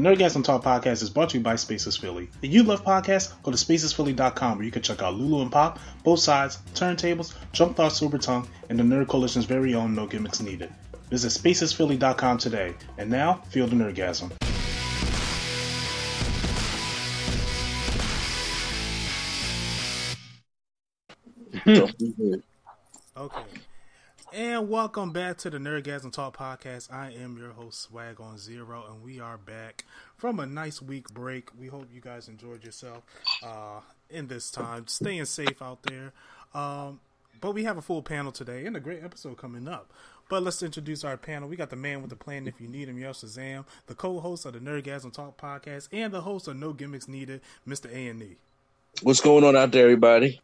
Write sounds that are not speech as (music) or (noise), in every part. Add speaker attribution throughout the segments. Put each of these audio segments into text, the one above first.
Speaker 1: The Nerdgasm Talk podcast is brought to you by Spaces Philly. If you love podcasts, go to spacesphilly.com where you can check out Lulu and Pop, both sides, turntables, Jump Thought Super Tongue, and the Nerd Coalition's very own No Gimmicks Needed. Visit spacesphilly.com today. And now, feel the Nerdgasm. Hmm. Okay. And welcome back to the Nerdgasm Talk podcast. I am your host, Swag on Zero, and we are back from a nice week break. We hope you guys enjoyed yourself uh, in this time, staying safe out there. Um, but we have a full panel today and a great episode coming up. But let's introduce our panel. We got the man with the plan if you need him, Yo Shazam, the co-host of the Nerdgasm Talk podcast, and the host of No Gimmicks Needed, Mr. A and E.
Speaker 2: What's going on out there, everybody?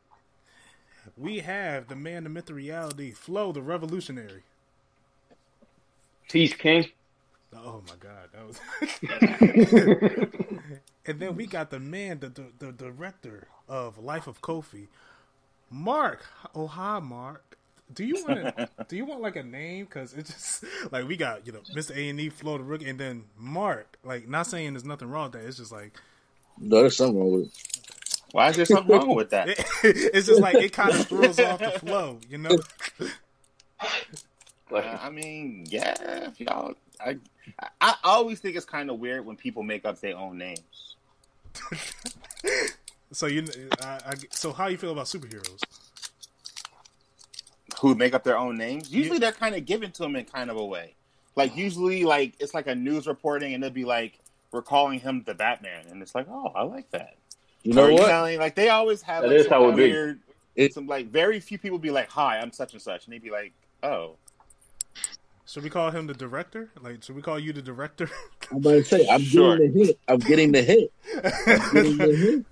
Speaker 1: We have the man, the myth, the reality, Flo, the revolutionary.
Speaker 3: Peace, King.
Speaker 1: Oh my God, that was. (laughs) (laughs) and then we got the man, the, the, the director of Life of Kofi, Mark. Oh hi, Mark. Do you want to? (laughs) do you want like a name? Because it's just like we got you know Mr. A and E, Flo the Rookie, and then Mark. Like not saying there's nothing wrong with that. It's just like
Speaker 2: no, there's something wrong with it.
Speaker 3: Why is there something wrong with that? (laughs)
Speaker 1: it's just like it kind of throws off the flow, you know.
Speaker 3: Uh, I mean, yeah, y'all. I I always think it's kind of weird when people make up their own names. (laughs)
Speaker 1: so you, I, I, so how you feel about superheroes?
Speaker 3: Who make up their own names? Usually, they're kind of given to them in kind of a way. Like usually, like it's like a news reporting, and they'll be like, "We're calling him the Batman," and it's like, "Oh, I like that."
Speaker 2: You know what?
Speaker 3: Telling, like they always have
Speaker 4: that
Speaker 3: like,
Speaker 4: is how it
Speaker 3: weird, it, some like very few people be like, "Hi, I'm such and such," and they'd be like, "Oh."
Speaker 1: Should we call him the director? Like, should we call you the director?
Speaker 2: I'm about to say, I'm sure. getting the hit. I'm getting the hit. Getting the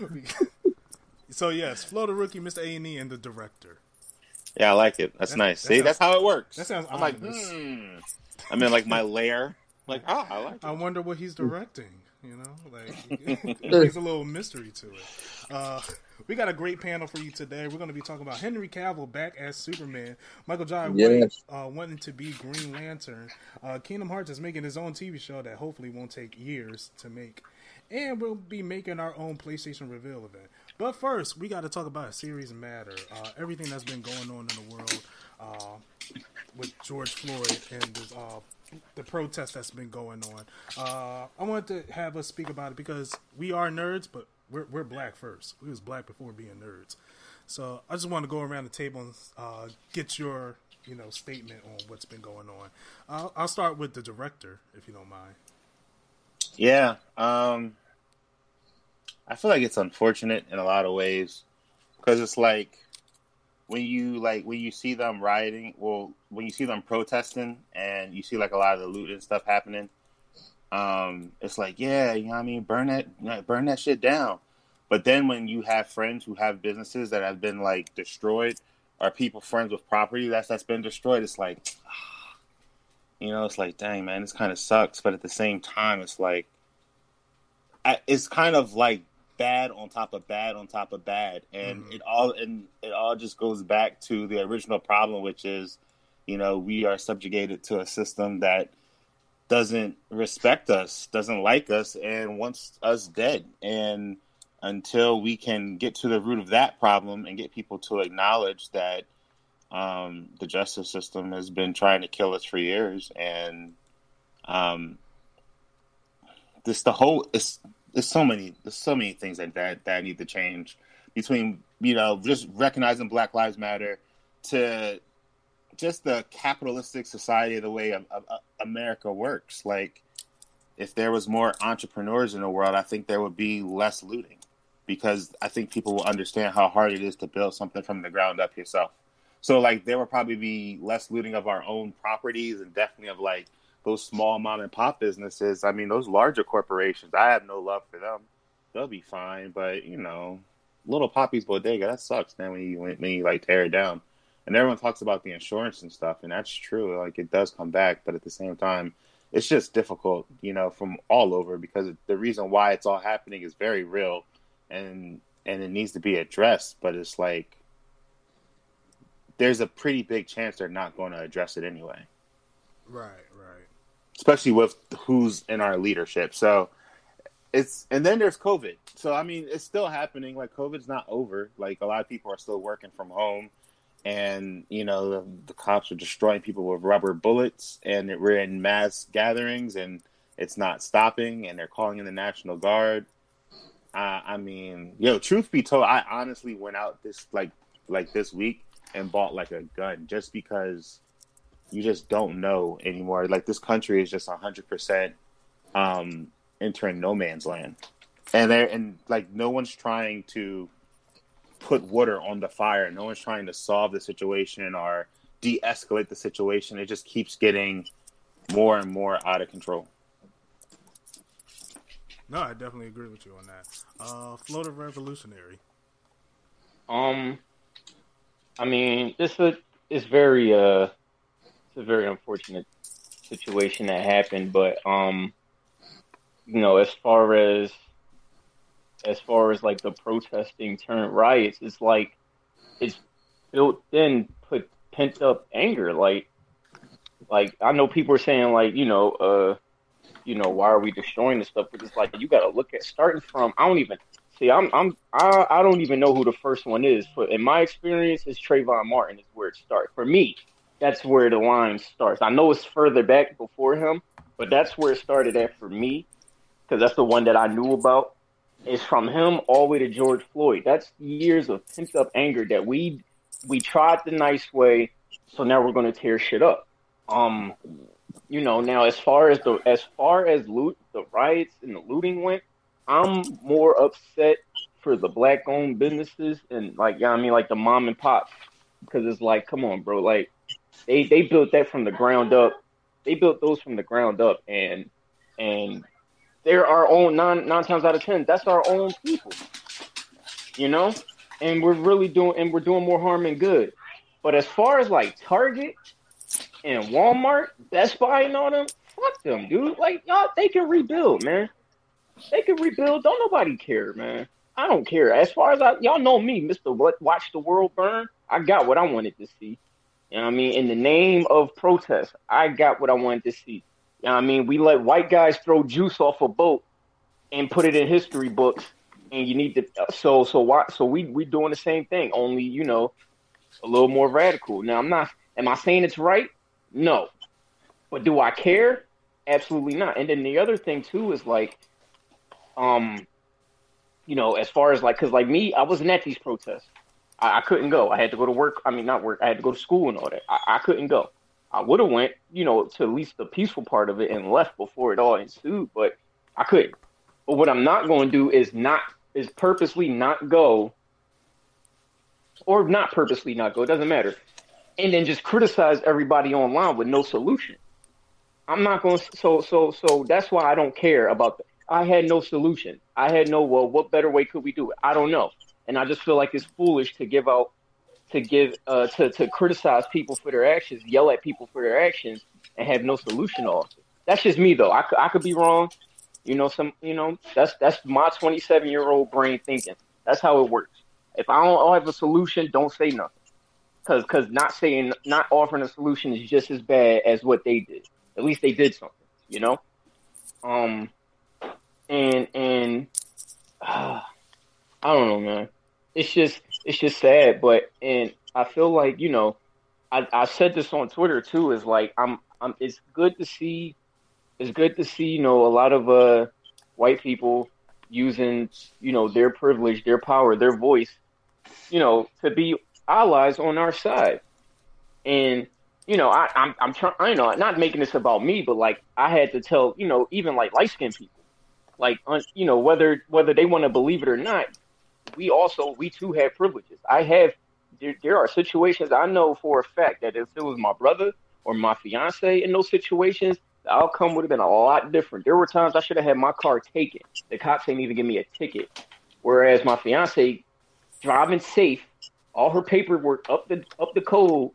Speaker 2: (laughs)
Speaker 1: hit. so yes, Flo the rookie, Mr. A and E, and the director.
Speaker 3: Yeah, I like it. That's that, nice. That See, sounds, that's how it works.
Speaker 1: That sounds.
Speaker 3: I'm like, hmm. I'm in like my lair. Like, oh, I like. It.
Speaker 1: I wonder what he's directing. You know, like (laughs) there's a little mystery to it. Uh, we got a great panel for you today. We're going to be talking about Henry Cavill back as Superman, Michael Jai yes. White uh, wanting to be Green Lantern, uh, Kingdom Hearts is making his own TV show that hopefully won't take years to make, and we'll be making our own PlayStation reveal event. But first, we got to talk about a series matter, uh, everything that's been going on in the world uh, with George Floyd and this uh, the protest that's been going on. Uh, I wanted to have us speak about it because we are nerds, but we're we're black first. We was black before being nerds. So I just want to go around the table and uh, get your you know statement on what's been going on. I'll, I'll start with the director, if you don't mind.
Speaker 3: Yeah, um, I feel like it's unfortunate in a lot of ways because it's like when you like when you see them rioting, well, when you see them protesting and you see like a lot of the loot and stuff happening, um, it's like, yeah, you know what I mean, burn that, burn that shit down. But then when you have friends who have businesses that have been like destroyed, or people friends with property that's that's been destroyed, it's like, (sighs) you know, it's like, dang man, this kind of sucks. But at the same time, it's like, it's kind of like bad on top of bad on top of bad, and mm-hmm. it all and it all just goes back to the original problem, which is, you know, we are subjugated to a system that doesn't respect us, doesn't like us, and wants us dead. And until we can get to the root of that problem and get people to acknowledge that um, the justice system has been trying to kill us for years, and um, this the whole it's there's so many there's so many things that, that that need to change between you know just recognizing Black Lives Matter to just the capitalistic society the way of, of, of America works. Like if there was more entrepreneurs in the world, I think there would be less looting because I think people will understand how hard it is to build something from the ground up yourself. So like there would probably be less looting of our own properties and definitely of like those small mom and pop businesses. I mean, those larger corporations, I have no love for them. They'll be fine, but you know, little Poppy's bodega that sucks, man. When you when you like tear it down, and everyone talks about the insurance and stuff, and that's true. Like it does come back, but at the same time, it's just difficult, you know, from all over because the reason why it's all happening is very real, and and it needs to be addressed. But it's like there's a pretty big chance they're not going to address it anyway.
Speaker 1: Right.
Speaker 3: Especially with who's in our leadership. So it's and then there's COVID. So I mean, it's still happening. Like COVID's not over. Like a lot of people are still working from home, and you know the, the cops are destroying people with rubber bullets, and we're in mass gatherings, and it's not stopping, and they're calling in the National Guard. Uh, I mean, yo, truth be told, I honestly went out this like like this week and bought like a gun just because you just don't know anymore. Like this country is just hundred percent um entering no man's land, and there and like no one's trying to put water on the fire. No one's trying to solve the situation or de-escalate the situation. It just keeps getting more and more out of control.
Speaker 1: No, I definitely agree with you on that. Uh, Flo the revolutionary.
Speaker 4: Um, I mean, this is very uh, it's a very unfortunate situation that happened, but um, you know, as far as as far as like the protesting turned riots, it's like it's built in put pent up anger. Like like I know people are saying like, you know, uh you know, why are we destroying this stuff? But it's like you gotta look at starting from I don't even see I'm I'm I, I don't even know who the first one is. But in my experience it's Trayvon Martin is where it starts. For me, that's where the line starts. I know it's further back before him, but that's where it started at for me because that's the one that I knew about. Is from him all the way to George Floyd. That's years of pent up anger that we we tried the nice way, so now we're going to tear shit up. Um, you know, now as far as the as far as loot the riots and the looting went, I'm more upset for the black owned businesses and like yeah, I mean like the mom and pops because it's like come on, bro, like they they built that from the ground up. They built those from the ground up, and and they're our own nine nine times out of ten. That's our own people, you know. And we're really doing and we're doing more harm than good. But as far as like Target and Walmart, Best Buy, and all them, fuck them, dude. Like y'all, they can rebuild, man. They can rebuild. Don't nobody care, man. I don't care. As far as I, y'all know me, Mister Watch the World Burn. I got what I wanted to see. You know what I mean? In the name of protest, I got what I wanted to see. You know what I mean? We let white guys throw juice off a boat and put it in history books, and you need to. So so why? So we we doing the same thing, only you know, a little more radical. Now I'm not. Am I saying it's right? No, but do I care? Absolutely not. And then the other thing too is like, um, you know, as far as like, cause like me, I wasn't at these protests. I, I, couldn't go. I had to go to work. I mean, not work. I had to go to school and all that. I, I couldn't go. I would have went, you know, to at least the peaceful part of it and left before it all ensued, but I couldn't. But what I'm not going to do is not is purposely not go, or not purposely not go. It doesn't matter, and then just criticize everybody online with no solution. I'm not going. So so so that's why I don't care about. The, I had no solution. I had no. Well, what better way could we do it? I don't know and I just feel like it's foolish to give out to give uh, to to criticize people for their actions, yell at people for their actions, and have no solution off. That's just me though. I, I could be wrong. You know, some you know that's that's my 27 year old brain thinking. That's how it works. If I don't have a solution, don't say nothing. Cause cause not saying not offering a solution is just as bad as what they did. At least they did something. You know. Um. And and. Uh, (sighs) I don't know, man it's just it's just sad. But and I feel like you know, I I said this on Twitter too. Is like I'm I'm. It's good to see. It's good to see you know a lot of uh white people using you know their privilege, their power, their voice, you know, to be allies on our side. And you know, I, I'm I'm trying. You know, not making this about me, but like I had to tell you know even like light skinned people, like you know whether whether they want to believe it or not, we also we too have privileges. I have there, there are situations I know for a fact that if it was my brother or my fiance in those situations, the outcome would have been a lot different. There were times I should have had my car taken. The cops didn't even give me a ticket. Whereas my fiance driving safe, all her paperwork up the up the code,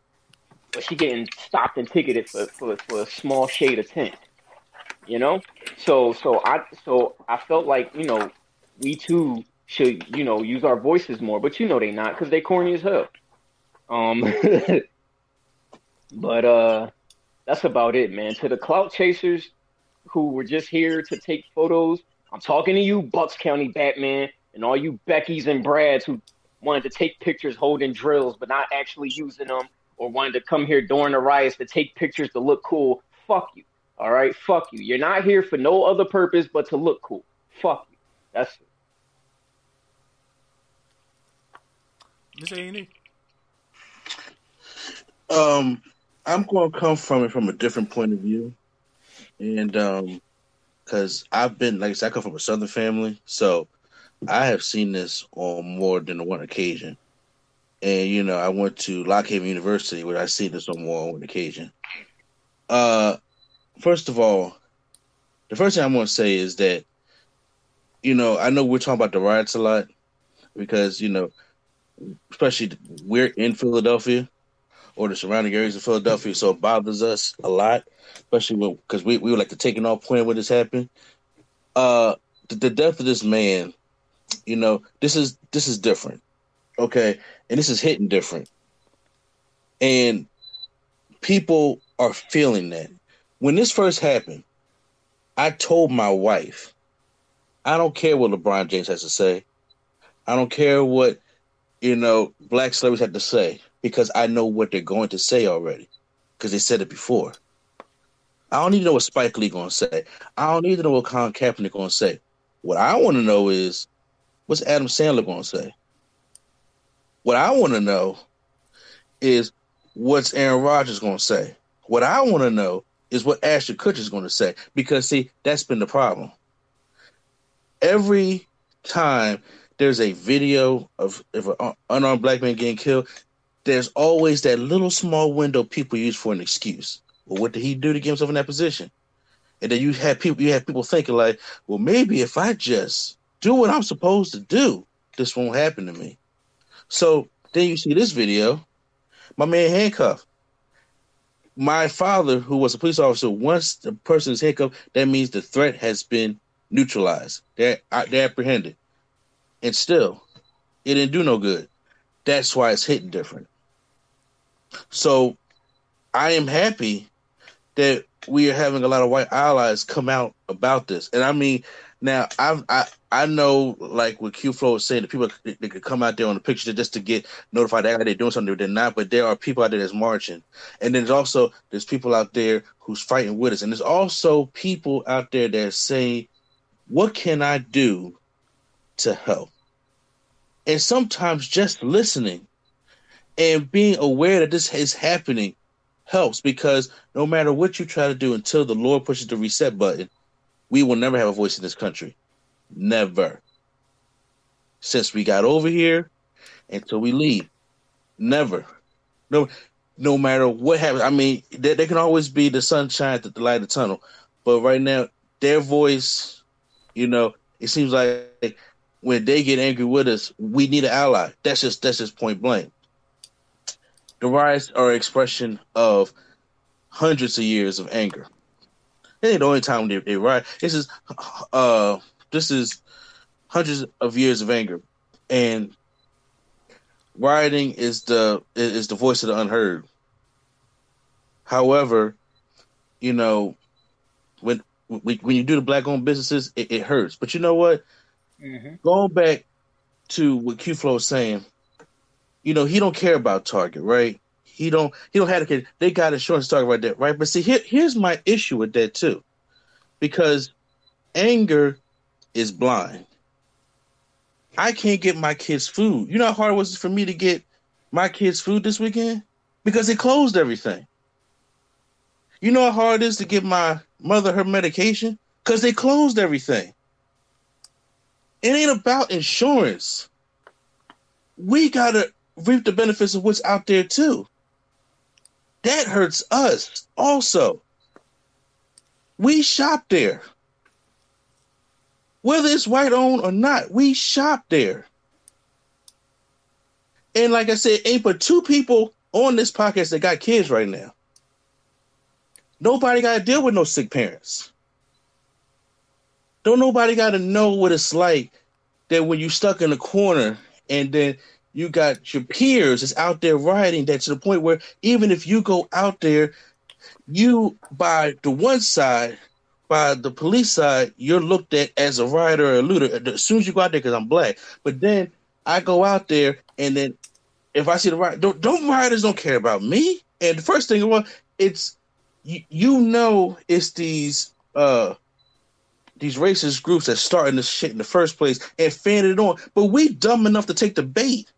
Speaker 4: but she getting stopped and ticketed for, for, for a small shade of tint. You know? So so I so I felt like, you know, we too should, you know, use our voices more, but you know they not because they corny as hell. Um (laughs) but uh that's about it, man. To the clout chasers who were just here to take photos, I'm talking to you, Bucks County Batman, and all you Beckys and Brads who wanted to take pictures holding drills but not actually using them, or wanted to come here during the riots to take pictures to look cool. Fuck you. All right, fuck you. You're not here for no other purpose but to look cool. Fuck you. That's it.
Speaker 1: Miss A&E.
Speaker 2: Um, I'm going to come from it from a different point of view, and um, because I've been like I said, I come from a Southern family, so I have seen this on more than one occasion. And you know, I went to Lock Haven University, where I see this on more than one occasion. Uh, first of all, the first thing I'm going to say is that, you know, I know we're talking about the riots a lot because you know, especially we're in Philadelphia, or the surrounding areas of Philadelphia, so it bothers us a lot, especially because we, we were like the taking off point when this happened. Uh, the, the death of this man, you know, this is this is different, okay, and this is hitting different, and people are feeling that. When this first happened, I told my wife, I don't care what LeBron James has to say. I don't care what, you know, black slaves had to say because I know what they're going to say already because they said it before. I don't need to know what Spike Lee going to say. I don't need to know what Colin Kaepernick going to say. What I want to know is what's Adam Sandler going to say. What I want to know is what's Aaron Rodgers going to say. What I want to know is what Ashton is going to say because see that's been the problem. Every time there's a video of, an uh, unarmed black man getting killed, there's always that little small window people use for an excuse. Well, what did he do to get himself in that position? And then you have people you have people thinking like, well, maybe if I just do what I'm supposed to do, this won't happen to me. So then you see this video, my man handcuffed. My father, who was a police officer, once the person is handcuffed, that means the threat has been neutralized. They're uh, they're apprehended, and still, it didn't do no good. That's why it's hitting different. So I am happy that we are having a lot of white allies come out about this. And I mean, now I've, I I know like what Q Flow is saying, the people they could come out there on the picture just to get notified that they're doing something they're not, but there are people out there that's marching. And then there's also there's people out there who's fighting with us. And there's also people out there that say, What can I do to help? And sometimes just listening and being aware that this is happening helps because no matter what you try to do until the Lord pushes the reset button, we will never have a voice in this country. Never. Since we got over here until we leave. Never. No no matter what happens. I mean, there, there can always be the sunshine at the light of the tunnel. But right now, their voice, you know, it seems like when they get angry with us, we need an ally. That's just that's just point blank the riots are an expression of hundreds of years of anger. It ain't the only time they, they riot. This is uh this is hundreds of years of anger. And rioting is the is the voice of the unheard. However, you know, when when you do the black owned businesses, it, it, hurts. But you know what? Mm-hmm. Going back to what Q Flow was saying, you know, he don't care about Target, right? He don't he don't have to they got insurance Target right there, right? But see here here's my issue with that too. Because anger is blind. I can't get my kids food. You know how hard it was for me to get my kids food this weekend? Because they closed everything. You know how hard it is to get my mother her medication? Because they closed everything. It ain't about insurance. We gotta reap the benefits of what's out there too. That hurts us also. We shop there. Whether it's white owned or not, we shop there. And like I said, ain't but two people on this podcast that got kids right now. Nobody got to deal with no sick parents. Don't nobody got to know what it's like that when you stuck in a corner and then you got your peers is out there riding that to the point where even if you go out there, you by the one side, by the police side, you're looked at as a rider or a looter as soon as you go out there because I'm black. But then I go out there and then if I see the riot, don't, don't riders don't care about me. And the first thing, well, it's you, you know it's these uh these racist groups that starting this shit in the first place and fan it on. But we dumb enough to take the bait.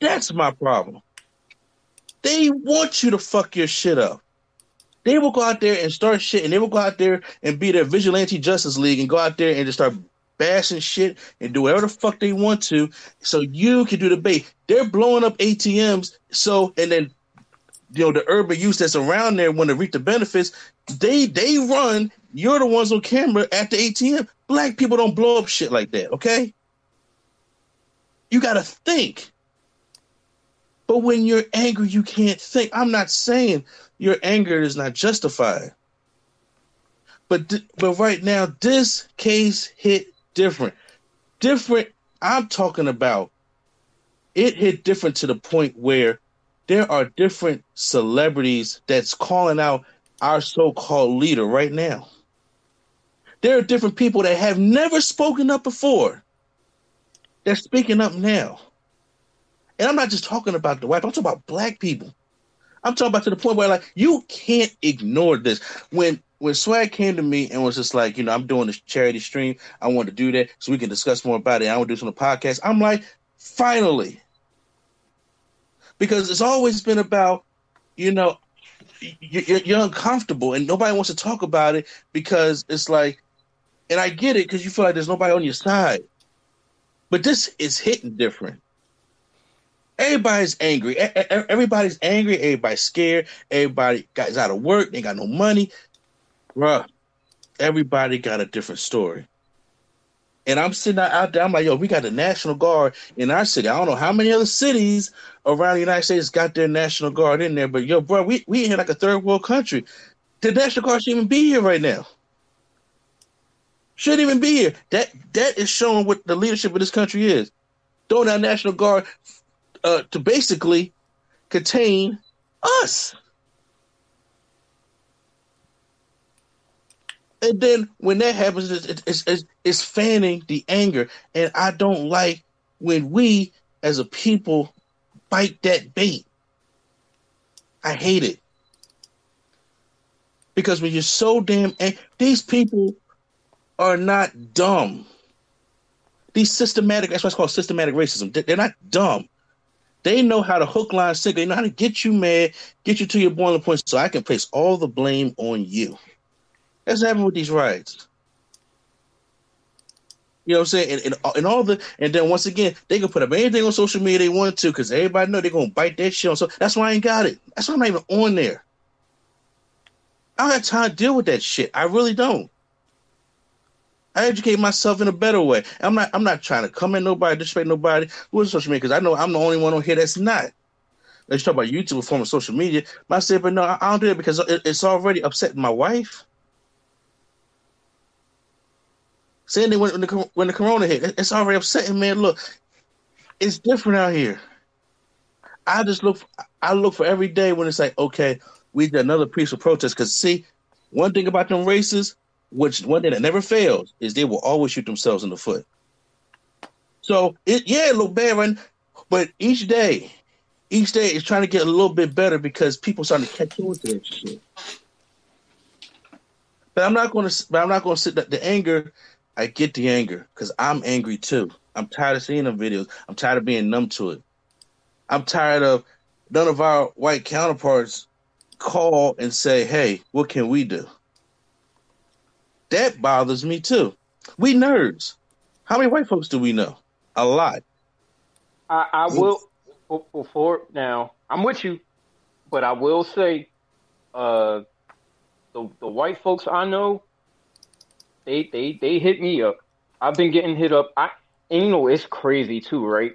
Speaker 2: That's my problem. They want you to fuck your shit up. They will go out there and start shit, and they will go out there and be their vigilante justice league and go out there and just start bashing shit and do whatever the fuck they want to, so you can do the bait. They're blowing up ATMs, so and then you know the urban youth that's around there want to reap the benefits. They they run. You're the ones on camera at the ATM. Black people don't blow up shit like that. Okay, you got to think. But when you're angry, you can't think. I'm not saying your anger is not justified. But but right now, this case hit different. Different. I'm talking about. It hit different to the point where there are different celebrities that's calling out our so-called leader right now. There are different people that have never spoken up before. They're speaking up now. And I'm not just talking about the white, I'm talking about black people. I'm talking about to the point where like you can't ignore this. When when Swag came to me and was just like, you know, I'm doing this charity stream. I want to do that so we can discuss more about it. I want to do the podcast. I'm like, finally. Because it's always been about, you know, you're uncomfortable and nobody wants to talk about it because it's like, and I get it because you feel like there's nobody on your side. But this is hitting different. Everybody's angry. Everybody's angry. Everybody's scared. Everybody got out of work. They got no money. Bruh, everybody got a different story. And I'm sitting out there, I'm like, yo, we got the National Guard in our city. I don't know how many other cities around the United States got their National Guard in there, but yo, bro, we, we in like a third world country. The National Guard shouldn't even be here right now. Shouldn't even be here. That that is showing what the leadership of this country is. Throwing our National Guard uh, to basically contain us. And then when that happens, it's, it's, it's, it's fanning the anger. And I don't like when we as a people bite that bait. I hate it. Because when you're so damn ang- these people are not dumb. These systematic, that's what's called systematic racism. They're not dumb. They know how to hook, line, sinker. They know how to get you mad, get you to your boiling point, so I can place all the blame on you. That's happening with these riots. You know what I'm saying? And, and, and, all the and then once again, they can put up anything on social media they want to because everybody know they're gonna bite that shit on. So that's why I ain't got it. That's why I'm not even on there. I don't have time to deal with that shit. I really don't. I educate myself in a better way. I'm not. I'm not trying to come at nobody, disrespect nobody who's social media because I know I'm the only one on here that's not. Let's talk about YouTube, a form of social media. I said, but no, I don't do it because it's already upsetting my wife. Same thing when the when the corona hit, it's already upsetting, man. Look, it's different out here. I just look. I look for every day when it's like, okay, we did another peaceful protest. Because see, one thing about them races, which one thing that never fails is they will always shoot themselves in the foot. So it yeah, it look bad? But each day, each day is trying to get a little bit better because people starting to catch on to that shit. But I'm not going to. But I'm not going to sit. that the anger. I get the anger because I'm angry too. I'm tired of seeing them videos. I'm tired of being numb to it. I'm tired of none of our white counterparts call and say, "Hey, what can we do?" That bothers me too. We nerds. How many white folks do we know? A lot.
Speaker 4: I, I will before now. I'm with you, but I will say, uh, the the white folks I know, they they they hit me up. I've been getting hit up. I and you know it's crazy too, right?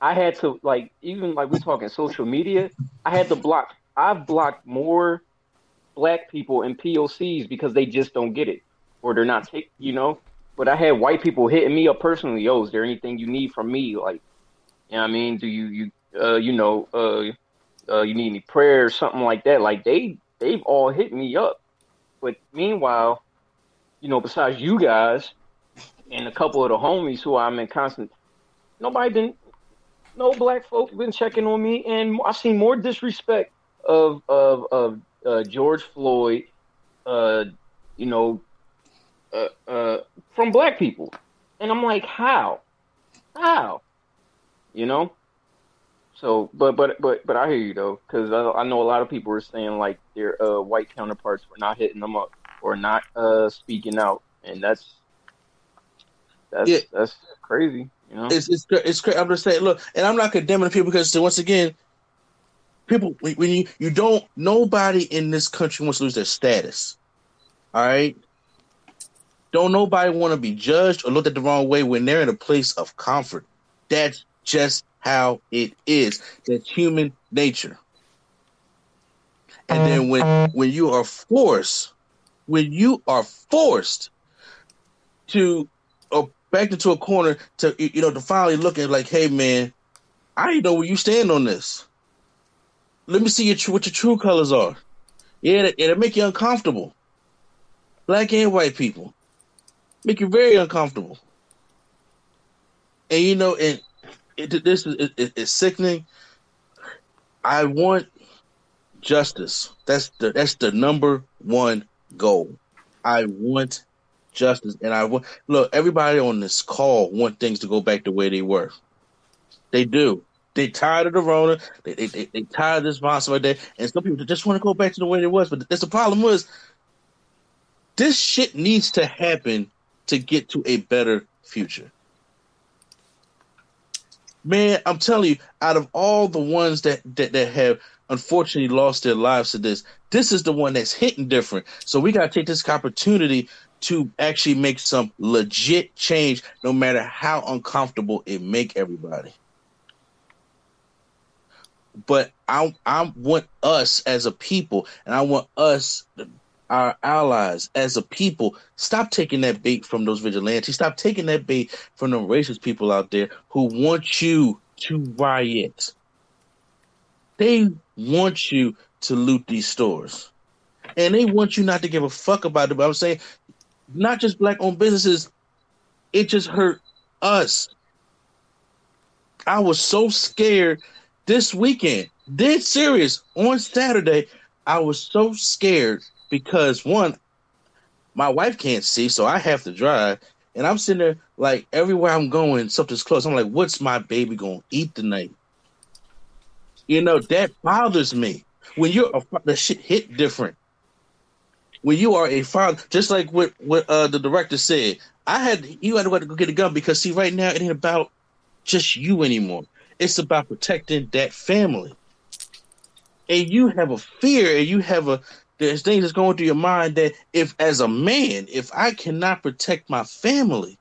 Speaker 4: I had to like even like we're talking social media. I had to block. I've blocked more black people and POCs because they just don't get it or they're not take you know. But I had white people hitting me up personally. Yo, is there anything you need from me? Like, you know I mean? Do you you uh you know uh uh you need any prayer or something like that? Like they they've all hit me up. But meanwhile, you know, besides you guys and a couple of the homies who I'm in constant, nobody been, no black folks been checking on me, and I see more disrespect of of of uh, George Floyd, uh, you know, uh, uh, from black people, and I'm like, how, how, you know. So, but but but but I hear you though, because I, I know a lot of people are saying like their uh, white counterparts were not hitting them up or not uh, speaking out, and that's that's yeah. that's crazy. You know,
Speaker 2: it's it's it's crazy. I'm just saying, look, and I'm not condemning people because once again, people when you you don't nobody in this country wants to lose their status. All right. Don't nobody want to be judged or looked at the wrong way when they're in a place of comfort. That's just how it is. That's human nature. And then when when you are forced, when you are forced to uh, back into a corner to you know to finally look at like, hey man, I didn't know where you stand on this. Let me see your what your true colors are. Yeah, it, it'll make you uncomfortable. Black and white people make you very uncomfortable. And you know, and it, this is it, it's sickening. I want justice. That's the that's the number one goal. I want justice, and I want look. Everybody on this call want things to go back the way they were. They do. They tired of the Rona. They they, they, they tired of this monster right there, and some people just want to go back to the way it was. But that's the problem was this shit needs to happen to get to a better future man, I'm telling you, out of all the ones that, that, that have unfortunately lost their lives to this, this is the one that's hitting different. So we got to take this opportunity to actually make some legit change, no matter how uncomfortable it make everybody. But I I want us as a people, and I want us our allies as a people stop taking that bait from those vigilantes. Stop taking that bait from the racist people out there who want you to riot. They want you to loot these stores. And they want you not to give a fuck about it. But I'm saying, not just black owned businesses, it just hurt us. I was so scared this weekend, dead serious, on Saturday. I was so scared because one, my wife can't see, so I have to drive. And I'm sitting there like everywhere I'm going, something's close. I'm like, what's my baby gonna eat tonight? You know, that bothers me. When you're a the shit hit different. When you are a father, just like what what uh, the director said, I had you had to go get a gun because see, right now it ain't about just you anymore. It's about protecting that family. And you have a fear and you have a there's things that's going through your mind that if as a man, if I cannot protect my family,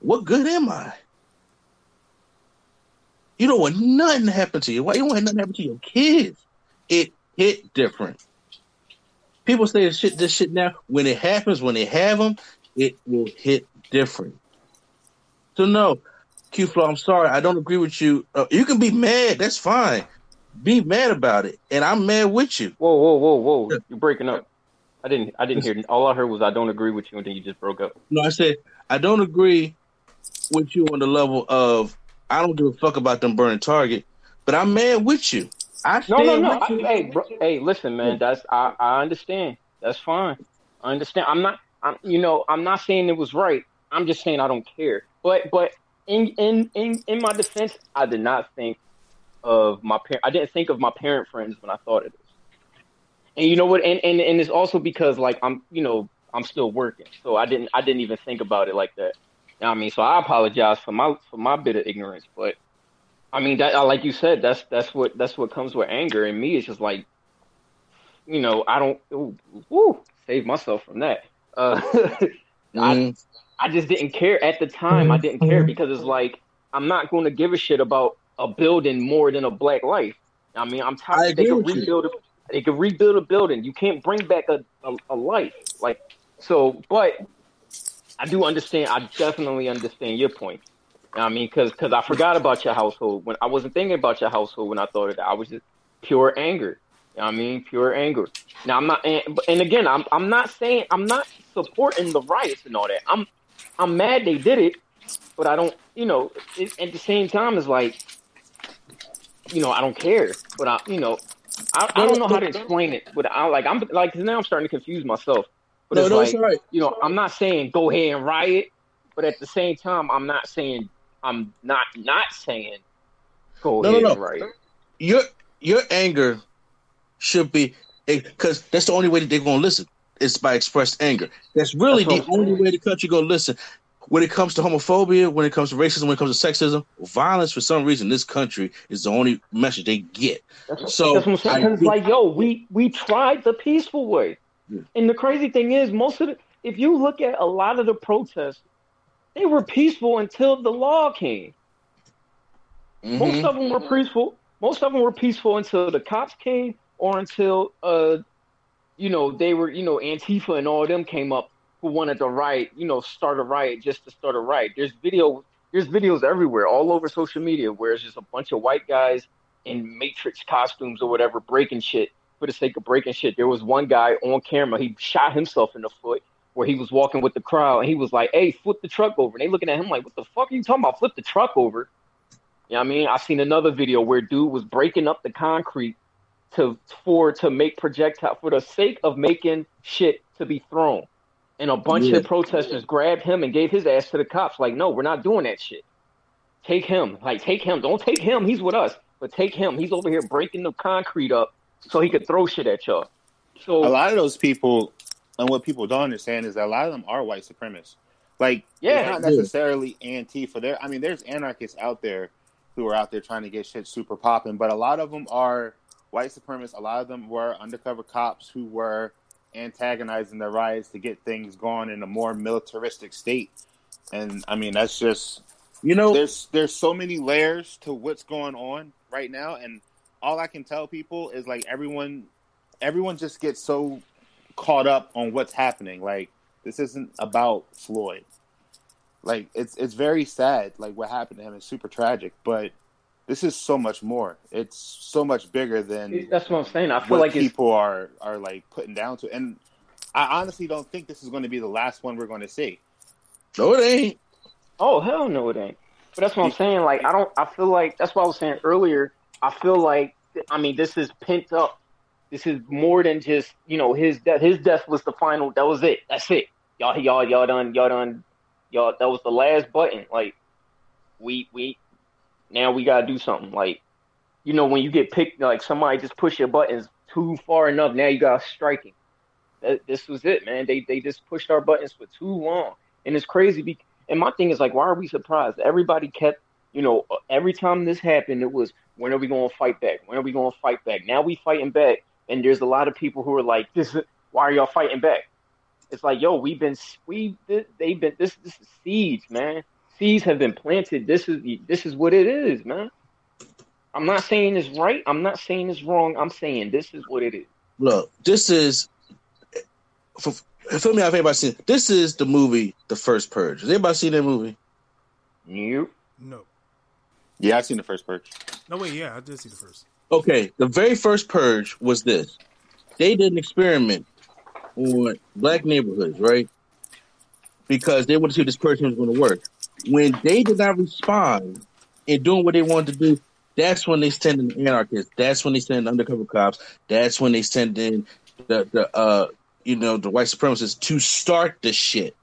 Speaker 2: what good am I? You don't want nothing to happen to you. Why you don't want nothing to happen to your kids? It hit different. People say this shit, this shit now. When it happens, when they have them, it will hit different. So no, Q Flow, I'm sorry, I don't agree with you. Uh, you can be mad, that's fine be mad about it, and I'm mad with you.
Speaker 4: Whoa, whoa, whoa, whoa! You're breaking up. I didn't. I didn't hear. All I heard was I don't agree with you, and then you just broke up.
Speaker 2: No, I said I don't agree with you on the level of I don't give a fuck about them burning Target, but I'm mad with you. I
Speaker 4: no, no, no. I, hey, bro, hey, listen, man. That's I. I understand. That's fine. I understand. I'm not. I'm. You know. I'm not saying it was right. I'm just saying I don't care. But but in in in in my defense, I did not think of my parent. I didn't think of my parent friends when I thought of this. And you know what? And, and and it's also because like I'm, you know, I'm still working, so I didn't I didn't even think about it like that. You know I mean, so I apologize for my for my bit of ignorance, but I mean that like you said, that's that's what that's what comes with anger. And me, it's just like, you know, I don't. Ooh, save myself from that. Uh, mm-hmm. (laughs) I I just didn't care at the time. I didn't care because it's like I'm not going to give a shit about a building more than a black life. I mean, I'm tired. They can rebuild. A, they can rebuild a building. You can't bring back a, a, a life like so. But I do understand. I definitely understand your point. I mean, because because I forgot about your household when I wasn't thinking about your household when I thought of that. I was just pure anger. I mean, pure anger. Now I'm not, and, and again, I'm I'm not saying I'm not supporting the riots and all that. I'm I'm mad they did it, but I don't, you know, it, at the same time, it's like, you know, I don't care, but I, you know, I, I don't know how to explain it, but I like, I'm like, now I'm starting to confuse myself. But no, it's no, like, you know, I'm not saying go ahead and riot, but at the same time, I'm not saying, I'm not not saying go no, ahead no, no. and riot.
Speaker 2: Your your anger should be because that's the only way that they're gonna listen is by expressed anger. That's really that's the only way the country gonna listen. When it comes to homophobia, when it comes to racism, when it comes to sexism, violence for some reason, this country is the only message they get.
Speaker 4: That's, so that's what I'm saying. like, yo, we we tried the peaceful way, yeah. and the crazy thing is, most of the if you look at a lot of the protests, they were peaceful until the law came. Mm-hmm. Most of them were peaceful. Most of them were peaceful until the cops came or until uh you know, they were, you know, Antifa and all of them came up who wanted to riot, you know, start a riot just to start a riot. There's video, there's videos everywhere, all over social media, where it's just a bunch of white guys in Matrix costumes or whatever breaking shit for the sake of breaking shit. There was one guy on camera, he shot himself in the foot where he was walking with the crowd and he was like, Hey, flip the truck over. And they looking at him like, What the fuck are you talking about? Flip the truck over. You know what I mean? I seen another video where dude was breaking up the concrete to for to make projectile for the sake of making shit to be thrown. And a bunch yeah. of protesters grabbed him and gave his ass to the cops. Like, no, we're not doing that shit. Take him. Like, take him. Don't take him. He's with us. But take him. He's over here breaking the concrete up so he could throw shit at y'all. So
Speaker 3: a lot of those people, and what people don't understand is that a lot of them are white supremacists. Like, yeah, not necessarily Antifa. There, I mean, there's anarchists out there who are out there trying to get shit super popping, but a lot of them are white supremacists, a lot of them were undercover cops who were antagonizing the riots to get things going in a more militaristic state. And I mean, that's just you know, there's there's so many layers to what's going on right now, and all I can tell people is like everyone, everyone just gets so caught up on what's happening. Like this isn't about Floyd. Like it's it's very sad. Like what happened to him is super tragic, but this is so much more. It's so much bigger than
Speaker 4: that's what I'm saying. I feel like
Speaker 3: people are are like putting down to, and I honestly don't think this is going to be the last one we're going to see.
Speaker 2: No, it ain't.
Speaker 4: Oh hell no, it ain't. But that's what I'm saying. Like I don't. I feel like that's what I was saying earlier. I feel like I mean this is pent up. This is more than just you know his death. His death was the final. That was it. That's it. Y'all, y'all, y'all done. Y'all done. Y'all. That was the last button. Like we we now we gotta do something. Like, you know, when you get picked, like somebody just push your buttons too far enough, now you gotta striking. This was it, man. They they just pushed our buttons for too long, and it's crazy. And my thing is like, why are we surprised? Everybody kept, you know, uh, every time this happened, it was when are we to fight back? When are we to fight back? Now we fighting back, and there's a lot of people who are like, this. Why are y'all fighting back? It's like, yo, we've been we they've been this this is siege, man seeds have been planted. This is this is what it is, man. I'm not saying it's right. I'm not saying it's wrong. I'm saying this is what it is.
Speaker 2: Look, this is for, fill me out if anybody seen this is the movie The First Purge. Has anybody seen that movie?
Speaker 4: You?
Speaker 1: No.
Speaker 3: Yeah, I've seen the first purge.
Speaker 1: No wait, yeah, I did see the first.
Speaker 2: Okay, the very first purge was this. They did an experiment on black neighborhoods, right? Because they wanted to see if this purge was going to work when they did not respond and doing what they wanted to do, that's when they send in anarchists. That's when they send undercover cops. That's when they send in the the uh you know the white supremacists to start the shit.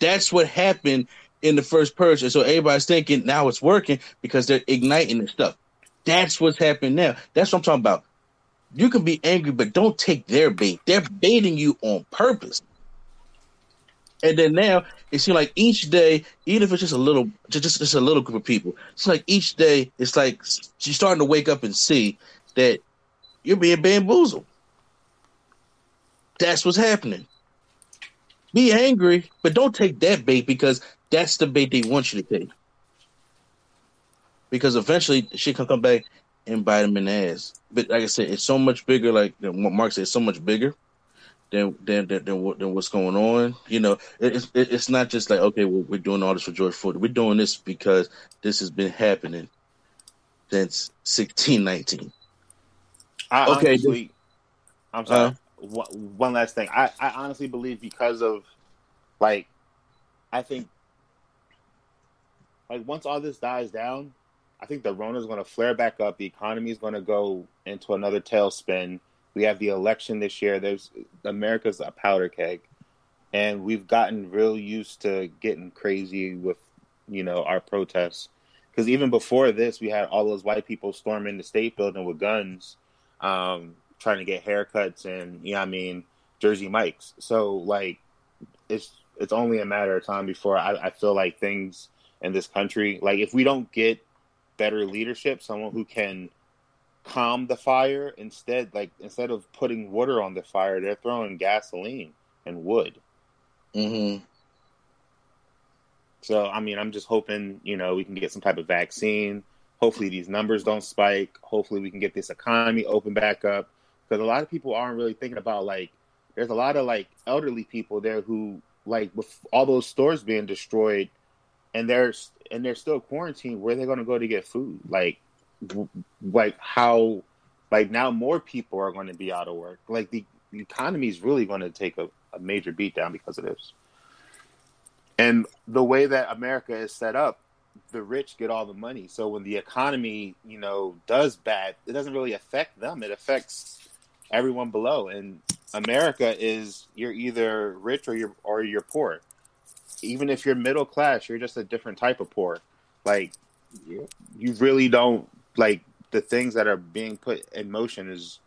Speaker 2: That's what happened in the first purge, and so everybody's thinking now it's working because they're igniting the stuff. That's what's happening now. That's what I'm talking about. You can be angry, but don't take their bait. They're baiting you on purpose. And then now it seems like each day, even if it's just a little, just just a little group of people, it's like each day, it's like you're starting to wake up and see that you're being bamboozled. That's what's happening. Be angry, but don't take that bait because that's the bait they want you to take. Because eventually she can come back and bite them in the ass. But like I said, it's so much bigger. Like what Mark said, it's so much bigger than than than, than, what's going on. You know, it's it's not just like okay, we're, we're doing all this for George Floyd. We're doing this because this has been happening since sixteen nineteen.
Speaker 3: I okay, honestly, I'm sorry. Uh, one last thing. I, I honestly believe because of like, I think like once all this dies down, I think the Rona is going to flare back up. The economy is going to go into another tailspin. We have the election this year. There's America's a powder keg, and we've gotten real used to getting crazy with you know our protests. Because even before this, we had all those white people storming the state building with guns, um, trying to get haircuts and you know I mean Jersey Mikes. So like it's it's only a matter of time before I, I feel like things in this country like if we don't get better leadership, someone who can calm the fire instead like instead of putting water on the fire, they're throwing gasoline and wood.
Speaker 2: Mm-hmm.
Speaker 3: So I mean, I'm just hoping you know we can get some type of vaccine. Hopefully these numbers don't spike. Hopefully we can get this economy open back up because a lot of people aren't really thinking about like there's a lot of like elderly people there who like with all those stores being destroyed and they're and they're still quarantined where they're going to go to get food like like how like now more people are going to be out of work like the, economy is really going to take a, a major beat down because of this and the way that america is set up the rich get all the money so when the economy you know does bad it doesn't really affect them it affects everyone below. And America is you're either rich or you're or you're poor. Even if you're middle class, you're just a different type of poor. Like you really don't like the things that are being put in motion is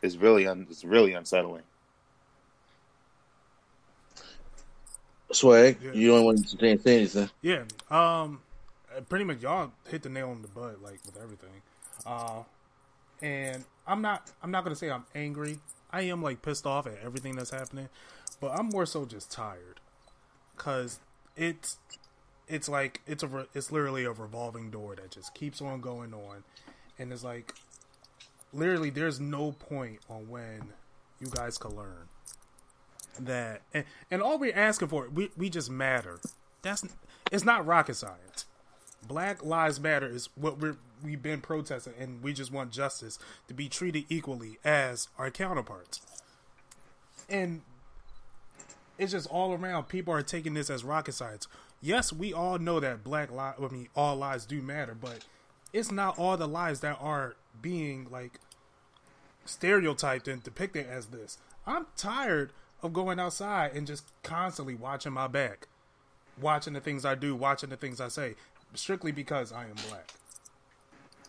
Speaker 3: is really un, is really unsettling.
Speaker 2: Swag, yeah. you don't want to say anything.
Speaker 1: Yeah, um, pretty much y'all hit the nail on the butt, like with everything. Uh, and I'm not I'm not gonna say I'm angry. I am like pissed off at everything that's happening, but I'm more so just tired because it's it's like it's a it's literally a revolving door that just keeps on going on, and it's like literally there's no point on when you guys can learn that and, and all we're asking for we we just matter. That's it's not rocket science. Black Lives Matter is what we're we've been protesting, and we just want justice to be treated equally as our counterparts. And it's just all around. People are taking this as rocket science. Yes, we all know that black lives, I mean, all lives do matter, but it's not all the lives that are being like stereotyped and depicted as this. I'm tired of going outside and just constantly watching my back, watching the things I do, watching the things I say, strictly because I am black.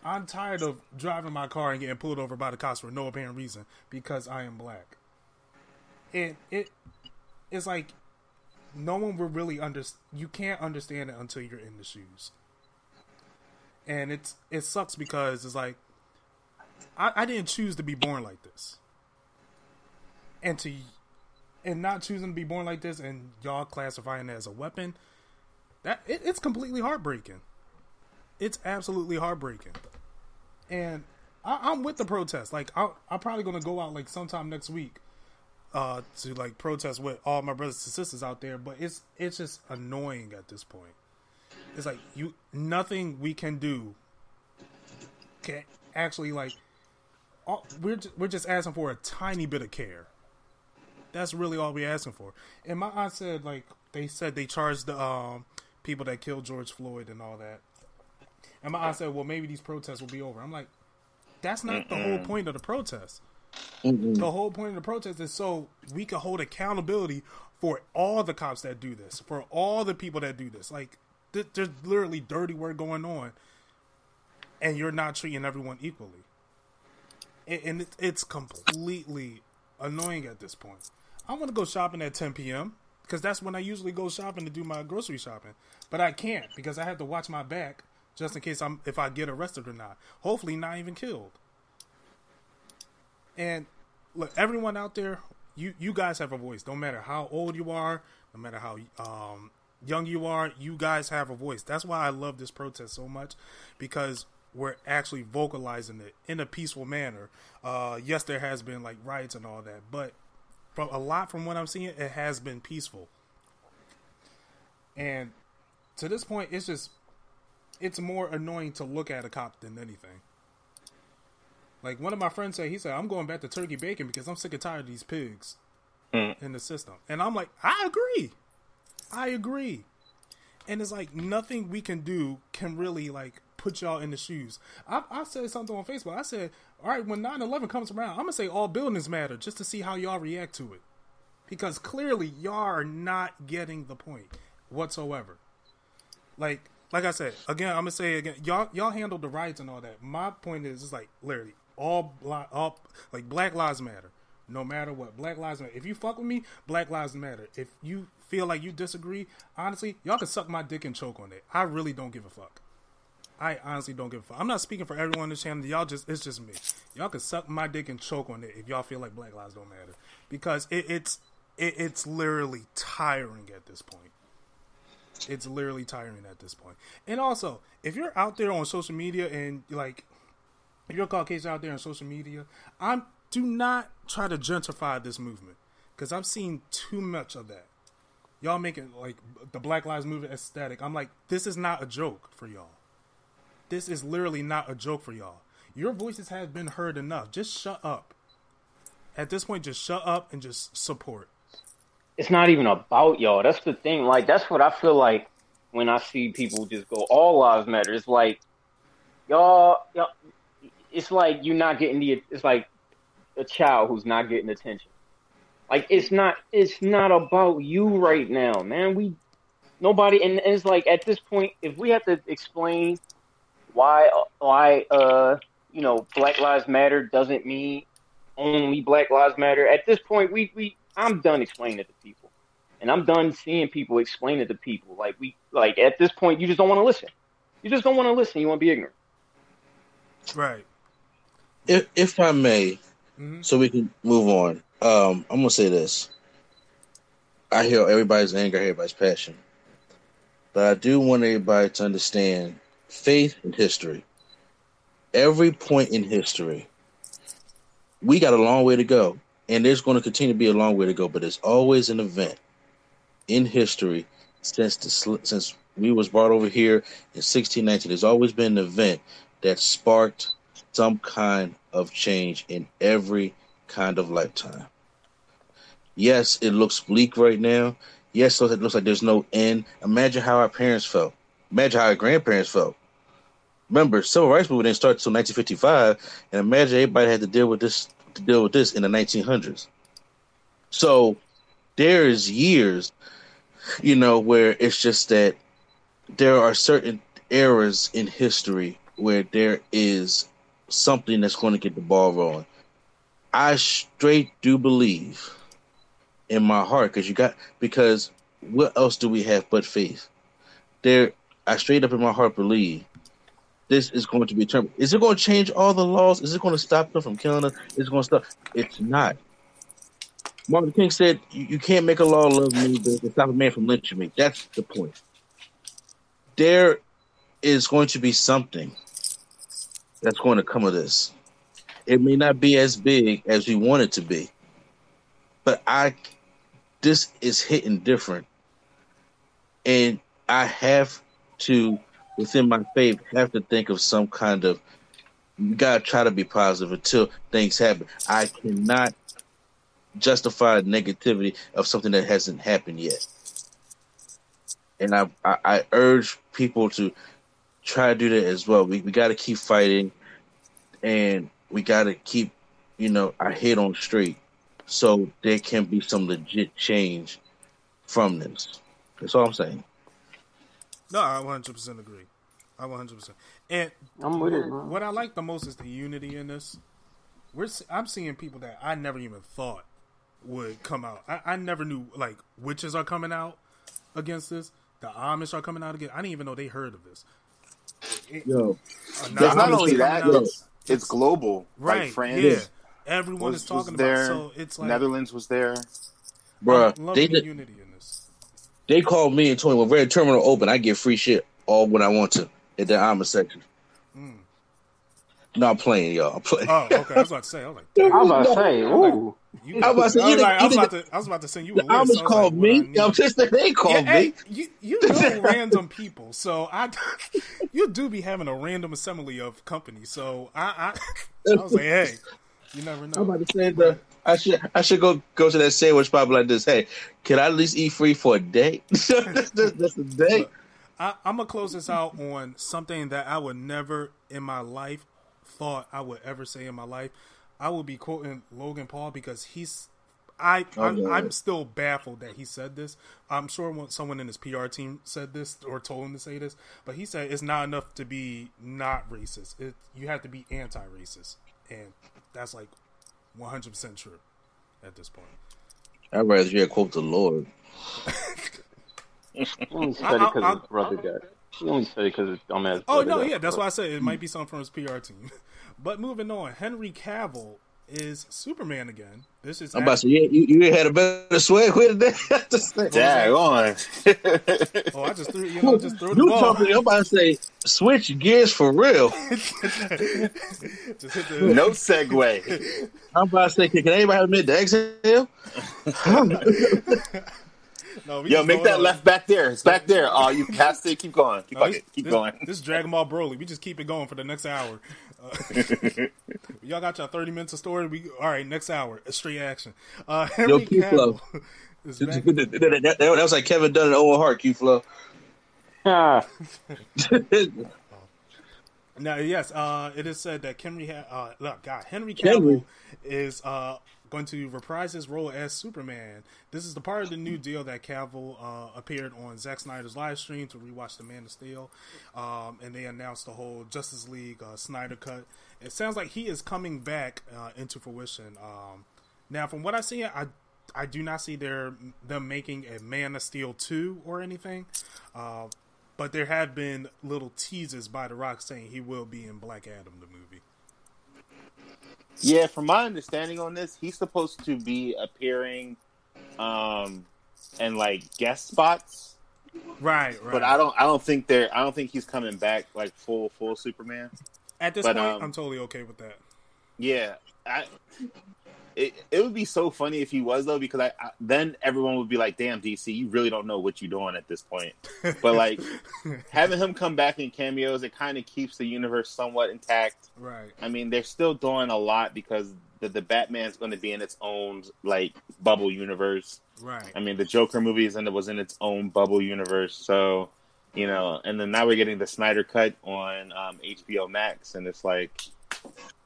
Speaker 1: I'm tired of driving my car and getting pulled over by the cops for no apparent reason because I am black. And it it's like no one will really understand. You can't understand it until you're in the shoes. And it's it sucks because it's like I, I didn't choose to be born like this. And to and not choosing to be born like this and y'all classifying it as a weapon, that it, it's completely heartbreaking. It's absolutely heartbreaking and I, am with the protest. Like I, I'm probably gonna go out like sometime next week uh, to like protest with all my brothers and sisters out there. But it's it's just annoying at this point. It's like you nothing we can do can actually like all, we're we're just asking for a tiny bit of care. That's really all we're asking for. And my aunt said like they said they charged the um, people that killed George Floyd and all that. And my aunt said, "Well, maybe these protests will be over." I'm like, "That's not Mm-mm. the whole point of the protest. Mm-mm. The whole point of the protest is so we can hold accountability for all the cops that do this, for all the people that do this. Like, th- there's literally dirty work going on, and you're not treating everyone equally. And, and it, it's completely annoying at this point. I want to go shopping at 10 p.m." because that's when I usually go shopping to do my grocery shopping. But I can't because I have to watch my back just in case I'm if I get arrested or not. Hopefully, not even killed. And look, everyone out there, you you guys have a voice. No matter how old you are, no matter how um, young you are, you guys have a voice. That's why I love this protest so much because we're actually vocalizing it in a peaceful manner. Uh, yes, there has been like riots and all that, but from a lot from what I'm seeing, it has been peaceful. And to this point, it's just it's more annoying to look at a cop than anything. Like one of my friends said, he said, "I'm going back to turkey bacon because I'm sick and tired of these pigs mm. in the system." And I'm like, I agree, I agree. And it's like nothing we can do can really like put y'all in the shoes. I, I said something on Facebook. I said, all right, when 9-11 comes around, I'm gonna say all buildings matter just to see how y'all react to it, because clearly y'all are not getting the point whatsoever. Like, like I said again, I'm gonna say again, y'all y'all handled the riots and all that. My point is, it's like literally all all like Black Lives Matter. No matter what, Black Lives Matter. If you fuck with me, Black Lives Matter. If you feel like you disagree, honestly, y'all can suck my dick and choke on it. I really don't give a fuck. I honestly don't give a fuck. I'm not speaking for everyone on this channel. Y'all just it's just me. Y'all can suck my dick and choke on it if y'all feel like Black Lives don't matter because it, it's it, it's literally tiring at this point. It's literally tiring at this point. And also, if you're out there on social media and like if you're Caucasian out there on social media, I'm do not try to gentrify this movement because I've seen too much of that. Y'all making like the Black Lives Movement aesthetic. I'm like, this is not a joke for y'all. This is literally not a joke for y'all. Your voices have been heard enough. Just shut up. At this point, just shut up and just support.
Speaker 4: It's not even about y'all. That's the thing. Like that's what I feel like when I see people just go all lives matter. It's like y'all, y'all. It's like you're not getting the. It's like a child who's not getting attention. Like it's not. It's not about you right now, man. We nobody, and, and it's like at this point, if we have to explain why why uh you know Black Lives Matter doesn't mean only Black Lives Matter. At this point, we we I'm done explaining it to people, and I'm done seeing people explain it to people. Like we like at this point, you just don't want to listen. You just don't want to listen. You want to be ignorant.
Speaker 1: Right.
Speaker 2: If if I may, mm-hmm. so we can move on. Um, I'm gonna say this. I hear everybody's anger, everybody's passion, but I do want everybody to understand faith and history. Every point in history, we got a long way to go, and there's going to continue to be a long way to go. But there's always an event in history since the since we was brought over here in 1619. There's always been an event that sparked some kind of change in every kind of lifetime. Yes, it looks bleak right now. Yes, it looks like there's no end. Imagine how our parents felt. Imagine how our grandparents felt remember, civil rights movement didn't start until 1955, and imagine everybody had to deal with this to deal with this in the 1900s. So there is years, you know, where it's just that there are certain eras in history where there is something that's going to get the ball rolling. I straight do believe in my heart because you got because what else do we have but faith? There, I straight up in my heart believe this is going to be term. Is it going to change all the laws? Is it going to stop them from killing us? Is it going to stop? It's not. Martin King said, "You, can't make a law love me, but stop a man from lynching me." That's the point. There is going to be something that's going to come of this. It may not be as big as we want it to be, but I, this is hitting different, and I have to within my faith have to think of some kind of you gotta try to be positive until things happen. I cannot justify negativity of something that hasn't happened yet. And I, I, I urge people to try to do that as well. We we gotta keep fighting and we gotta keep, you know, our head on straight so there can be some legit change from this. That's all I'm saying.
Speaker 1: No, I 100 percent agree. I 100 percent. And I'm with it. What I like the most is the unity in this. We're I'm seeing people that I never even thought would come out. I, I never knew like witches are coming out against this. The Amish are coming out again. I didn't even know they heard of this.
Speaker 2: Yo,
Speaker 3: uh, not, not only that, it's, it's, global.
Speaker 1: Right.
Speaker 3: Like France,
Speaker 1: yeah. Everyone
Speaker 3: was,
Speaker 1: is talking
Speaker 3: was there.
Speaker 1: about. So it's like
Speaker 3: Netherlands was there.
Speaker 2: Bruh, they
Speaker 1: the unity in this.
Speaker 2: they called me and told me when Red Terminal open, I get free shit all when I want to at the Alma section.
Speaker 1: Mm.
Speaker 2: No, I'm playing, y'all. I'm playing.
Speaker 1: Oh, okay. I was about to say. I was like,
Speaker 4: I was about to say, ooh.
Speaker 1: you,
Speaker 2: I was about to say,
Speaker 1: I was
Speaker 2: you
Speaker 1: like, I was about to, I was about to send you a
Speaker 2: the
Speaker 1: list. I
Speaker 2: Amish
Speaker 1: was like,
Speaker 2: called
Speaker 1: what
Speaker 2: me.
Speaker 1: I need.
Speaker 2: I'm just they called
Speaker 1: Yeah,
Speaker 2: me.
Speaker 1: hey, you you know random people, so I you do be having a random assembly of companies. So I I, I was like, hey, you never know.
Speaker 2: I'm about to say the I should I should go go to that sandwich spot like this. Hey, can I at least eat free for a day? that's, that's, that's a day.
Speaker 1: I, I'm gonna close this out on something that I would never in my life thought I would ever say in my life. I will be quoting Logan Paul because he's. I oh, I'm,
Speaker 2: yeah.
Speaker 1: I'm still baffled that he said this. I'm sure someone in his PR team said this or told him to say this, but he said it's not enough to be not racist. It, you have to be anti-racist, and that's like 100 percent true at this point.
Speaker 2: I'd rather hear quote the Lord.
Speaker 4: He only said
Speaker 1: I-
Speaker 4: it because
Speaker 1: I-
Speaker 4: his brother got. He only said it because his dumbass.
Speaker 1: Oh no, yeah, that's why I said it might be something from his PR team. (laughs) But moving on, Henry Cavill is Superman again. This is
Speaker 2: I'm about to say, you, you, you had a better swag with it. (laughs) Just say-
Speaker 3: Dag on.
Speaker 1: oh, I just threw you know just threw the
Speaker 2: You
Speaker 1: ball.
Speaker 2: talking? I'm about to say switch gears for real. (laughs)
Speaker 1: the
Speaker 3: no segue.
Speaker 2: I'm about to say, can, can anybody admit the exhale? (laughs)
Speaker 1: no, we
Speaker 3: Yo, make that
Speaker 1: on.
Speaker 3: left back there. It's back there. Oh, you (laughs) passed it. Keep going. Keep,
Speaker 1: No,
Speaker 3: fuck
Speaker 1: this.
Speaker 3: Keep
Speaker 1: this-
Speaker 3: going.
Speaker 1: This is Dragon Ball Broly. We just keep it going for the next hour. Uh, (laughs) y'all got y'all 30 minutes of story. We all right. Next hour, straight action. Uh, Henry
Speaker 2: Yo, Q Flow.
Speaker 1: Is back.
Speaker 2: that, that- that- that was like Kevin Dunn and Owen Hart, Q Flow.
Speaker 4: Ah,
Speaker 1: Now, yes, uh, it is said that Henry, ha- uh, look, God, Henry Cavill
Speaker 2: Henry.
Speaker 1: is uh, going to reprise his role as Superman. This is the part of the new deal that Cavill uh, appeared on Zack Snyder's live stream to rewatch The Man of Steel, um, and they announced the whole Justice League uh, Snyder cut. It sounds like he is coming back uh, into fruition. Um, now, from what I see, I I do not see their them making a Man of Steel two or anything. Uh, but there have been little teases by The Rock saying he will be in Black Adam, the movie.
Speaker 3: Yeah, from my understanding on this, he's supposed to be appearing um in like guest spots.
Speaker 1: Right, right.
Speaker 3: But I don't I don't think they're I don't think he's coming back like full full Superman.
Speaker 1: At this
Speaker 3: but,
Speaker 1: point,
Speaker 3: um,
Speaker 1: I'm totally okay with that.
Speaker 3: Yeah, I. It, it would be so funny if he was though, because I, I then everyone would be like, "Damn, DC, you really don't know what you're doing at this point." But (laughs) like having him come back in cameos, it kind of keeps the universe somewhat intact.
Speaker 1: Right.
Speaker 3: I mean, they're still doing a lot because the the Batman's going to be in its own like bubble universe.
Speaker 1: Right.
Speaker 3: I mean, the Joker movie is in, was in its own bubble universe, so you know. And then now we're getting the Snyder cut on um, HBO Max, and it's like,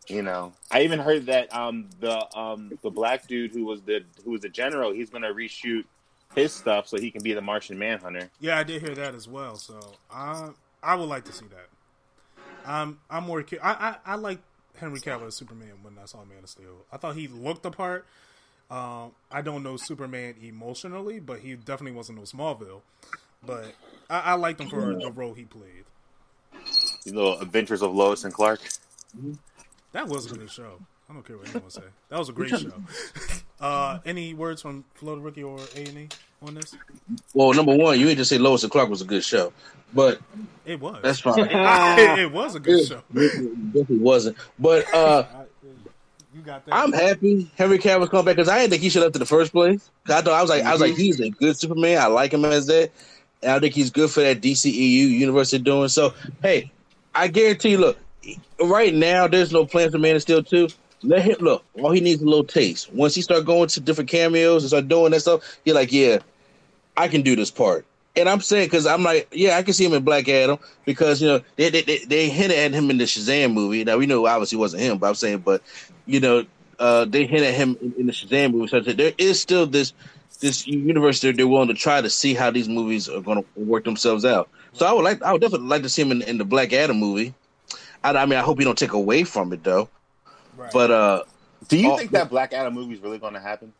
Speaker 3: you know, I even heard that um, the um, the black dude who was the who was the general, he's going to reshoot his stuff so he can be the Martian Manhunter.
Speaker 1: Yeah, I did hear that as well. So I I would like to see that. I'm I'm more. cu- I I, I like Henry Cavill as Superman when I saw Man of Steel. I thought he looked the part. Um, I don't know Superman emotionally, but he definitely wasn't no Smallville. But I, I liked him for the role he played.
Speaker 3: The little Adventures of Lois and Clark.
Speaker 1: That was a good show. I don't care what anyone say. That was a great show. (laughs) Uh, any words from Florida Rookie or A and E on this?
Speaker 2: Well, number one, you ain't just say Lois and Clark was a good show, but
Speaker 1: It was.
Speaker 2: that's (laughs) fine.
Speaker 1: it, it was a good show.
Speaker 2: it definitely wasn't. But uh, (laughs)
Speaker 1: I- you got that.
Speaker 2: I'm happy Henry Cavill's come back because I didn't think he should have left in the first place. I thought I was like, I was like, he's a good Superman. I like him as that. And I think he's good for that DCEU universe they're doing. So, hey, I guarantee you, look, right now there's no plan for Man of Steel 2. Let him look. All he needs a little taste. Once he start going to different cameos and start doing that stuff, you're like, yeah, I can do this part. And I'm saying because I'm like, yeah, I can see him in Black Adam because you know they they, they, they hinted at him in the Shazam movie. Now we know obviously wasn't him, but I'm saying, but you know, uh, they hinted at him in, in the Shazam movie. So there is still this this universe that they're willing to try to see how these movies are going to work themselves out. So I would like, I would definitely like to see him in, in the Black Adam movie. I, I mean, I hope you don't take away from it though.
Speaker 1: Right.
Speaker 2: But uh,
Speaker 3: Do you
Speaker 2: Oh,
Speaker 3: think that Black Adam movie is really going to happen?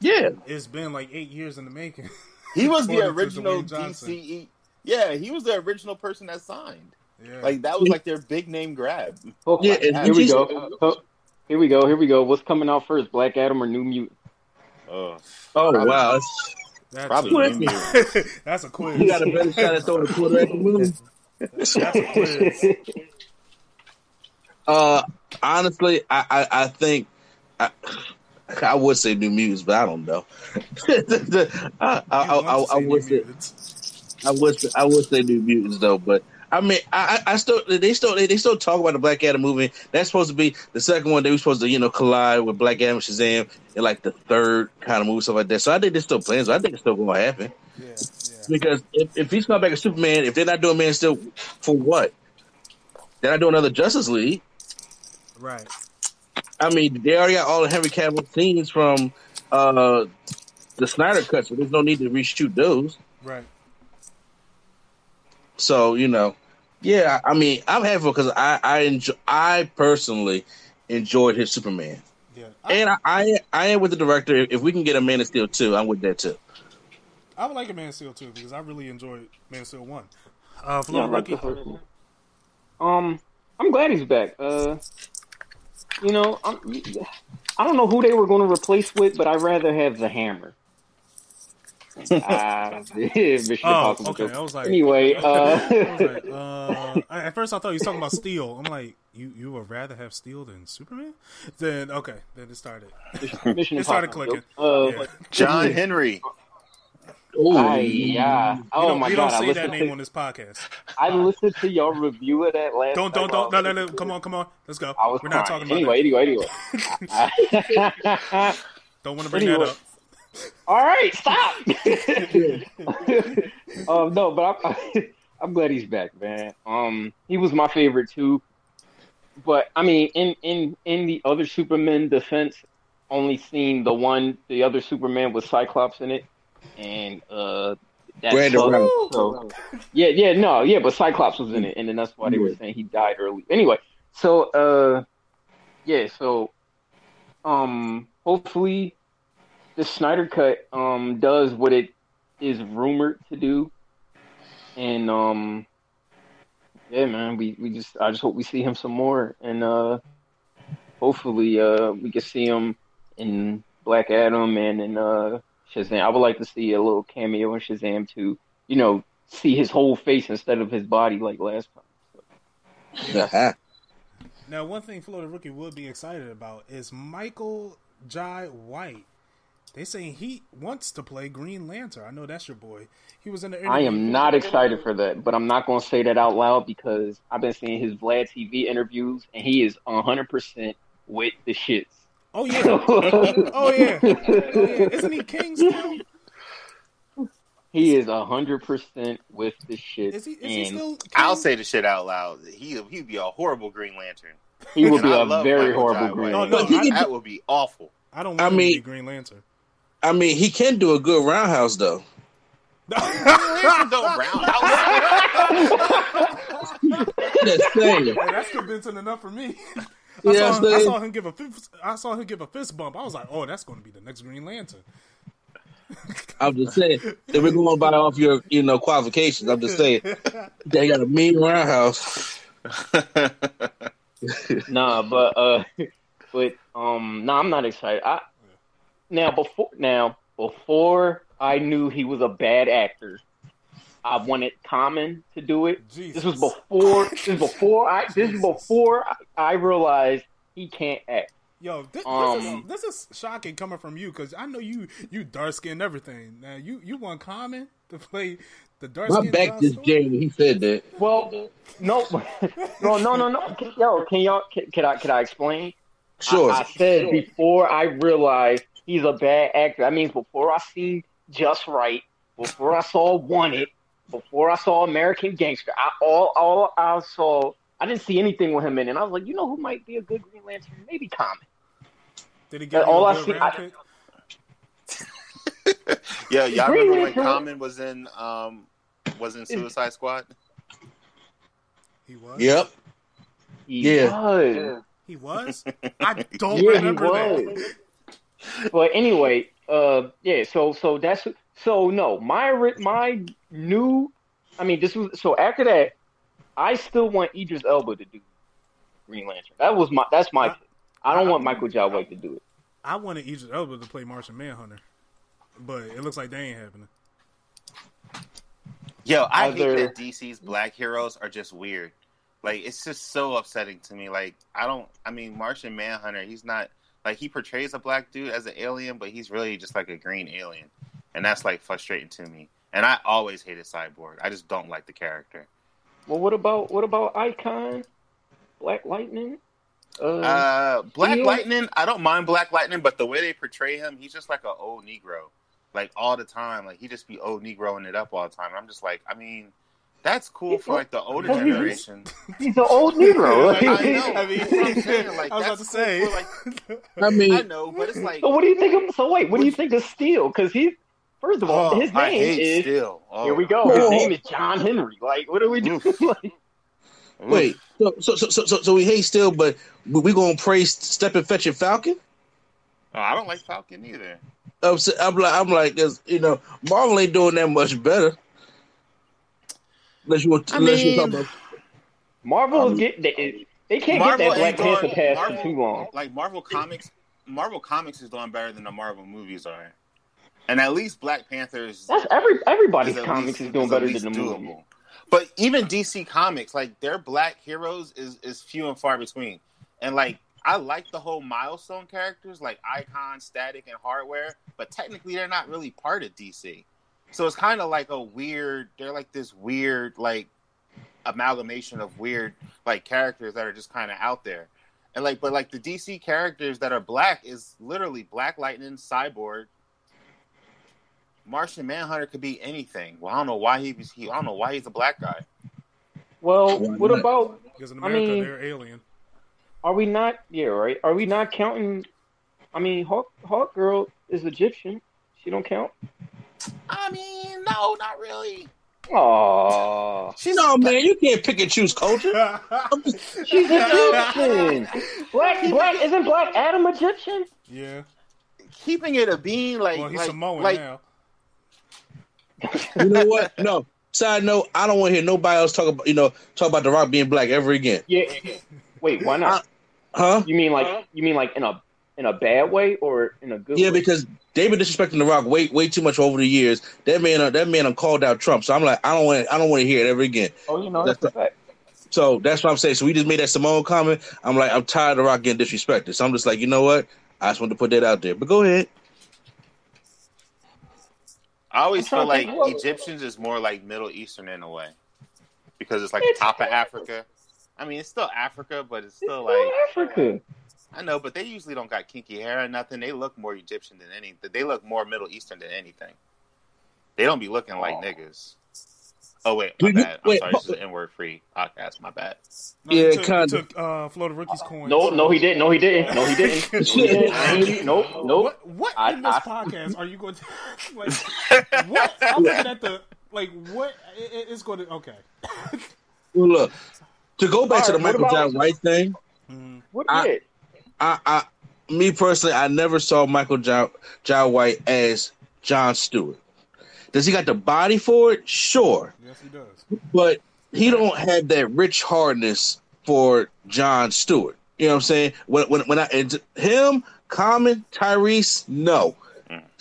Speaker 2: yeah,
Speaker 1: it's been like eight years in the making.
Speaker 3: He was the original DCE. Yeah, he was the original person that signed.
Speaker 1: Yeah.
Speaker 3: Like that was like their big name grab.
Speaker 4: well,
Speaker 2: Yeah, and
Speaker 4: here we
Speaker 2: he's-
Speaker 4: go. So, Here we go. Here we go. What's coming out first, Black Adam or New Mutant?
Speaker 3: Oh,
Speaker 2: Oh
Speaker 3: Probably.
Speaker 2: wow,
Speaker 1: That's
Speaker 3: probably
Speaker 1: a,
Speaker 3: New Mutant. (laughs)
Speaker 1: that's a quiz.
Speaker 2: you got a better shot at throwing a quarter at the moon. (laughs)
Speaker 1: That's a quiz.
Speaker 2: Uh, honestly, I I, I think I, I would say New Mutants, but I don't know. I, (laughs) I, I,
Speaker 1: You
Speaker 2: I,
Speaker 1: to
Speaker 2: I
Speaker 1: see
Speaker 2: would say. I would say, I would say New Mutants though, but I mean, I, I still they still they, they still talk about the Black Adam movie. That's supposed to be the second one. They were supposed to you know collide with Black Adam and Shazam in like the third kind of movie stuff like that. So I think they're still plans. I think it's still going to happen
Speaker 1: Yeah, yeah.
Speaker 2: because if, if he's coming back as Superman, if they're not doing Man Still for what? They're not doing another Justice League.
Speaker 1: Right.
Speaker 2: I mean, they already got all the Henry Cavill scenes from uh the Snyder cut, so there's no need to reshoot those.
Speaker 1: Right.
Speaker 2: So you know, yeah. I mean, I'm happy because I I enjoy, I personally enjoyed his Superman,
Speaker 1: Yeah. I,
Speaker 2: and I, I I am with the director. If we can get a Man of Steel two, I'm with that too.
Speaker 1: I would like a Man of Steel two because I really enjoyed Man of Steel one. Uh,
Speaker 4: Yeah, I like the first one. Um, I'm glad he's back. Uh, you know, I'm, I don't know who they were going to replace with, but I'd rather have the Hammer. (laughs) Ah, Mission
Speaker 1: Oh, okay. I was like,
Speaker 4: Anyway,
Speaker 1: I was
Speaker 4: uh,
Speaker 1: like, (laughs) uh, I- at first I thought he was talking about Steel. I'm like, you you would rather have Steel than Superman? Then okay, then it started.
Speaker 4: Mission (laughs)
Speaker 1: It started clicking.
Speaker 4: Uh,
Speaker 1: Yeah.
Speaker 3: John Henry.
Speaker 2: Oh,
Speaker 4: I, yeah.
Speaker 1: You
Speaker 4: Oh
Speaker 1: don't,
Speaker 4: my
Speaker 1: you
Speaker 4: god!
Speaker 1: don't
Speaker 4: I
Speaker 1: say that name
Speaker 4: to,
Speaker 1: on this podcast. (laughs)
Speaker 4: I listened to your review of that last.
Speaker 1: Don't don't don't no no no. Come on come on. Let's go.
Speaker 4: I was
Speaker 1: We're not
Speaker 4: crying.
Speaker 1: talking about
Speaker 4: anyway,
Speaker 1: that.
Speaker 4: anyway, anyway. (laughs)
Speaker 1: Don't want to bring
Speaker 4: Anyway.
Speaker 1: that up.
Speaker 4: All right, stop. (laughs) um, no, but I'm, I'm glad he's back, man. Um, he was my favorite too. But I mean, in in in the other Superman defense, only seen the one, the other Superman with Cyclops in it, and uh, that
Speaker 2: Brandon.
Speaker 4: So, yeah, yeah, no, yeah, but Cyclops was in it, and then that's why they were saying he died early. Anyway, so uh, yeah, so um, hopefully the Snyder cut um does what it is rumored to do, and um, yeah, man, we we just I just hope we see him some more, and uh, hopefully uh we can see him in Black Adam and in uh Shazam. I would like to see a little cameo in Shazam to you know see his whole face instead of his body like last time.
Speaker 2: Uh-huh.
Speaker 1: Now, one thing Florida rookie would be excited about is Michael Jai White. They saying he wants to play Green Lantern. I know that's your boy. He was in the.
Speaker 4: I am not excited for that, but I'm not going to say that out loud because I've been seeing his Vlad TV interviews and he is 100% with the shits.
Speaker 1: Oh yeah. oh yeah. Oh yeah. Isn't he King still?
Speaker 4: he is 100% with the shit.
Speaker 1: Is he? Is he still? King?
Speaker 3: I'll say the shit out loud. He he'd be a horrible Green Lantern.
Speaker 4: he would be
Speaker 3: I
Speaker 4: a very
Speaker 3: Michael
Speaker 4: horrible
Speaker 3: Jai
Speaker 4: Green
Speaker 3: White.
Speaker 1: No, no,
Speaker 4: Lantern.
Speaker 1: I-
Speaker 3: that would be awful.
Speaker 1: I don't want
Speaker 2: I
Speaker 1: him
Speaker 2: mean-
Speaker 1: to be Green Lantern.
Speaker 2: I mean, he can do a good roundhouse though.
Speaker 3: Don't roundhouse. (laughs)
Speaker 2: Just
Speaker 1: that's convincing enough for me. (laughs) I,
Speaker 2: Yeah,
Speaker 1: saw,
Speaker 2: I'm
Speaker 1: I saw him give a fist, I saw him give a fist bump. I was like, oh, that's going to be the next Green Lantern. (laughs)
Speaker 2: I'm just saying. If we're going by off your, you know, qualifications, I'm just saying (laughs) they got a mean roundhouse. (laughs)
Speaker 4: nah, but uh, but um, no, I'm not excited. I now before now before I knew he was a bad actor, I wanted Common to do it.
Speaker 1: Jesus.
Speaker 4: This was before. This is (laughs) before I. This is before I, I realized he can't act.
Speaker 1: Yo, this,
Speaker 4: Um,
Speaker 1: is, this is shocking coming from you because I know you you dark skin everything. Now you you want Common to play the dark
Speaker 2: My
Speaker 1: skin.
Speaker 2: back just jammed he said that.
Speaker 4: Well, no, (laughs) no, no, no, no. Can, yo, can y'all? Can, can I? Can I explain?
Speaker 2: Sure.
Speaker 4: I, I said before I realized he's a bad actor. That means before I seen Just Wright, before I saw Wanted, before I saw American Gangster, I all all I saw. I didn't see anything with him in, it. and I was like, you know who might be a good Green Lantern? Maybe Common.
Speaker 1: Did he get
Speaker 4: all
Speaker 1: you a
Speaker 4: I
Speaker 1: good
Speaker 4: see- I- (laughs)
Speaker 3: yeah, y'all
Speaker 4: Green
Speaker 3: remember when Common was in um was in Suicide Squad?
Speaker 1: He was.
Speaker 2: Yep.
Speaker 4: He
Speaker 2: Yeah.
Speaker 4: was.
Speaker 1: He was. I don't
Speaker 4: Yeah, he
Speaker 1: remember that.
Speaker 4: but anyway, uh, yeah. So so that's so no. My my new. I mean, this was so after that. I still want Idris Elba to do Green Lantern. That was my. That's my.
Speaker 1: I-
Speaker 4: I don't want Michael Jai White to do it.
Speaker 1: I wanted Idris Elba to play Martian Manhunter, but it looks like they ain't happening.
Speaker 3: Yo, I
Speaker 4: Other-
Speaker 3: hate that DC's black heroes are just weird. Like it's just so upsetting to me. Like I don't. I mean, Martian Manhunter. He's not like he portrays a black dude as an alien, but he's really just like a green alien, and that's like frustrating to me. And I always hated Cyborg. I just don't like the character.
Speaker 4: Well, what about what about Icon, Black Lightning? Uh,
Speaker 3: Uh, Black
Speaker 4: Yeah.
Speaker 3: Lightning. I don't mind Black Lightning, but the way they portray him, he's just like an old Negro, like all the time. Like he just be old Negroing it up all the time. And I'm just like, I mean, that's cool for like the older
Speaker 4: Well, (laughs) he's-
Speaker 3: generation.
Speaker 4: he's an old Negro. (laughs)
Speaker 3: Like, I (laughs) know.
Speaker 1: I mean,
Speaker 3: I'm saying, like,
Speaker 1: I was about to
Speaker 3: that's
Speaker 1: say.
Speaker 3: for, like,
Speaker 2: I mean,
Speaker 3: I know, but it's like,
Speaker 4: so what do you think of? So wait, what do you think of Steel? Because he, first of all,
Speaker 3: oh,
Speaker 4: his
Speaker 3: I
Speaker 4: name
Speaker 3: hate
Speaker 4: is.
Speaker 3: still. Oh.
Speaker 4: Here we go. His name is John Henry. Like, what are we doing? (laughs) Like,
Speaker 2: wait. So, so, so, so, so, so we hate still, but we, we gonna praise Step and Fetch and Falcon?
Speaker 3: Oh, I don't like Falcon either.
Speaker 2: I'm, s- I'm like, I'm like, 'cause, you know, Marvel ain't doing that much better. Unless you want,
Speaker 3: I
Speaker 2: unless you
Speaker 3: mean-
Speaker 2: talk about,
Speaker 4: Marvel
Speaker 2: Um,
Speaker 4: get they, they can't
Speaker 3: Marvel
Speaker 4: get that Black Panther pass
Speaker 3: Marvel-
Speaker 4: for too long.
Speaker 3: Like Marvel Comics, Marvel Comics is doing better than the Marvel movies are, and at least Black Panther is
Speaker 4: That's every everybody's
Speaker 3: is
Speaker 4: comics
Speaker 3: least-
Speaker 4: is doing
Speaker 3: at
Speaker 4: better than the
Speaker 3: doable.
Speaker 4: movie.
Speaker 3: But even DC Comics, like their black heroes is is few and far between. And like I like the whole milestone characters like Icon, Static, and Hardware, but technically they're not really part of DC. So it's kind of like a weird. They're like this weird like amalgamation of weird like characters that are just kind of out there. And like, but like the DC characters that are black is literally Black Lightning, Cyborg, Martian Manhunter could be anything. Well, I don't know why he was. He, I don't know why he's a black guy.
Speaker 4: Well, what about?
Speaker 1: Because in
Speaker 4: I
Speaker 1: America,
Speaker 4: mean-
Speaker 1: they're alien.
Speaker 4: Are we not? Yeah, right. Are we not counting? I mean, Hawk Hawk Girl is Egyptian. She don't count.
Speaker 3: I mean, no, not really.
Speaker 4: Aww.
Speaker 3: She's
Speaker 2: no, man, you can't pick and choose culture. (laughs)
Speaker 4: She's (laughs) Egyptian. Black, black, isn't Black Adam Egyptian?
Speaker 1: yeah.
Speaker 3: keeping it a bean. Like,
Speaker 1: Well, he's
Speaker 3: like,
Speaker 1: Samoan
Speaker 3: like
Speaker 1: now.
Speaker 2: You know what? No. Side note, I don't want to hear nobody else talk about you know talk about the Rock being black ever again.
Speaker 4: Yeah. Wait, why not?
Speaker 2: Huh?
Speaker 4: You mean like you mean like in a in a bad way or in a good
Speaker 2: Yeah,
Speaker 4: way?
Speaker 2: because they've been disrespecting the Rock way way too much over the years. That man, uh, that man, called out Trump. So I'm like, I don't want, I don't want to hear it ever again.
Speaker 4: oh, you know that's a fact.
Speaker 2: So that's what I'm saying. So we just made that Samoan comment. I'm like, I'm tired of the Rock getting disrespected. So I'm just like, you know what? I just want to put that out there. But go ahead.
Speaker 3: I always feel like Egyptians is more like Middle Eastern in a way, because it's like
Speaker 4: It's-
Speaker 3: top of Africa. I mean, it's still Africa, but it's
Speaker 4: It's
Speaker 3: still
Speaker 4: still
Speaker 3: like
Speaker 4: Africa.
Speaker 3: I know, but they usually don't got kinky hair or nothing. They look more Egyptian than anything. They look more Middle Eastern than anything. They don't be looking like
Speaker 4: Oh.
Speaker 3: niggas. Oh wait,
Speaker 2: Do
Speaker 3: my
Speaker 2: you-
Speaker 3: bad. I'm
Speaker 2: wait,
Speaker 3: sorry. This is an N-word free podcast. My bad.
Speaker 1: No,
Speaker 2: Yeah,
Speaker 1: took,
Speaker 2: kinda.
Speaker 1: took uh, Florida Rookie's coin.
Speaker 4: No, no, he didn't. No, he didn't. No, he (laughs) didn't. No, he didn't. Nope, nope.
Speaker 1: What? What
Speaker 4: I-
Speaker 1: in this
Speaker 4: I-
Speaker 1: podcast are you going to (laughs) like? (laughs) What? I'm looking at the like. What? It, it- it's going to. Okay.
Speaker 2: Well, look to go back to the
Speaker 4: All right,
Speaker 2: Michael
Speaker 4: what
Speaker 2: John White thing.
Speaker 1: Mhm.
Speaker 4: What
Speaker 2: I-
Speaker 4: did?
Speaker 2: I, I, me personally, I never saw Michael John, John White as John Stewart. Does he got the body for it? Sure,
Speaker 1: Yes, he does.
Speaker 2: but he don't have that rich hardness for John Stewart. You know what I'm saying? When when when I it's him, Common, Tyrese, no.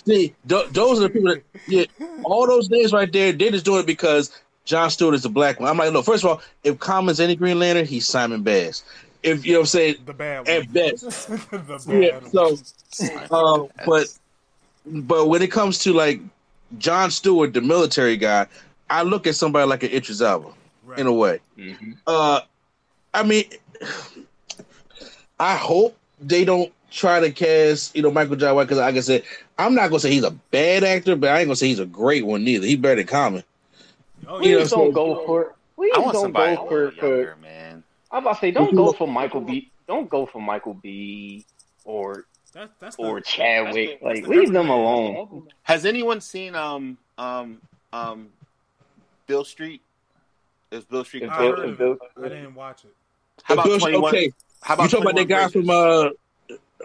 Speaker 2: See, th- those are the people that yeah, all those names right there. They're just doing it because John Stewart is the black one. I'm like, no. first of all, if Common's any Green Lantern, he's Simon Baz. If you know what I'm saying,
Speaker 1: The bad
Speaker 2: at best. (laughs)
Speaker 1: the bad
Speaker 2: Yeah,
Speaker 1: one.
Speaker 2: so uh, but but when it comes to like John Stewart, the military guy, I look at somebody like an Idris Elba
Speaker 1: Right.
Speaker 2: in a way.
Speaker 4: Mm-hmm.
Speaker 2: Uh, I mean, I hope they don't try to cast you know Michael Jai White because, like I said, I'm not gonna say he's a bad actor, but I ain't gonna say he's a great one neither. He's better than Common.
Speaker 1: Oh,
Speaker 2: You know,
Speaker 1: yeah.
Speaker 4: don't go for. Please
Speaker 3: I want
Speaker 4: don't
Speaker 3: somebody
Speaker 4: go for.
Speaker 3: little
Speaker 4: for
Speaker 3: man.
Speaker 4: I'm about to say, don't go for Michael B. Don't go for Michael B. Or
Speaker 1: That, that's
Speaker 4: or
Speaker 1: the,
Speaker 4: Chadwick.
Speaker 1: that's
Speaker 4: Like,
Speaker 1: the
Speaker 4: leave them alone.
Speaker 3: Has anyone seen um um um Beale Street? Is Beale Street?
Speaker 4: If
Speaker 1: I
Speaker 4: Bill-
Speaker 1: heard of
Speaker 4: Bill-
Speaker 1: I didn't watch it.
Speaker 3: How about
Speaker 2: Bill-
Speaker 3: twenty one?
Speaker 2: okay,
Speaker 3: How about
Speaker 2: you talking about that guy
Speaker 3: Bridges?
Speaker 2: from uh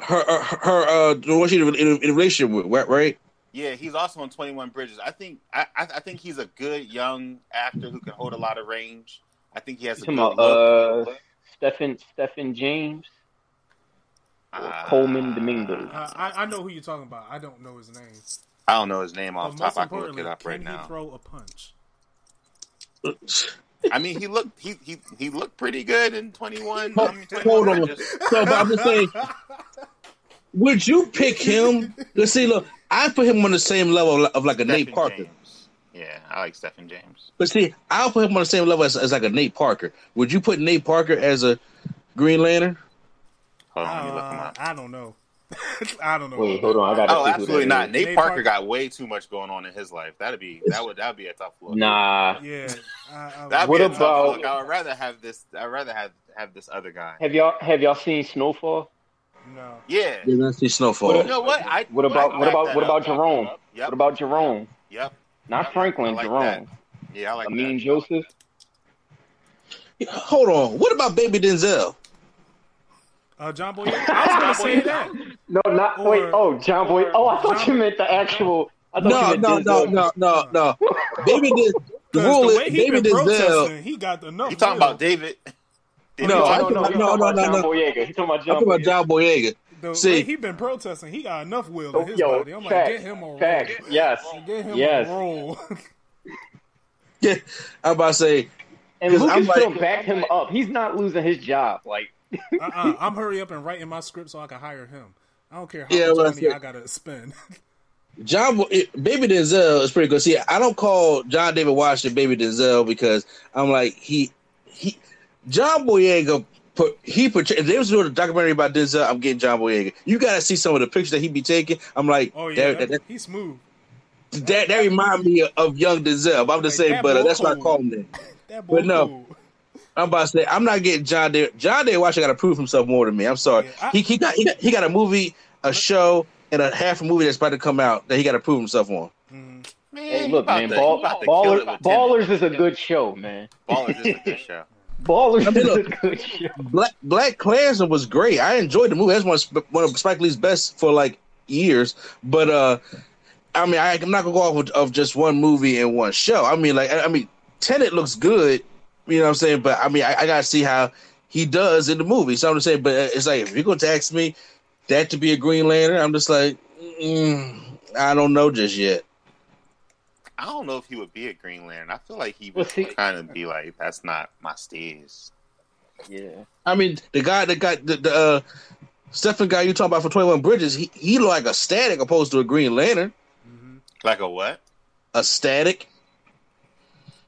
Speaker 2: her her, her uh the one she in, in, in a relationship with, right? right?
Speaker 3: Yeah, he's also on Twenty One Bridges. I think I, I I think he's a good young actor who can hold a lot of range. I think he has
Speaker 4: You
Speaker 3: a
Speaker 4: talking
Speaker 3: good
Speaker 4: about
Speaker 3: look.
Speaker 4: uh, Stephen Stephen James? Uh, Colman Domingo.
Speaker 1: Uh, I, I know who you're talking about. I don't know his name.
Speaker 3: I don't know his name off
Speaker 1: But
Speaker 3: top.
Speaker 1: most
Speaker 3: I can look
Speaker 1: importantly,
Speaker 3: it up
Speaker 1: can
Speaker 3: right
Speaker 1: he
Speaker 3: now.
Speaker 1: throw a punch?
Speaker 3: I mean, he looked he he he looked pretty good in 21.
Speaker 2: Hold-
Speaker 3: I mean, 21
Speaker 2: hold on.
Speaker 3: just-
Speaker 2: So, but I'm just saying, would you pick him? Let's see. Look, I put him on the same level of, of like a Nate Parker.
Speaker 3: James. Yeah, I like Stephen James.
Speaker 2: But see, I'll put him on the same level as, as like a Nate Parker. Would you put Nate Parker as a Green Lantern?
Speaker 3: Hold on, let me look him
Speaker 1: Uh,
Speaker 3: up.
Speaker 1: I don't know. (laughs) I don't know.
Speaker 4: Wait, hold on. I gotta
Speaker 3: Oh, absolutely not. Nate,
Speaker 1: Nate
Speaker 3: Parker,
Speaker 1: Parker-
Speaker 3: got way too much going on in his life. That'd be that would that'd be a tough look.
Speaker 4: Nah.
Speaker 1: Yeah. I, I, (laughs)
Speaker 4: What about-
Speaker 3: look. I would rather have this. I'd rather have have this other guy.
Speaker 4: Have y'all have y'all seen Snowfall?
Speaker 1: no.
Speaker 3: Yeah.
Speaker 2: Did I see Snowfall?
Speaker 3: You know what? I,
Speaker 4: What about
Speaker 3: I
Speaker 4: what about what about
Speaker 3: up.
Speaker 4: Jerome?
Speaker 3: Yep.
Speaker 4: What about Jerome?
Speaker 3: Yep.
Speaker 4: Not Franklin,
Speaker 3: I like
Speaker 4: Jerome.
Speaker 3: that. Yeah, I like
Speaker 4: I mean
Speaker 3: that.
Speaker 4: Joseph.
Speaker 2: Hold on. What about Baby Denzel?
Speaker 1: Uh, John Boyega. I was gonna say that. (laughs)
Speaker 4: No, not
Speaker 1: Or-
Speaker 4: wait. Oh, John Boy. Oh, I thought
Speaker 1: John-
Speaker 4: you meant the actual. I thought
Speaker 2: No, no, no, no, no, (laughs) no. Baby Denzel. The rule
Speaker 1: the
Speaker 2: is
Speaker 1: way he
Speaker 2: Baby
Speaker 1: been he got enough.
Speaker 3: You talking about David?
Speaker 2: No,
Speaker 4: No,
Speaker 2: I
Speaker 4: no,
Speaker 2: think-
Speaker 4: no,
Speaker 2: no, no, no,
Speaker 4: John
Speaker 2: no.
Speaker 4: Boyega. He's talking about
Speaker 2: I'm
Speaker 4: John
Speaker 2: talking about
Speaker 4: Boyega.
Speaker 2: John Boyega.
Speaker 1: The
Speaker 2: See-
Speaker 1: way he been protesting, he got enough will
Speaker 4: Oh,
Speaker 1: in his
Speaker 4: yo,
Speaker 1: body. I'm like, get him a roll.
Speaker 4: facts. Yes,
Speaker 1: Get him
Speaker 4: yes.
Speaker 1: a roll.
Speaker 2: Yeah, I'm about to say.
Speaker 4: And
Speaker 2: 'Cause I'm
Speaker 4: Lucasfilm
Speaker 2: like-
Speaker 4: backed him up. He's not losing his job. Like,
Speaker 1: uh-uh, I'm hurry up and writing my script so I can hire him. I don't care how
Speaker 2: Yeah,
Speaker 1: much money
Speaker 2: that's
Speaker 1: I gotta spend. (laughs)
Speaker 2: John, it- Baby Denzel is pretty good. See, I don't call John David Washington Baby Denzel because I'm like he he John Boyega put he put if they was doing a documentary about Denzel, I'm getting John Boyega. You got to see some of the pictures that he be taking. I'm like,
Speaker 1: Oh yeah,
Speaker 2: that, that,
Speaker 1: he's smooth.
Speaker 2: that, that remind me of young Denzel. I'm just
Speaker 1: Like,
Speaker 2: saying,
Speaker 1: that
Speaker 2: but uh, that's what I call him. Then.
Speaker 1: That (laughs) boy
Speaker 2: But no.
Speaker 1: cool.
Speaker 2: I'm about to say I'm not getting John David. John David Washington got to prove himself more than me. I'm sorry.
Speaker 1: Yeah, I-
Speaker 2: he he got, he got he got a movie, a show, and a half a movie that's about to come out that he got to prove himself on.
Speaker 1: Mhm.
Speaker 3: Man,
Speaker 4: hey, look, man,
Speaker 3: to-
Speaker 4: Ball,
Speaker 3: he about to kill
Speaker 4: Baller, Ballers is a good show, man.
Speaker 3: Ballers is a good (laughs) show.
Speaker 4: Ballers
Speaker 2: I mean,
Speaker 4: is
Speaker 2: look.
Speaker 4: a good show.
Speaker 2: Black Black Klansman was great. I enjoyed the movie. That's one of, one of Spike Lee's best for like years. But uh, I mean, I, I'm not gonna go off of, of just one movie and one show. I mean, like, I, I mean, Tenet looks good. You know what I'm saying? But I mean, I, I gotta see how he does in the movie. So I'm just saying. But uh, it's like if you're gonna ask me that to be a Green Lantern, I'm just like, mm, I don't know just yet.
Speaker 3: I don't know if he would be a Green Lantern. I feel like he would
Speaker 4: see-
Speaker 3: kind of be like, "That's not my steez."
Speaker 4: Yeah.
Speaker 2: I mean, the guy that got the, the uh, Stephen guy you talking about for 21 Bridges, he he like a static opposed to a Green Lantern.
Speaker 1: Mhm.
Speaker 3: Like a what?
Speaker 2: A static.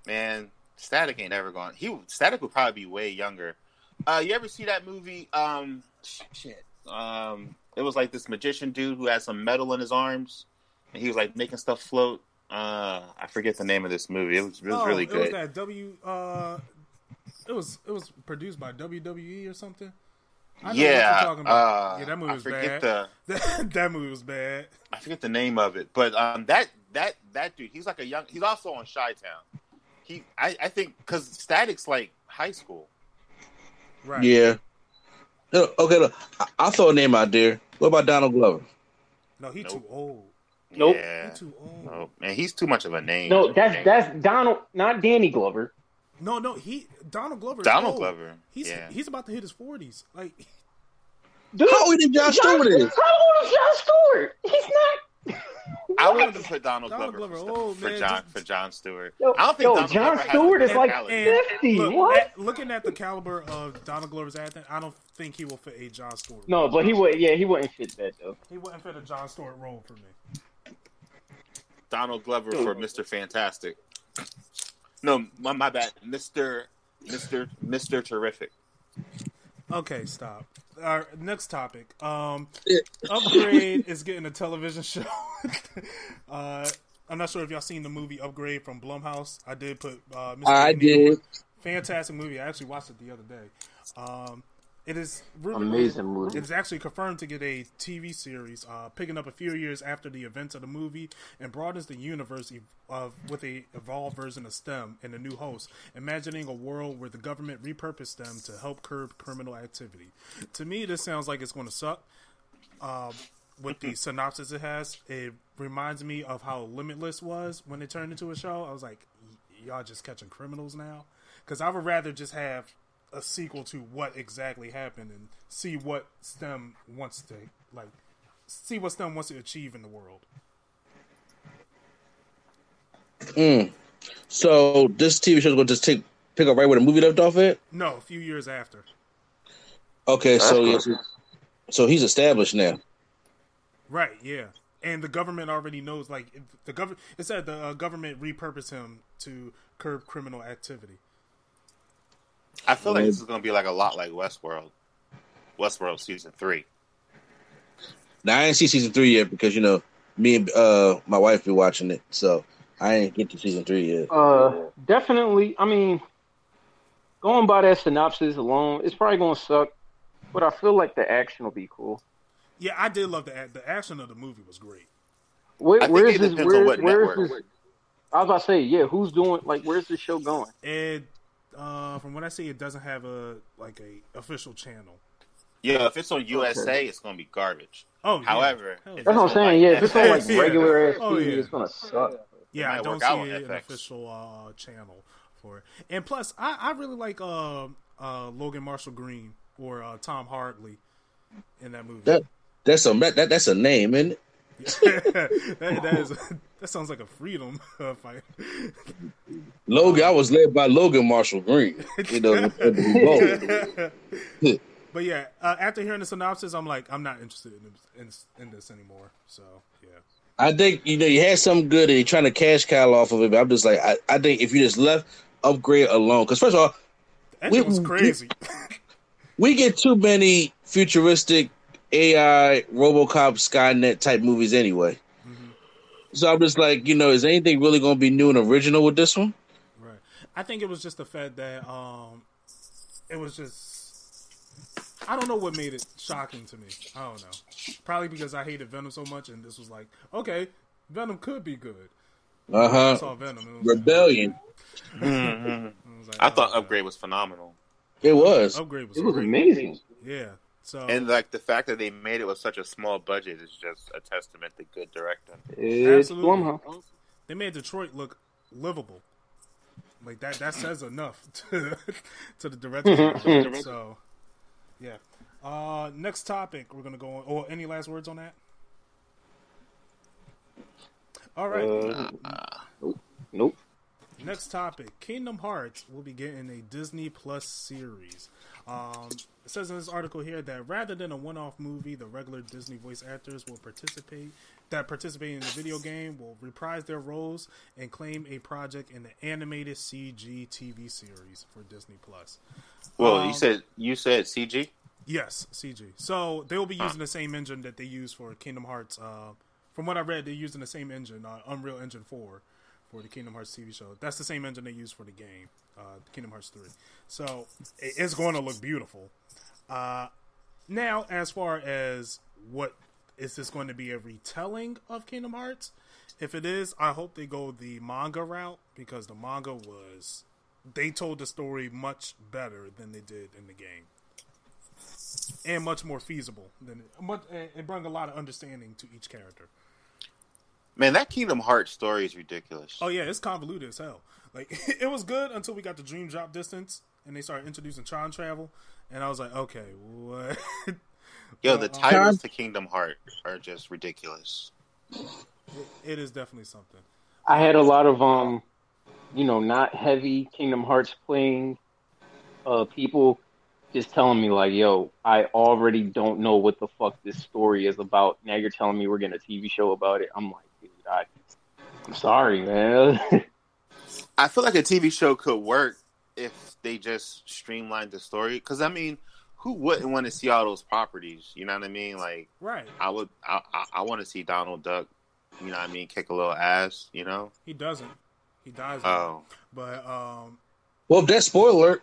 Speaker 3: Man, Static ain't ever gone. He Static would probably be way younger. Uh, you ever see that movie? Um, shit. Um, it was like this magician dude who had some metal in his arms, and he was like making stuff float. Uh, I forget the name of this movie. It was, it was
Speaker 1: Oh,
Speaker 3: really
Speaker 1: It was
Speaker 3: good.
Speaker 1: that W. Uh, it was it was produced by WWE or something. I know what you're
Speaker 3: yeah,
Speaker 1: talking about.
Speaker 3: uh,
Speaker 1: yeah, that movie was bad.
Speaker 3: the (laughs)
Speaker 1: That, that movie was bad.
Speaker 3: I forget the name of it, but um, that that that dude, he's like a young. He's also on Chi Town. He, I, I think, because Static's like high school.
Speaker 1: Right.
Speaker 2: Yeah. Look, Okay, look, I- I'll throw a name out there. What about Donald Glover?
Speaker 1: No, he
Speaker 3: Nope.
Speaker 1: too old.
Speaker 4: Nope.
Speaker 3: Yeah.
Speaker 1: He too old.
Speaker 3: No, man, he's too much of a name.
Speaker 4: No, that's that's Donald, not Danny Glover.
Speaker 1: No, no, he Donald Glover.
Speaker 3: Donald
Speaker 1: old.
Speaker 3: Glover.
Speaker 1: He's
Speaker 3: yeah.
Speaker 1: he's about to hit his forties. Like
Speaker 4: Dude,
Speaker 2: How old is John Stewart is?
Speaker 4: How old is John Stewart? He's not.
Speaker 3: I wanted to put Donald,
Speaker 1: Donald
Speaker 3: Glover,
Speaker 1: Glover,
Speaker 3: for,
Speaker 1: old, oh,
Speaker 3: for
Speaker 1: man,
Speaker 3: John
Speaker 1: just-
Speaker 3: for John Stewart.
Speaker 4: Yo,
Speaker 3: I don't think
Speaker 4: yo,
Speaker 3: Donald
Speaker 4: John
Speaker 3: Glover
Speaker 4: Stewart is like
Speaker 1: and
Speaker 4: 50,
Speaker 1: look,
Speaker 4: what?
Speaker 1: at- looking at the caliber of Donald Glover's acting, I don't think he will fit a John Stewart.
Speaker 4: No, but he would. Yeah, he wouldn't fit that though.
Speaker 1: he wouldn't fit a John Stewart role for me.
Speaker 3: Donald Glover for Mister Fantastic. No, my, my bad, Mister Mister Mister Terrific.
Speaker 1: Okay, stop. Our next topic. Um, Upgrade is getting a television show. (laughs) uh, I'm not sure if y'all seen the movie Upgrade from Blumhouse. I did put. Uh, Mr.
Speaker 2: I
Speaker 1: Neal-
Speaker 2: did.
Speaker 1: Fantastic movie. I actually watched it the other day. Um, it is really
Speaker 4: Amazing movie.
Speaker 1: It's actually confirmed to get a TV series, uh, picking up a few years after the events of the movie, and broadens the universe ev- of with a evolved version of STEM and a new host, imagining a world where the government repurposed them to help curb criminal activity. To me, this sounds like it's going to suck. Um, with the (clears throat) synopsis it has, it reminds me of how Limitless was when it turned into a show. I was like, y'all just catching criminals now? Because I would rather just have a sequel to what exactly happened and see what STEM wants to like see what STEM wants to achieve in the world.
Speaker 2: Mm. So this TV show is going to just take pick up right where the movie left off at.
Speaker 1: No, a few years after.
Speaker 2: Okay, so yes, so he's established now.
Speaker 1: Right. Yeah. And the government already knows. Like the government, it said the uh, government repurposed him to curb criminal activity.
Speaker 3: I feel like this is going to be like a lot like Westworld. Westworld season three.
Speaker 2: Now I ain't see season three yet because you know me and uh, my wife be watching it, so I ain't get to season three yet.
Speaker 4: Uh, definitely. I mean, going by that synopsis alone, it's probably gonna suck, but I feel like the action will be cool.
Speaker 1: Yeah, I did love the the action of the movie was great.
Speaker 4: Where, where's this? Where, where's this? I was about to say, yeah. Who's doing like? Where's this show going?
Speaker 1: And uh, from what I see, it doesn't have a like a official channel.
Speaker 3: Yeah, if it's on USA, okay. it's gonna be garbage.
Speaker 1: Oh, yeah.
Speaker 3: however,
Speaker 4: that's what I'm saying. Like, yeah, if it's on like regular ass oh, TV, yeah. it's gonna suck.
Speaker 1: Yeah, I don't see an official uh, channel for it. And plus, I, I really like uh, uh, Logan Marshall Green or uh, Tom Hardy in that movie.
Speaker 2: That that's a that, that's a name, isn't it? (laughs)
Speaker 1: that, that is that sounds like a freedom uh, fight.
Speaker 2: Logan, I was led by Logan Marshall Green. You know, (laughs) (laughs)
Speaker 1: but yeah, uh, after hearing the synopsis, I'm like, I'm not interested in, in, in this anymore. So yeah.
Speaker 2: I think you know you had something good and you're trying to cash cow off of it. But I'm just like, I, I think if you just left upgrade alone, because first of all,
Speaker 1: that we, was crazy.
Speaker 2: We, (laughs) we get too many futuristic AI, RoboCop, Skynet type movies anyway. So I'm just like, you know, is anything really going to be new and original with this one?
Speaker 1: Right. I think it was just the fact that um, it was just. I don't know what made it shocking to me. I don't know. Probably because I hated Venom so much, and this was like, okay, Venom could be good.
Speaker 2: Uh huh. Saw Venom. Rebellion.
Speaker 3: Like, mm-hmm. I, like, I thought oh, Upgrade was phenomenal.
Speaker 2: It was.
Speaker 1: Upgrade was.
Speaker 4: It was amazing.
Speaker 1: Yeah. So
Speaker 3: and like the fact that they made it with such a small budget is just a testament to good directing.
Speaker 1: Absolutely. They made Detroit look livable. Like that that says enough (laughs) to, to the director. so yeah. Uh, next topic we're gonna go on. Or oh, any last words on that? All right.
Speaker 4: Uh, nope.
Speaker 1: Next topic: Kingdom Hearts will be getting a Disney Plus series. Um, it says in this article here that rather than a one-off movie, the regular Disney voice actors will participate that participate in the video game will reprise their roles and claim a project in the animated CG TV series for Disney Plus.
Speaker 3: Well, um, you said you said CG.
Speaker 1: Yes, CG. So they will be using the same engine that they use for Kingdom Hearts. Uh, from what I read, they're using the same engine, uh, Unreal Engine Four, for the Kingdom Hearts TV show. That's the same engine they use for the game, uh, Kingdom Hearts Three. So it's going to look beautiful. Uh, now, as far as what is this going to be a retelling of Kingdom Hearts? If it is, I hope they go the manga route because the manga was they told the story much better than they did in the game, and much more feasible than it. Much, it brought a lot of understanding to each character.
Speaker 3: Man, that Kingdom Hearts story is ridiculous.
Speaker 1: Oh yeah, it's convoluted as hell. Like (laughs) it was good until we got the dream drop distance and they started introducing time travel, and I was like, okay, what?
Speaker 3: Yo, the titles to Kingdom Heart are just ridiculous.
Speaker 1: It, it is definitely something.
Speaker 4: I had a lot of um, you know, not heavy Kingdom Hearts playing uh people just telling me like, "Yo, I already don't know what the fuck this story is about." Now you're telling me we're getting a TV show about it. I'm like, dude, I, I'm sorry, man. (laughs)
Speaker 3: I feel like a TV show could work if they just streamlined the story. Because I mean, who wouldn't want to see all those properties? You know what I mean? Like,
Speaker 1: right?
Speaker 3: I would. I I, I want to see Donald Duck. You know what I mean? Kick a little ass. You know.
Speaker 1: He doesn't. He dies.
Speaker 3: Oh.
Speaker 1: But um.
Speaker 2: Well, that spoiler.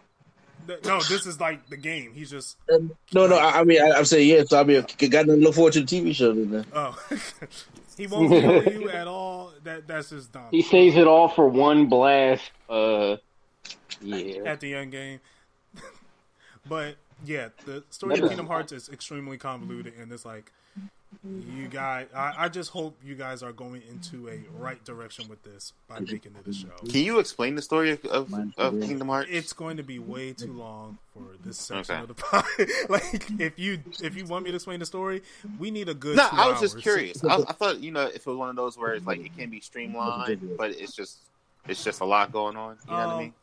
Speaker 1: No, this is like the game. He's just
Speaker 2: um, no, no. I, I mean, I, am saying yeah. So I mean, got nothing to look forward to the TV show then.
Speaker 1: Oh, (laughs) he won't kill you (laughs) at all. That that's just dumb.
Speaker 4: He saves it all for one blast. Uh, yeah.
Speaker 1: At the end game, (laughs) but yeah, the story of Kingdom Hearts is extremely convoluted, and it's like you guys, I, I, just hope you guys are going into a right direction with this by making it a show.
Speaker 3: Can you explain the story of, of, of Kingdom Hearts?
Speaker 1: It's going to be way too long for this section okay. of the pod. (laughs) like, if you if you want me to explain the story, we need a good.
Speaker 3: No, I was hours. just curious. I, I, thought you know if it was one of those where it's like it can be streamlined, but it's just it's just a lot going on. You know um, what I um, mean?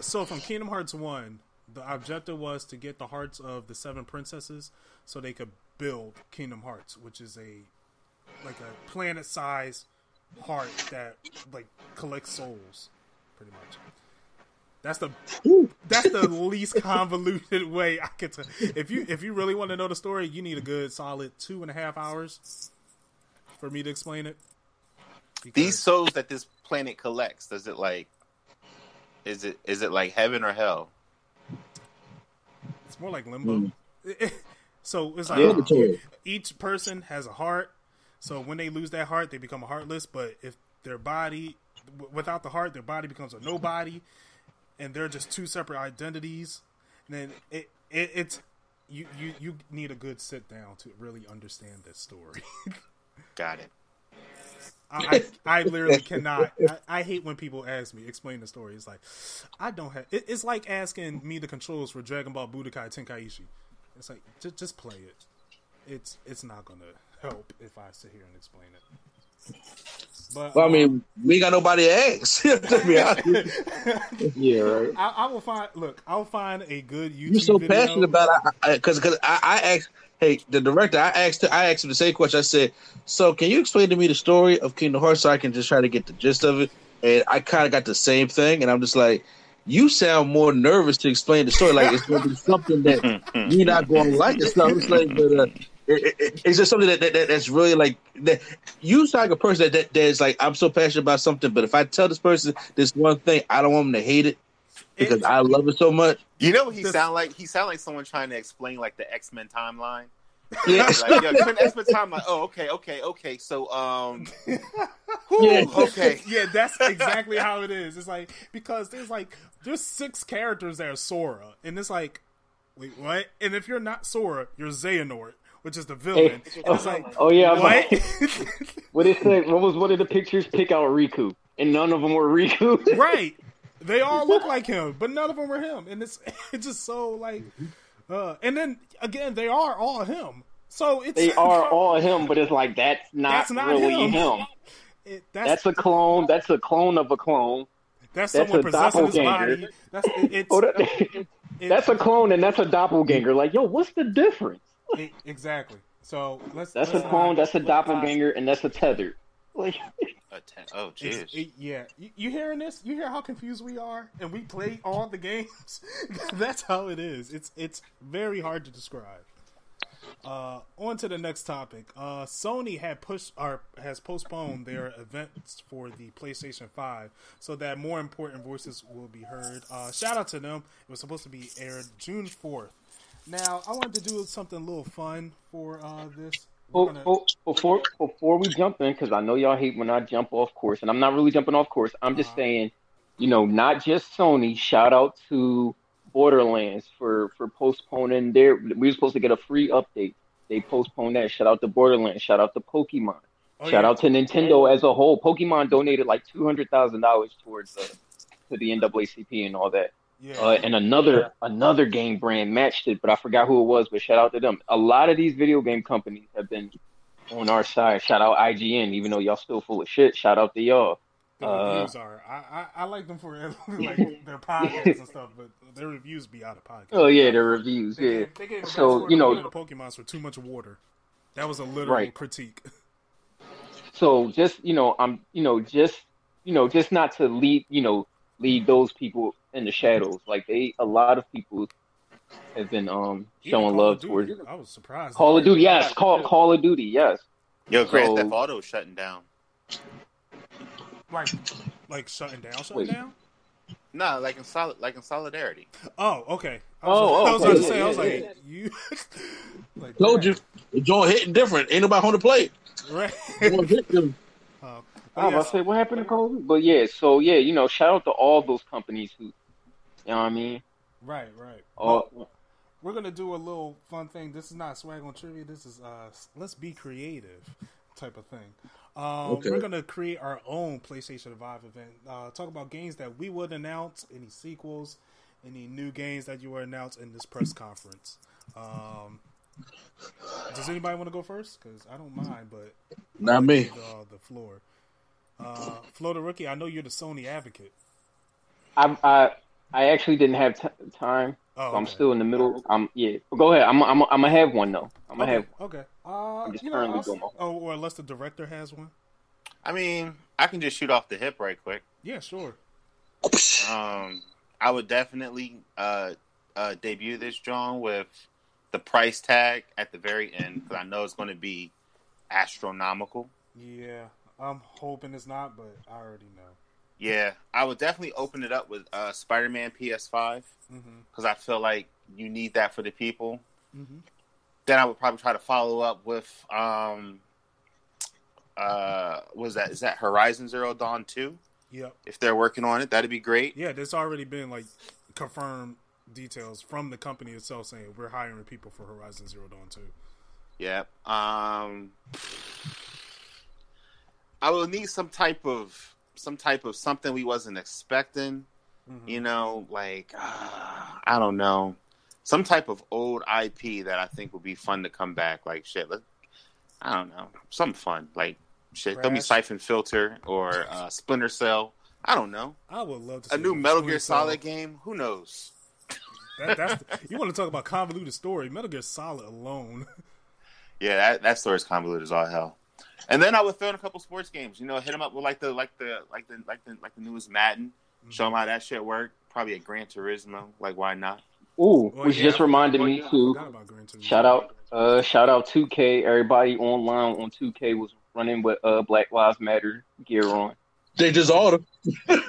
Speaker 1: So from Kingdom Hearts one, the objective was to get the hearts of the seven princesses so they could build Kingdom Hearts, which is a like a planet size heart that like collects souls, pretty much. That's the that's the least (laughs) convoluted way I could. T- if you if you really want to know the story, you need a good solid two and a half hours for me to explain it.
Speaker 3: Because... These souls that this planet collects, does it like? Is it is it like heaven or hell?
Speaker 1: It's more like limbo. (laughs) Mm. So it's like each person has a heart. So when they lose that heart, they become a heartless. But if their body, without the heart, their body becomes a nobody, and they're just two separate identities. then it, it it's you you you need a good sit down to really understand this story. (laughs)
Speaker 3: Got it.
Speaker 1: I, I, literally cannot. I, I, hate when people ask me explain the story. It's like I don't have. It, it's like asking me the controls for Dragon Ball Budokai Tenkaichi. It's like just just play it. It's it's not gonna help if I sit here and explain it.
Speaker 2: But well, I mean, um, we got nobody to ask. (laughs) to be honest. (laughs)
Speaker 1: yeah, right. I, I, will find. Look, I'll find a good YouTube.
Speaker 2: You're so
Speaker 1: video.
Speaker 2: passionate about it because because I, I, I asked. Hey, the director, I asked I asked him the same question. I said, "So, can you explain to me the story of Kingdom Hearts so I can just try to get the gist of it?" And I kind of got the same thing, and I'm just like, you sound more nervous to explain the story. Like it's going to be something that (laughs) you're not going to like. It's not. It's like, but uh, it, it, it's just something that, that, that's really like that. You sound like a person that, that that's like I'm so passionate about something, but if I tell this person this one thing, I don't want them to hate it because I love it so much.
Speaker 3: You know, he sound like he sound like someone trying to explain like the X Men timeline. Yeah, like, (laughs) yo, X Men time. Like, oh, okay, okay, okay. So, um, (laughs) whew, yeah. okay, (laughs)
Speaker 1: yeah, that's exactly how it is. It's like because there's like there's six characters that are Sora, and it's like, wait, what? And if you're not Sora, you're Xehanort, which is the villain. Hey,
Speaker 4: oh,
Speaker 1: it's like,
Speaker 4: oh yeah, what? what is that? What was one of the pictures? Pick out Riku, and none of them were Riku.
Speaker 1: right. They all look like him, but none of them were him, and it's it's just so like. Uh, and then again, they are all him. So it's
Speaker 4: they (laughs) are all him, but it's like that's not, that's not really him. him. It, that's, that's, a clone. That's a clone of a clone.
Speaker 1: That's, that's someone possessing his body. That's it, it's, (laughs)
Speaker 4: that's a clone and that's a doppelganger. Like, yo, what's the difference?
Speaker 1: exactly. So let's.
Speaker 4: That's
Speaker 1: let's
Speaker 4: a clone. That's a doppelganger, and that's a tether. Like, (laughs)
Speaker 3: oh, jeez.
Speaker 1: Yeah, you, you, hearing this? You hear how confused we are, and we play all the games. (laughs) that's how it is. It's it's very hard to describe. Uh, on to the next topic. Uh, Sony had pushed or has postponed their events for the PlayStation 5 so that more important voices will be heard. Uh, shout out to them. It was supposed to be aired June 4th. Now, I wanted to do something a little fun for uh, this.
Speaker 4: Gonna... before before we jump in, because I know y'all hate when I jump off course, and I'm not really jumping off course. I'm just uh-huh. saying, you know, not just Sony. Shout out to Borderlands for for postponing their. We were supposed to get a free update. They postponed that. Shout out to Borderlands. Shout out to Pokemon. Oh, Shout yeah. out to Nintendo as a whole. Pokemon donated like two hundred thousand dollars towards the, to the NAACP and all that. Yeah. Uh, and another another game brand matched it, but I forgot who it was. But shout out to them. A lot of these video game companies have been on our side. Shout out IGN, even though y'all still full of shit. Shout out to y'all.
Speaker 1: The uh, reviews are. I, I, I like them for (laughs) like their podcasts and stuff, but their reviews be out of pocket.
Speaker 4: Oh yeah, their reviews. They, yeah. They so you know,
Speaker 1: the Pokemon's for too much water. That was a literal right. critique. (laughs)
Speaker 4: So just you know, I'm you know just you know just not to lead you know lead those people in the shadows. Like they, a lot of people have been um showing love towards.
Speaker 1: I was surprised.
Speaker 4: Call of Duty, yes. Call Call of Duty, yes.
Speaker 3: Yo, Grand so, Theft Auto shutting down.
Speaker 1: Like, like shutting down, shutting Wait. down.
Speaker 3: No, like in solid, like in solidarity.
Speaker 1: Oh, okay. I was, oh, (laughs) I was oh, about to say, I was like, you. (laughs)
Speaker 2: like, Told you, the joint hitting different. Ain't nobody on the plate.
Speaker 1: Right.
Speaker 4: Uh, (laughs) I was about to say, what happened to Kobe? But yeah, so yeah, you know, shout out to all those companies who, you know what I mean?
Speaker 1: Right, right.
Speaker 4: All, well,
Speaker 1: we're gonna do a little fun thing. This is not swag on trivia. This is uh, let's be creative type of thing. Um, okay. We're gonna create our own PlayStation Five event. Uh, talk about games that we would announce, any sequels, any new games that you were announced in this press conference. Um, does anybody want to go first? Because I don't mind, but
Speaker 2: not me.
Speaker 1: The, uh, the floor. Uh, Flo the rookie. I know you're the Sony advocate.
Speaker 4: I'm. I, I actually didn't have t- time. Oh, so I'm still in the middle. I'm yeah. But go ahead. I'm I'm I'm gonna have one though. I'm gonna
Speaker 1: okay.
Speaker 4: have.
Speaker 1: Okay. Uh, I'm just currently doing. Oh, or unless the director has one.
Speaker 3: I mean, I can just shoot off the hip right quick.
Speaker 1: Yeah, sure.
Speaker 3: Um, I would definitely uh, uh debut this John with the price tag at the very end because I know it's going to be astronomical.
Speaker 1: Yeah, I'm hoping it's not, but I already know.
Speaker 3: Yeah, I would definitely open it up with uh, Spider-Man PS5 because mm-hmm. I feel like you need that for the people. Mm-hmm. Then I would probably try to follow up with um, uh, was that is that Horizon Zero Dawn two?
Speaker 1: Yep.
Speaker 3: If they're working on it, that'd be great.
Speaker 1: Yeah, there's already been like confirmed details from the company itself saying we're hiring people for Horizon Zero Dawn two.
Speaker 3: Yep. Um, I will need some type of some type of something we wasn't expecting. Mm-hmm. You know, like uh, I don't know, some type of old IP that I think would be fun to come back. Like shit, let I don't know, something fun. Like shit, don't be Siphon Filter or uh, Splinter Cell. I don't know.
Speaker 1: I would love to
Speaker 3: a new Metal Gear Solid game. Who knows?
Speaker 1: That, that's (laughs) the, you want to talk about convoluted story? Metal Gear Solid alone.
Speaker 3: Yeah, that that story is convoluted as all hell. And then I would throw in a couple sports games. You know, hit them up with like the like the like the like the like the newest Madden. Mm-hmm. Show them how that shit work. Probably a Gran Turismo. Like why not?
Speaker 4: Ooh, well, which yeah, just reminded me too. Shout out, uh, shout out 2K. Everybody online on 2K was running with uh Black Lives Matter gear on.
Speaker 2: They just order. (laughs) (laughs) (laughs) I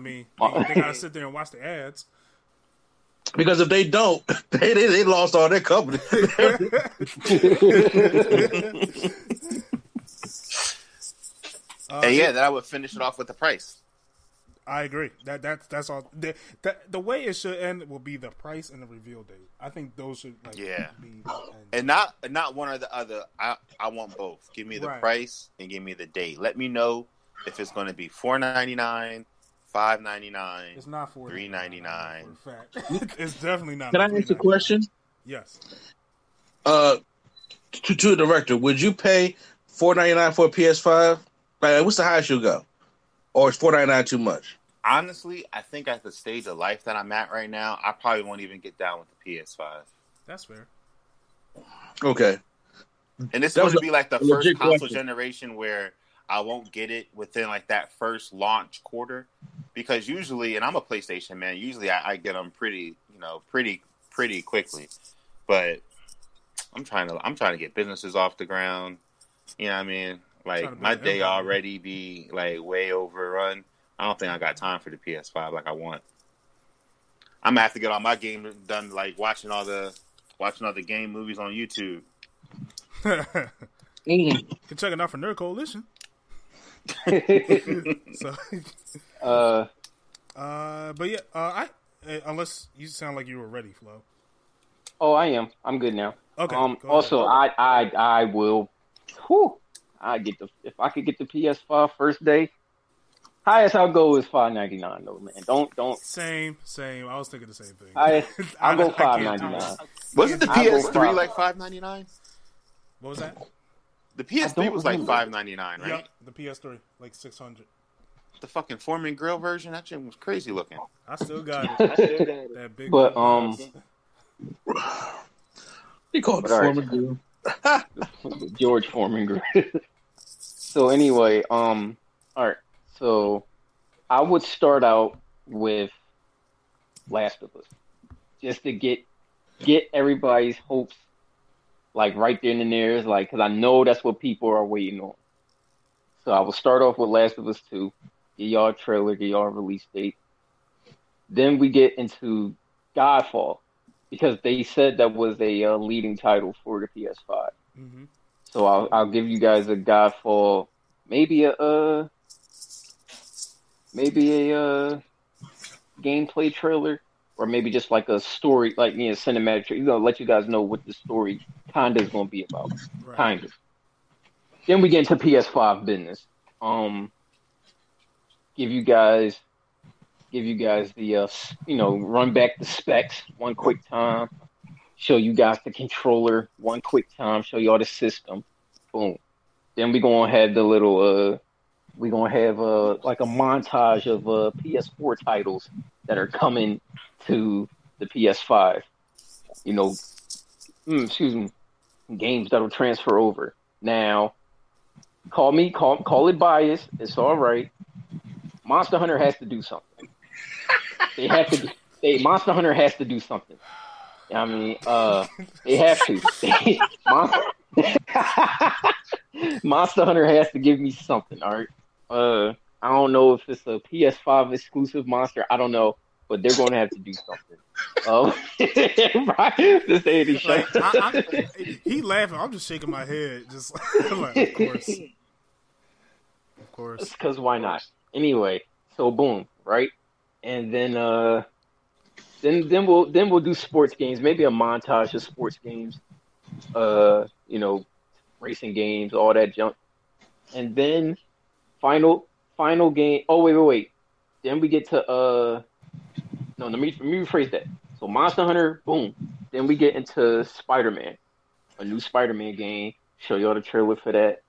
Speaker 1: mean, they, they gotta sit there and watch the ads.
Speaker 2: Because if they don't, (laughs) they they, they lost all their company. (laughs)
Speaker 3: uh, and yeah, that I would finish it off with the price.
Speaker 1: I agree. That that's that's all. The, the, the way it should end will be the price and the reveal date. I think those should like
Speaker 3: yeah, be and not not one or the other. I I want both. Give me the right. price and give me the date. Let me know if it's going to be four ninety nine, five ninety nine.
Speaker 1: It's not four
Speaker 3: three ninety nine. (laughs)
Speaker 1: it's definitely not.
Speaker 2: Can I ask a question?
Speaker 1: Yes.
Speaker 2: Uh, to to the director, would you pay four ninety nine for a PS Five? Like, what's the highest you go? Or is four ninety nine too much?
Speaker 3: Honestly, I think at the stage of life that I'm at right now, I probably won't even get down with the PS5.
Speaker 1: That's fair.
Speaker 2: Okay.
Speaker 3: And this is going to be like the first console question. generation where I won't get it within like that first launch quarter, because usually, and I'm a PlayStation man, usually I, I get them pretty, you know, pretty pretty quickly. But I'm trying to I'm trying to get businesses off the ground. You know what I mean? Like my day already be like way overrun. I don't think I got time for the PS5 like I want. I'm gonna have to get all my game done, like watching all the watching all the game movies on YouTube. (laughs)
Speaker 1: mm. Can check it out for Nerd Coalition. (laughs) (laughs) so, uh, uh, but yeah, uh, I uh, unless you sound like you were ready, Flo.
Speaker 4: Oh, I am. I'm good now.
Speaker 1: Okay.
Speaker 4: Um. Also, I, I, I will. Whew, I get the if I could get the PS5 first day, Highest I'll go is five ninety nine though, man. Don't don't.
Speaker 1: Same, same. I was thinking the same thing. (laughs)
Speaker 4: I I'll go five ninety nine.
Speaker 3: Wasn't the PS3 like five ninety nine?
Speaker 1: What was that?
Speaker 3: The PS3 was like five ninety nine, right? Yep,
Speaker 1: the PS3 like six hundred.
Speaker 3: The fucking Foreman grill version, that shit was crazy looking.
Speaker 1: I still got it. (laughs) Still got it. That big.
Speaker 4: But um,
Speaker 2: he called it Foreman grill. (laughs)
Speaker 4: George Foreman grill. so anyway, um, all right. So I would start out with Last of Us, just to get get everybody's hopes like right there in the ears, like because I know that's what people are waiting on. So I will start off with Last of Us Two, get y'all trailer, get y'all release date. Then we get into Godfall because they said that was a uh, leading title for the PS5. Mm-hmm. So I'll, I'll give you guys a Godfall, maybe a uh, maybe a uh, gameplay trailer or maybe just like a story, like you know, cinematic. You know, let you guys know what the story kind of is going to be about, right. kind of. Then we get into PS5 business. Um, give you guys, give you guys the, uh, you know, run back the specs one quick time. Show you guys the controller one quick time. Show you all the system. Boom. Then we gonna have the little, uh, we gonna have uh like a montage of uh PS4 titles that are coming to the PS5. You know, mm, excuse me, games that'll transfer over. Now, call me, call call it bias. It's all right. Monster Hunter has to do something. they have to. They Monster Hunter has to do something. I mean, uh, they have to. (laughs) Monster, (laughs) Monster Hunter has to give me something. All right. Uh, I don't know if it's a PS5 exclusive monster. I don't know, but they're going to have to do something. Um, (laughs)
Speaker 1: right? This ain't like, I, I, he laughing. I'm just shaking my head, just like, of course,
Speaker 4: of course. Because why not? Anyway, so boom, right? And then, uh, then, then we'll then we'll do sports games. Maybe a montage of sports games. Uh, you know, racing games, all that junk. And then final final game. Oh wait, wait, wait. Then we get to uh no, let me let me rephrase that. So Monster Hunter, boom. Then we get into Spider Man, a new Spider Man game. Show y'all the trailer for that.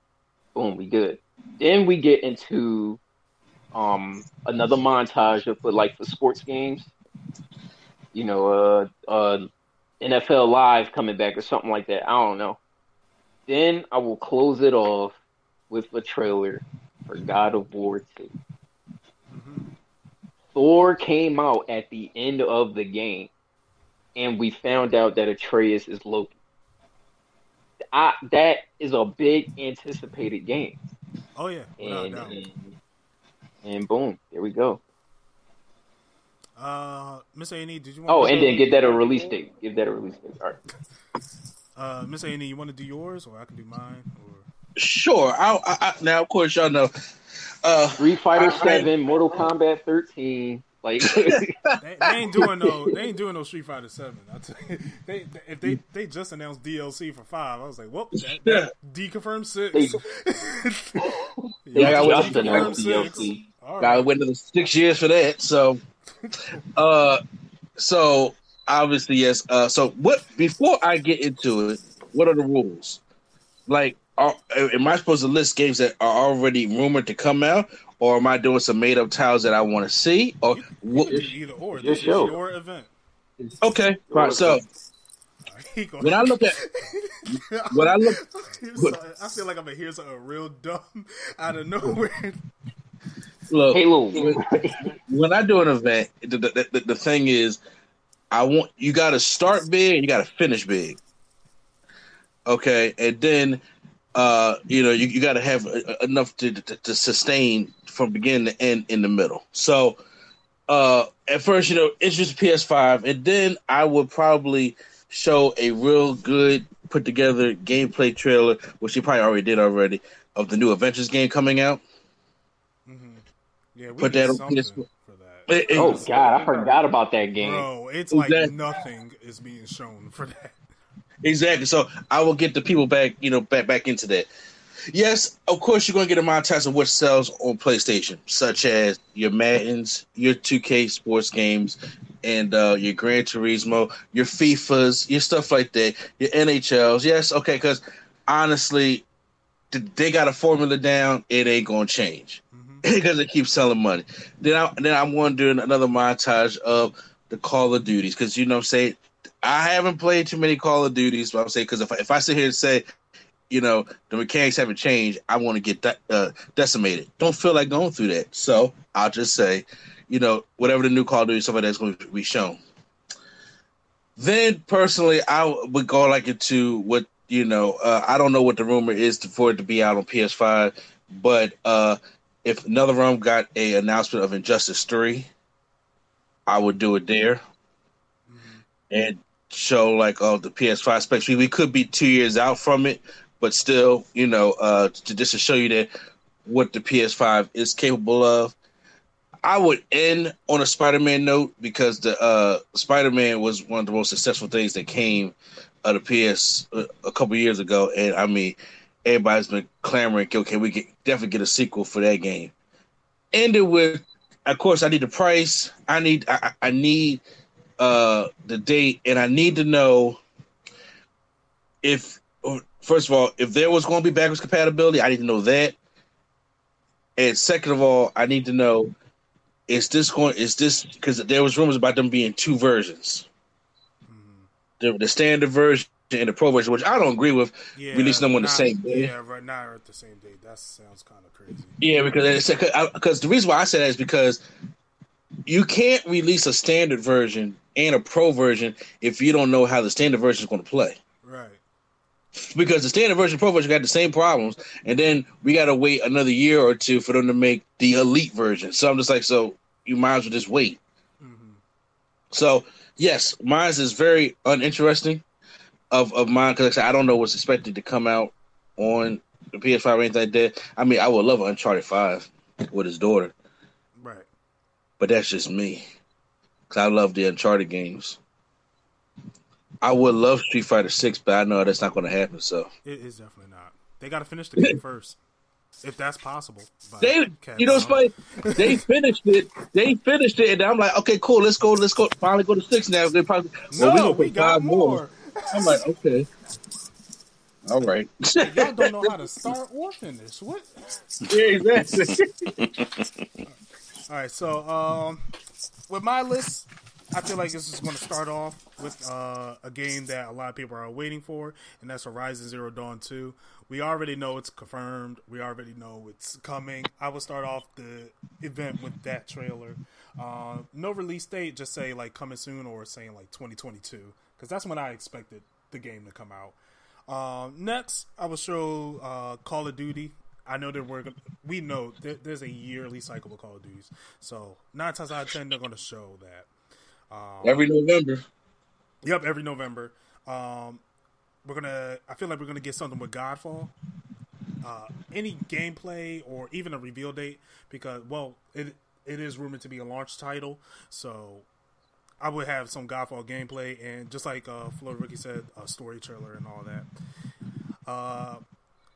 Speaker 4: Boom, we good. Then we get into um another montage of for like for sports games. You know, uh uh NFL Live coming back or something like that. I don't know. Then I will close it off with a trailer for God of War 2. Mm-hmm. Thor came out at the end of the game, and we found out that Atreus is Loki. I, that is a big anticipated game.
Speaker 1: Oh yeah,
Speaker 4: and, and, and boom, there we go.
Speaker 1: Uh, Miss A did you?
Speaker 4: Want oh, and then give that a release date. Give that a release date. All right.
Speaker 1: Uh, Miss A you want to do yours, or I can do mine, or
Speaker 2: Sure. I, I, now, of course, y'all know. Uh,
Speaker 4: Street Fighter I, Seven, Mortal Kombat Thirteen. Like (laughs)
Speaker 1: they, they, ain't doing no, they ain't doing no Street Fighter Seven. You, (laughs) they, if they they just announced DLC for five, I was like, well, that, that deconfirmed six. (laughs)
Speaker 2: yeah, I got just announced DLC. Right. Got to wait another six years for that. So, uh, so obviously yes. Uh, so what? Before I get into it, what are the rules? Like, are, am I supposed to list games that are already rumored to come out, or am I doing some made up titles that I want to see? Or
Speaker 1: you, what? either or. This is your event.
Speaker 2: Okay, right. So (laughs) when I look at (laughs) when I look, (laughs)
Speaker 1: I feel like I'm gonna hear something real dumb out of nowhere.
Speaker 2: Look, Halo. When, when I do an event, the, the, the, the thing is, I want you got to start big, and you got to finish big. Okay, and then uh, you know, you, you got to have enough to, to, to sustain from beginning to end in the middle. So, uh, at first, you know, introduce PS5, and then I would probably show a real good put together gameplay trailer, which you probably already did already, of the new Avengers game coming out.
Speaker 1: Yeah, put that on PS4.
Speaker 4: It, oh God, I forgot about that game.
Speaker 1: Bro, it's like exactly. nothing is being shown for that.
Speaker 2: Exactly. So I will get the people back, you know, back back into that. Yes, of course you're gonna get a montage of what sells on PlayStation, such as your Maddens, your 2K sports games, and uh, your Gran Turismo, your FIFAs, your stuff like that, your NHLs. Yes, okay, because honestly, they got a formula down. It ain't gonna change because it keeps selling money. Then I then I'm wondering another montage of the Call of Duties because you know I'm saying I haven't played too many Call of Duties, but I'm saying because if I, if I sit here and say, you know, the mechanics haven't changed, I want to get that uh, decimated. Don't feel like going through that, so I'll just say, you know, whatever the new Call of Duty stuff like that's going to be shown. Then personally, I would go like into what you know. Uh, I don't know what the rumor is to, for it to be out on PS5, but uh, if another room got a announcement of Injustice Three, I would do it there. Mm-hmm. And show like oh the PS5 specs. We, we could be two years out from it, but still, you know, uh, to just to show you that what the PS5 is capable of. I would end on a Spider-Man note because the uh, Spider-Man was one of the most successful things that came out of the PS a, a couple years ago, and I mean, everybody's been clamoring, okay, we get, definitely get a sequel for that game. Ended with, of course, I need the price, I need, I, I need uh the date, and I need to know if, first of all, if there was going to be backwards compatibility, I need to know that. And second of all, I need to know is this going? Is this because there was rumors about them being two versions, mm-hmm. the, the standard version and the pro version, which I don't agree with. Yeah, releasing them on not, the same day.
Speaker 1: Yeah, right now at the same day. That sounds kind of crazy.
Speaker 2: Yeah, because because the reason why I say that is because you can't release a standard version and a pro version if you don't know how the standard version is going to play.
Speaker 1: Right
Speaker 2: because the standard version pro version got the same problems, and then we got to wait another year or two for them to make the elite version. So I'm just like, so you might as well just wait. Mm-hmm. So yes, mine is very uninteresting of of mine because I don't know what's expected to come out on the PS5 or anything like that. I mean, I would love Uncharted Five with his daughter,
Speaker 1: right?
Speaker 2: But that's just me because I love the Uncharted games. I would love Street Fighter Six, but I know that's not going to happen. So
Speaker 1: it is definitely not. They got to finish the game first, if that's possible.
Speaker 2: They, you know, funny. They finished it. They finished it, and I'm like, okay, cool. Let's go. Let's go. Finally, go to six now. They probably
Speaker 1: well, no, we, we got more. more.
Speaker 2: I'm like, okay. All right.
Speaker 1: Y'all don't know how to start or finish. What? (laughs)
Speaker 2: Yeah, exactly.
Speaker 1: All right, so um, with my list, I feel like this is going to start off with uh, a game that a lot of people are waiting for, and that's Horizon Zero Dawn 2. We already know it's confirmed. We already know it's coming. I will start off the event with that trailer. Uh, no release date, just say like coming soon or saying like 2022, because that's when I expected the game to come out. Uh, next, I will show uh, Call of Duty. I know that we're we know there, there's a yearly cycle of Call of Duties, so nine times out of ten they're going to show that.
Speaker 2: Um, every November.
Speaker 1: Yep, every November. Um, we're gonna. I feel like we're gonna get something with Godfall. Uh, any gameplay or even a reveal date because well, it it is rumored to be a launch title, so I would have some Godfall gameplay and just like uh, Flo Rookie said, a story trailer and all that. Uh,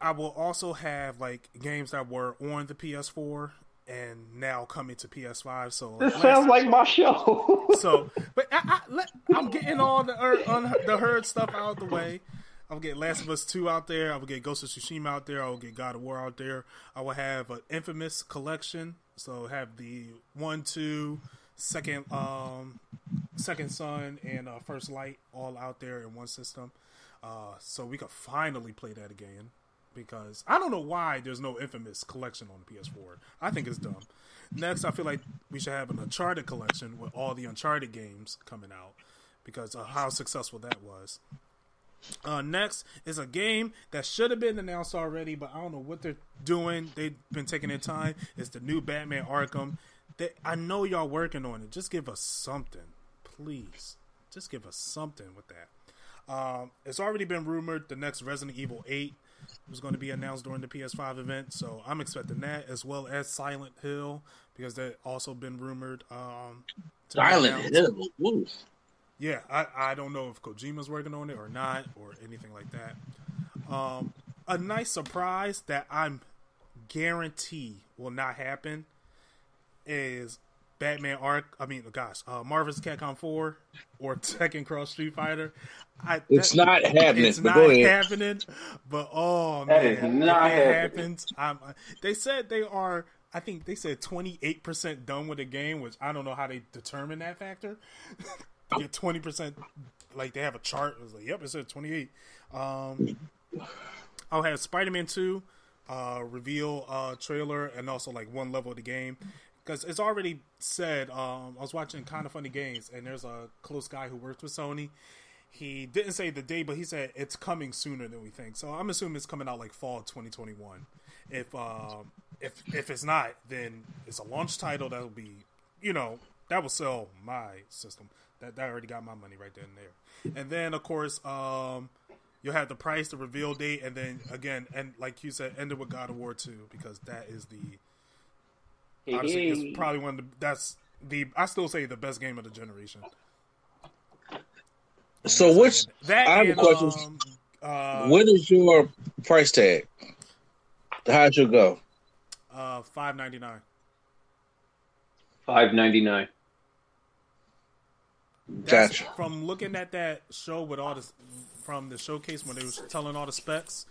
Speaker 1: I will also have like games that were on the PS4 and now coming to PS5. So
Speaker 4: this sounds like my show. (laughs)
Speaker 1: so, but I, am getting all the un, the herd stuff out of the way. I'll get Last of Us Two out there. I will get Ghost of Tsushima out there. I will get God of War out there. I will have an Infamous collection. So have the one, two, second, um, second Son, and uh, First Light all out there in one system. Uh, so we could finally play that again because I don't know why there's no Infamous collection on the PS4. I think it's dumb. Next, I feel like we should have an Uncharted collection with all the Uncharted games coming out because of how successful that was. Uh, next is a game that should have been announced already, but I don't know what they're doing. They've been taking their time. It's the new Batman Arkham. They, I know y'all working on it. Just give us something, please. Just give us something with that. Um, it's already been rumored the next Resident Evil 8 was going to be announced during the PS5 event, so I'm expecting that as well as Silent Hill because that also been rumored. Um,
Speaker 2: Silent Hill, Woo.
Speaker 1: yeah, I, I don't know if Kojima's working on it or not or anything like that. Um, a nice surprise that I'm guarantee will not happen is Batman Arc. I mean, gosh, uh, Marvel's Capcom Four or Tekken Cross Street Fighter.
Speaker 2: I, it's that, not happening.
Speaker 1: It's not happening. But oh that man, not if it happens. I'm, they said they are. I think they said 28 percent done with the game, which I don't know how they determine that factor. (laughs) get 20 percent. Like they have a chart. It was like, yep, it said 28. Um, I'll have Spider Man 2 uh, reveal uh, trailer and also like one level of the game because it's already said. Um, I was watching Kinda Funny Games, and there's a close guy who works with Sony. He didn't say the date, but he said it's coming sooner than we think. So I'm assuming it's coming out like fall 2021. If um, if if it's not, then it's a launch title that will be, you know, that will sell my system. That that already got my money right there and there. And then of course, um, you'll have the price, the reveal date, and then again, and like you said, ended with God of War 2 because that is the honestly, it's probably one of the that's the I still say the best game of the generation.
Speaker 2: So which
Speaker 1: that
Speaker 2: I have
Speaker 1: and,
Speaker 2: a question.
Speaker 1: Um, uh,
Speaker 2: what is your price tag? How'd you go?
Speaker 1: uh, five ninety nine.
Speaker 4: Five ninety nine.
Speaker 1: That's
Speaker 2: Gotcha.
Speaker 1: from looking at that show with all this from the showcase when they was telling all the specs.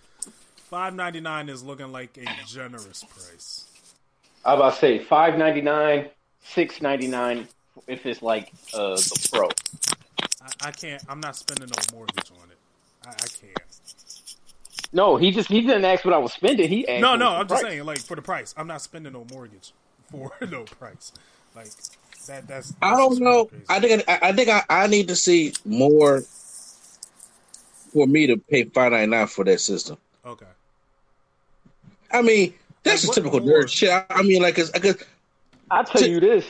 Speaker 1: Five ninety nine is looking like a generous price.
Speaker 4: I was about to say five ninety nine, six ninety nine if it's like uh the pro.
Speaker 1: I, I can't. I'm not spending no mortgage on it. I, I can't.
Speaker 4: No, he just he didn't ask what I was spending. He asked
Speaker 1: No, no. I'm just
Speaker 4: price.
Speaker 1: saying, like for the price, I'm not spending no mortgage for (laughs) no price. Like that. That's.
Speaker 2: I don't know.
Speaker 1: crazy.
Speaker 2: I think I, I think I, I need to see more for me to pay five ninety nine for that system.
Speaker 1: Okay.
Speaker 2: I mean, that's
Speaker 1: Like,
Speaker 2: just typical
Speaker 1: more?
Speaker 2: nerd shit. I, I mean, like, cause, cause
Speaker 4: I'll tell you this.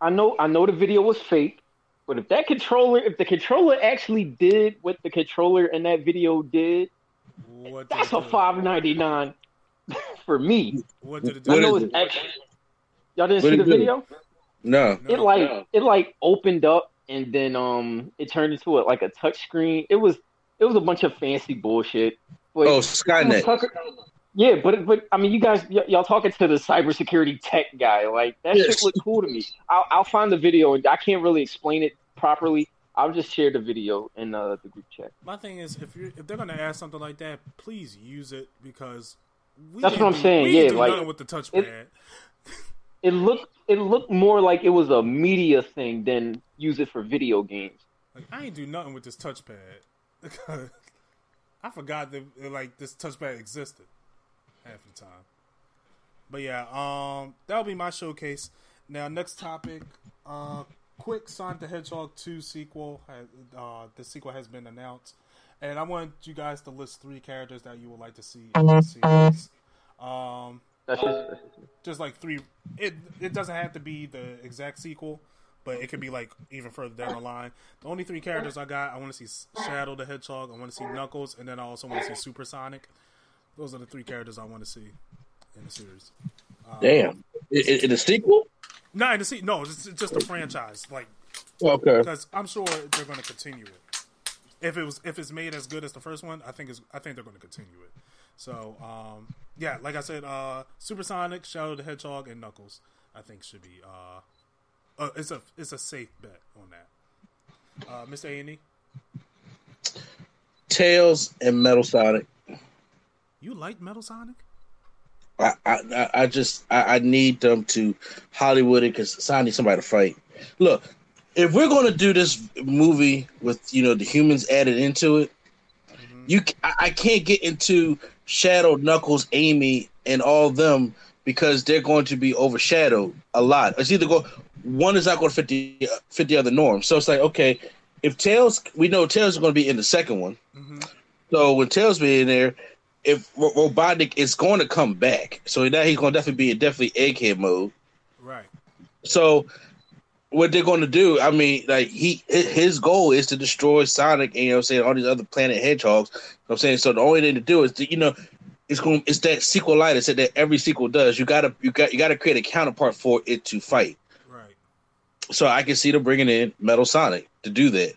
Speaker 4: I know I know the video was fake, but if that controller if the controller actually did what the controller in that video did,
Speaker 1: What
Speaker 4: that's
Speaker 1: it
Speaker 4: a
Speaker 1: do?
Speaker 4: five ninety nine (laughs) for me.
Speaker 1: What did it do?
Speaker 4: I
Speaker 2: know
Speaker 4: it's
Speaker 2: it?
Speaker 4: actually y'all didn't
Speaker 2: What
Speaker 4: see
Speaker 2: it
Speaker 4: the video?
Speaker 2: no.
Speaker 1: No.
Speaker 4: It like it like opened up and then um it turned into a, like a touch screen. It was it was a bunch of fancy bullshit. But
Speaker 2: Oh, Skynet.
Speaker 4: Yeah, but but I mean, you guys, y- y'all talking to the cybersecurity tech guy. Like that
Speaker 2: Yes.
Speaker 4: shit looked cool to me. I'll, I'll find the video, and I can't really explain it properly. I'll just share the video in uh, the group chat.
Speaker 1: My thing is, if you if they're gonna ask something like that, please use it because we
Speaker 4: That's what I'm
Speaker 1: do-
Speaker 4: saying,
Speaker 1: We didn't
Speaker 4: yeah,
Speaker 1: do
Speaker 4: like,
Speaker 1: with the touchpad.
Speaker 4: It looked (laughs) it looked more like it was a media thing than use it for video games.
Speaker 1: Like I ain't do nothing with this touchpad. (laughs) I forgot that like this touchpad existed half the time. But yeah, um, that'll be my showcase. Now, next topic, uh, quick Sonic the Hedgehog two sequel. Uh, the sequel has been announced, and I want you guys to list three characters that you would like to see in the series. Um,
Speaker 4: That's just, that's just
Speaker 1: just like three. It it doesn't have to be the exact sequel, but it could be like even further down the line. The only three characters I got, I want to see Shadow the Hedgehog, I want to see Knuckles, and then I also want to see Supersonic. Those are the three characters I want to see in the series.
Speaker 2: Damn. In, in, the sequel?
Speaker 1: Not in the se- no, it's it's just a franchise, like
Speaker 2: Okay.
Speaker 1: because I'm sure they're going to continue it. If it was if it's made as good as the first one, I think it's I think they're going to continue it. So um, yeah, like I said, uh, Supersonic, Shadow the Hedgehog, and Knuckles, I think should be uh, uh it's a it's a safe bet on that. Uh, Mr. A and E,
Speaker 2: Tails and Metal Sonic.
Speaker 1: You like Metal Sonic?
Speaker 2: I, I, I- I just I, I need them to Hollywood it because I need somebody to fight. Look, if we're going to do this movie with you know the humans added into it, you I can't get into Shadow, Knuckles, Amy, and all them because they're going to be overshadowed a lot. It's either go one is not going to fit the fit the other norm. So it's like okay, if Tails, we know Tails is going to be in the second one.
Speaker 1: Mm-hmm.
Speaker 2: So when Tails be in there, if Ro- Robotnik is going to come back, so now he's going to definitely be in definitely egghead mode.
Speaker 1: Right.
Speaker 2: So what they're going to do, I mean, like he his goal is to destroy Sonic and you know what I'm saying all these other planet hedgehogs. You know what I'm saying so the only thing to do is to, you know it's going it's that sequelitis that every sequel does. You gotta you got you gotta create a counterpart for it to fight.
Speaker 1: Right.
Speaker 2: So I can see them bringing in Metal Sonic to do that.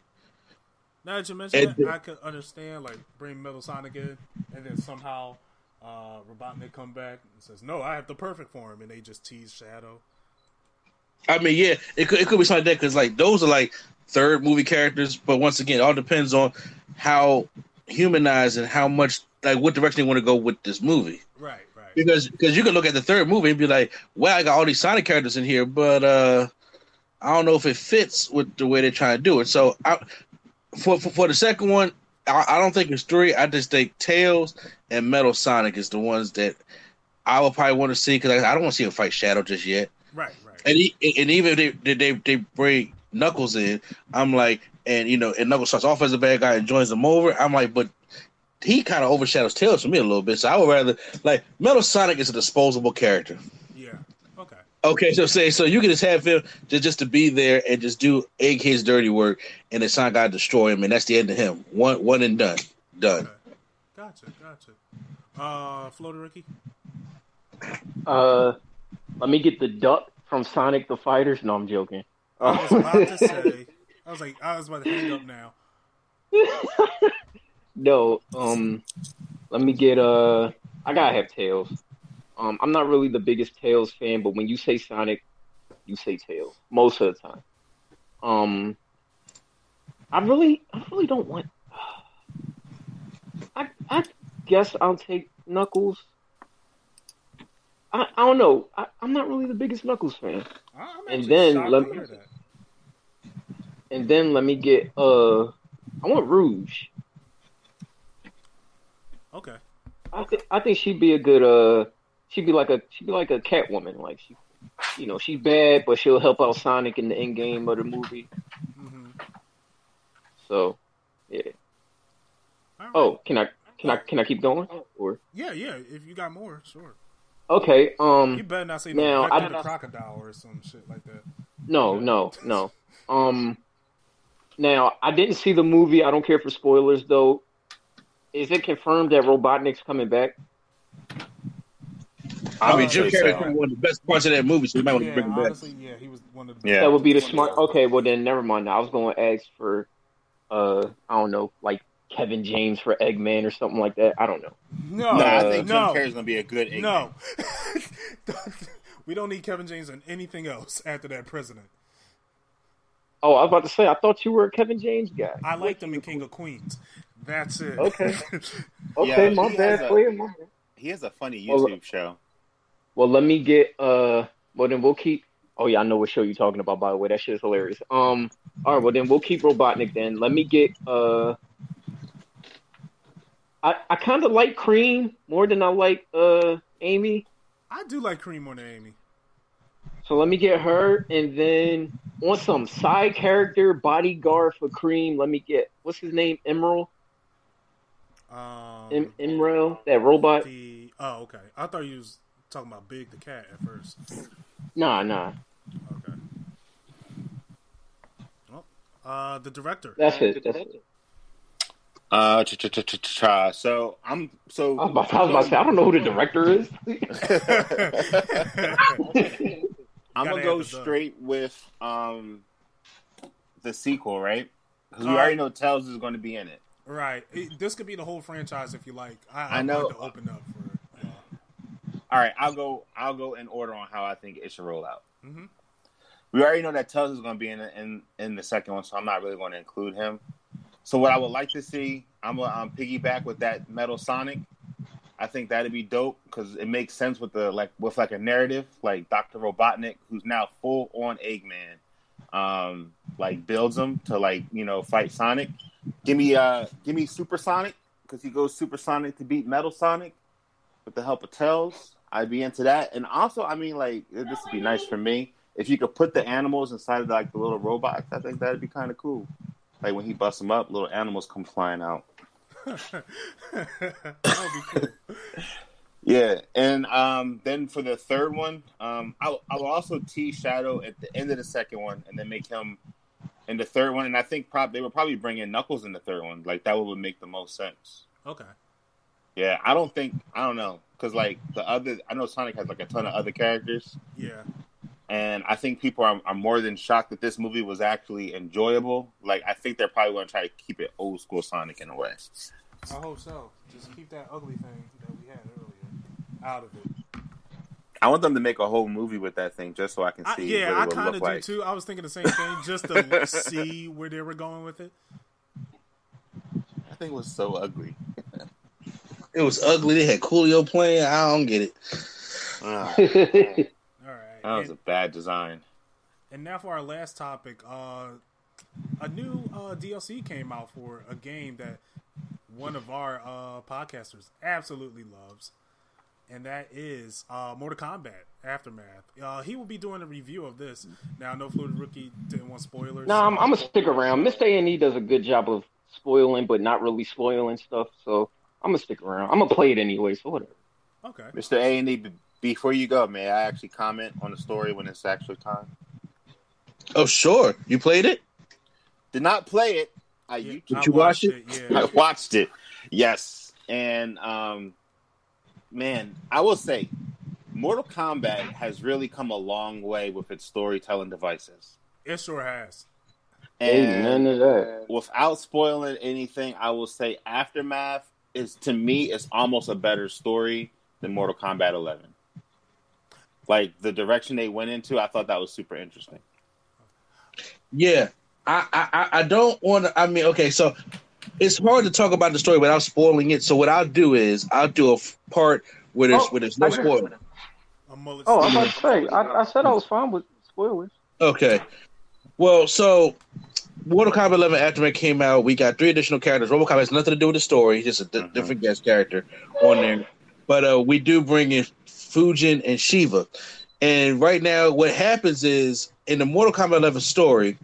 Speaker 1: Now that you mention
Speaker 2: And-
Speaker 1: that, I could understand like bring Metal Sonic in, and then somehow uh, Robotnik come back and says, "No, I have the perfect form," and they just tease Shadow.
Speaker 2: I mean, yeah, it could it could be something like that because like those are like third movie characters, but once again, it all depends on how humanized and how much like what direction they want to go with this movie.
Speaker 1: Right. Right.
Speaker 2: Because because you can look at the third movie and be like, "Wow, I got all these Sonic characters in here," but uh I don't know if it fits with the way they're trying to do it. So I, for, for for the second one, I, I don't think it's three. I just think Tails and Metal Sonic is the ones that I would probably want to see because I, I don't want to see him fight Shadow just yet.
Speaker 1: Right. Right.
Speaker 2: And he, and even if they, they they they bring Knuckles in, I'm like, and you know, and Knuckles starts off as a bad guy and joins them over. I'm like, but he kind of overshadows Tails for me a little bit. So I would rather like Metal Sonic is a disposable character.
Speaker 1: Yeah. Okay.
Speaker 2: Okay, so say so you can just have him just just to be there and just do Egghead's dirty work, and then Sonic got to destroy him, and that's the end of him. One one and done, done.
Speaker 1: Okay. Gotcha. Gotcha. Uh, Flo the rookie.
Speaker 4: Uh, let me get the duck from Sonic the Fighters. No, I'm joking.
Speaker 1: I was about to say. I was like, I was about to hang up now. (laughs)
Speaker 4: no, um, let me get uh, I gotta have Tails. Um, I'm not really the biggest Tails fan, but when you say Sonic, you say Tails most of the time. Um, I really, I really don't want. I, I guess I'll take Knuckles. I, I don't know. I, am not really the biggest Knuckles fan. and then let me, and then let me get uh, I want Rouge.
Speaker 1: Okay.
Speaker 4: I think I think she'd be a good uh, she'd be like a she'd be like a Catwoman. Like she, you know, she's bad, but she'll help out Sonic in the end game of the movie. Mm-hmm. So, yeah. Right. Oh, can I can I can I keep going? Or
Speaker 1: yeah, yeah. If you got more, sure.
Speaker 4: Okay. Um.
Speaker 1: You better not say no. Now, I, the crocodile or some shit like that.
Speaker 4: No, no, no. Um. Now I didn't see the movie. I don't care for spoilers though. Is it confirmed that Robotnik's coming back?
Speaker 2: I mean, Jim Carrey so. one of the best parts of that movie, so you might want yeah, to bring him honestly,
Speaker 1: back. Yeah, he was one of
Speaker 4: the. Yeah. That would be the smart. Okay, well then, never mind. I was going to ask for, uh, I don't know, like Kevin James for Eggman or something like that. I don't know.
Speaker 1: No,
Speaker 3: no I think Jim no. Carrey's gonna be a good Eggman.
Speaker 1: No, (laughs) we don't need Kevin James and anything else after that president.
Speaker 4: Oh, I was about to say, I thought you were a Kevin James guy.
Speaker 1: I liked him in King of Queens. That's it.
Speaker 4: Okay. (laughs) okay, yeah, my bad. A, my bad.
Speaker 3: He has a funny YouTube well, show.
Speaker 4: Well, let me get. uh Well, then we'll keep. Oh yeah, I know what show you're talking about. By the way, that shit is hilarious. Um. All right. Well, then we'll keep Robotnik. Then let me get. uh I I kind of like Cream more than I like uh Amy.
Speaker 1: I do like Cream more than Amy.
Speaker 4: So let me get her, and then on some side character bodyguard for Cream. Let me get what's his name, Emerald.
Speaker 1: Um,
Speaker 4: em- Emerald, that robot.
Speaker 1: The, oh, okay. I thought you was talking about Big the cat at first.
Speaker 4: Nah, nah.
Speaker 1: Okay. Well, uh, the director.
Speaker 4: That's it. That's it.
Speaker 3: Uh, so I'm so.
Speaker 4: I was, about, I was about to say I don't know who the director is. (laughs) (laughs)
Speaker 3: I'm gonna go straight with um the sequel, right? Because we already know Tails is going to be in it.
Speaker 1: Right. It, this could be the whole franchise if you like. I, I know. To open up for.
Speaker 3: All right, I'll go. I'll go in order on how I think it should roll out.
Speaker 1: Mm-hmm.
Speaker 3: We already know that Tails is going to be in, in in the second one, so I'm not really going to include him. So what I would like to see, I'm gonna um, piggyback with that Metal Sonic. I think that'd be dope because it makes sense with the like with like a narrative, like Doctor Robotnik, who's now full on Eggman, um, like builds him to like you know fight Sonic. Give me uh, give me Super Sonic because he goes Super Sonic to beat Metal Sonic with the help of Tails. I'd be into that, and also, I mean, like this would be nice for me if you could put the animals inside of like the little robots. I think that'd be kind of cool. Like when he busts them up, little animals come flying out. (laughs) that would be cool. (laughs) Yeah, and um, then for the third one, um, I'll, also tease Shadow at the end of the second one, and then make him in the third one. And I think prob- they would probably bring in Knuckles in the third one. Like that would make the most sense.
Speaker 1: Okay.
Speaker 3: Yeah, I don't think I don't know because mm-hmm. like the other, I know Sonic has like a ton of other characters.
Speaker 1: Yeah
Speaker 3: and I think people are, are more than shocked that this movie was actually enjoyable. Like I think they're probably going to try to keep it old school Sonic in a way.
Speaker 1: I hope so. Just keep that ugly thing that we had earlier out of it.
Speaker 3: I want them to make a whole movie with that thing just so I can see.
Speaker 1: I, yeah, I kind of do like. too. I was thinking the same thing just to (laughs) see where they were going with it.
Speaker 3: That thing was so ugly.
Speaker 2: It was ugly. They had Coolio playing. I don't get it. (laughs)
Speaker 3: Uh, That was and, a bad design.
Speaker 1: And now for our last topic, uh, a new uh, DLC came out for a game that one of our uh, podcasters absolutely loves, and that is uh, Mortal Kombat Aftermath. Uh, he will be doing a review of this. Now, no Flo the rookie didn't want spoilers.
Speaker 4: No, I'm, I'm gonna stick around. Mr. A and E does a good job of spoiling, but not really spoiling stuff. So I'm gonna stick around. I'm gonna play it anyway. So whatever.
Speaker 1: Okay.
Speaker 3: Mr. A and E before you go, may I actually comment on the story when it's actually time?
Speaker 2: Oh, sure. You played it?
Speaker 3: Did not play it. I
Speaker 2: yeah, Did you watch it?
Speaker 3: it? Yeah. (laughs) I watched it. Yes. And um man, I will say Mortal Kombat has really come a long way with its storytelling devices.
Speaker 1: It sure has.
Speaker 3: And
Speaker 4: none of that.
Speaker 3: without spoiling anything, I will say Aftermath is to me it's almost a better story than Mortal Kombat 11. Like the direction they went into, I thought that was super interesting.
Speaker 2: Yeah, I I, I don't want to. I mean, okay, so it's hard to talk about the story without spoiling it. So what I'll do is I'll do a f- part where there's
Speaker 4: Oh,
Speaker 2: where there's no
Speaker 4: I
Speaker 2: spoiler.
Speaker 4: Oh, I'm
Speaker 1: stick.
Speaker 4: about to say. I, I said I was fine with spoilers.
Speaker 2: Okay. Well, so Mortal Kombat 11 Aftermath came out. We got three additional characters. RoboCop has nothing to do with the story. He's just a di-
Speaker 3: Mhm.
Speaker 2: different guest character on there. But uh, we do bring in Fujin and Shiva. And right now, what happens is in the Mortal Kombat 11 story,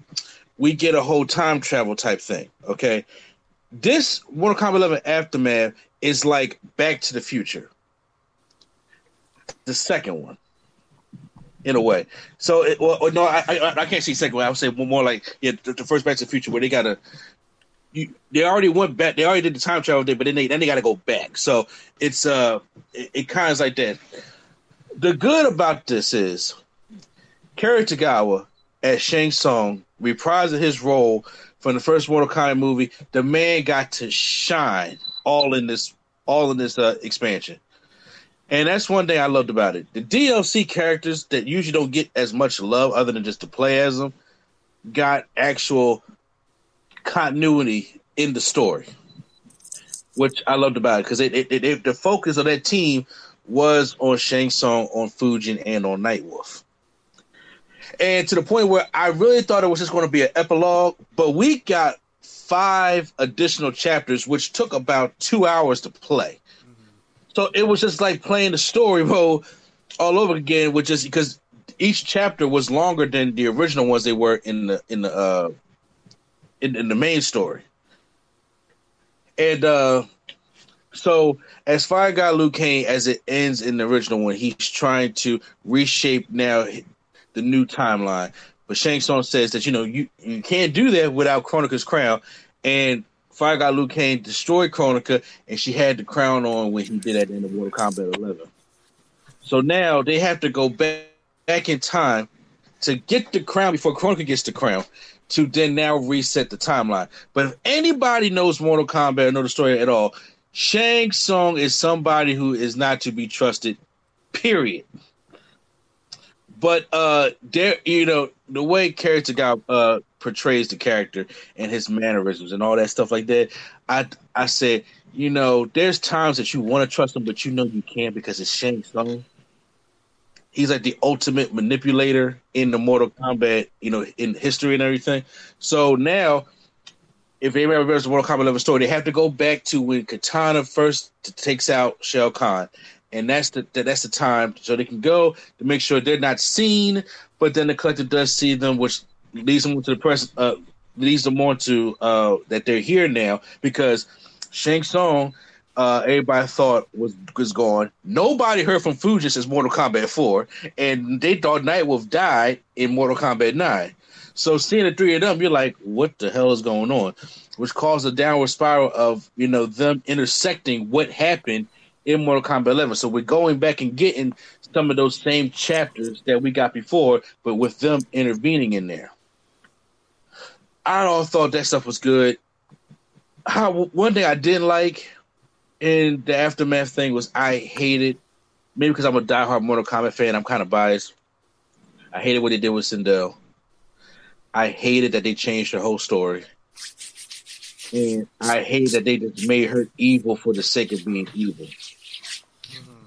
Speaker 2: we get a whole time travel type thing. Okay. This Mortal Kombat 11 Aftermath is like Back to the Future. The second one in a way. So, it, well, no, I, I I can't say second. I would say more like yeah, the, the first Back to the Future where they gotta. You, they already went back. They already did the time travel thing, but then they then they got to go back. So it's uh, it, it kind of like that. The good about this is, Cary Tagawa as Shang Tsung reprising his role from the first Mortal Kombat movie. The man got to shine all in this all in this uh, expansion. And that's one thing I loved about it. The DLC characters that usually don't get as much love other than just to play as them got actual continuity in the story, which I loved about it because it, it, it, the focus of that team was on Shang Tsung, on Fujin, and on Nightwolf. And to the point where I really thought it was just going to be an epilogue, but we got five additional chapters, which took about two hours to play. So it was just like playing the story (laughs) mode all over again, which is because each chapter was longer than the original ones they were in the in the uh in, in the main story. And uh so as Fire God Liu Kang as it ends in the original one, he's trying to reshape now the new timeline. But Shang Tsung says that you know you, you can't do that without Kronika's crown. And Fire God Liu Kang destroyed Kronika, and she had the crown on when he did that in the Mortal Kombat 11. So now they have to go back, back in time to get the crown before Kronika gets the crown to then now reset the timeline. But if anybody knows Mortal Kombat or know the story at all, Shang Tsung is somebody who is not to be trusted, period. But uh there you know, the way character got uh portrays the character and his mannerisms and all that stuff like that, I I said, you know, there's times that you want to trust him, but you know you can't because it's Shang Tsung. He's like the ultimate manipulator in the Mortal Kombat, you know, in history and everything. So now, if anybody remembers the Mortal Kombat 11 story, they have to go back to when Katana first takes out Shao Kahn, and that's the that's the time so they can go to make sure they're not seen, but then the collector does see them, which leads them to the press, uh, leads them on to uh, that they're here now because Shang Tsung uh, everybody thought was was gone. Nobody heard from Fujin since Mortal Kombat 4, and they thought Nightwolf died in Mortal Kombat 9. So seeing the three of them, you're like, what the hell is going on? Which caused a downward spiral of you know them intersecting what happened in Mortal Kombat 11. So we're going back and getting some of those same chapters that we got before, but with them intervening in there. I all thought that stuff was good. One thing I didn't like in the aftermath thing was I hated maybe because I'm a diehard Mortal Kombat fan, I'm kind of biased. I hated what they did with Sindel. I hated that they changed the whole story. And I hate that they just made her evil for the sake of being evil.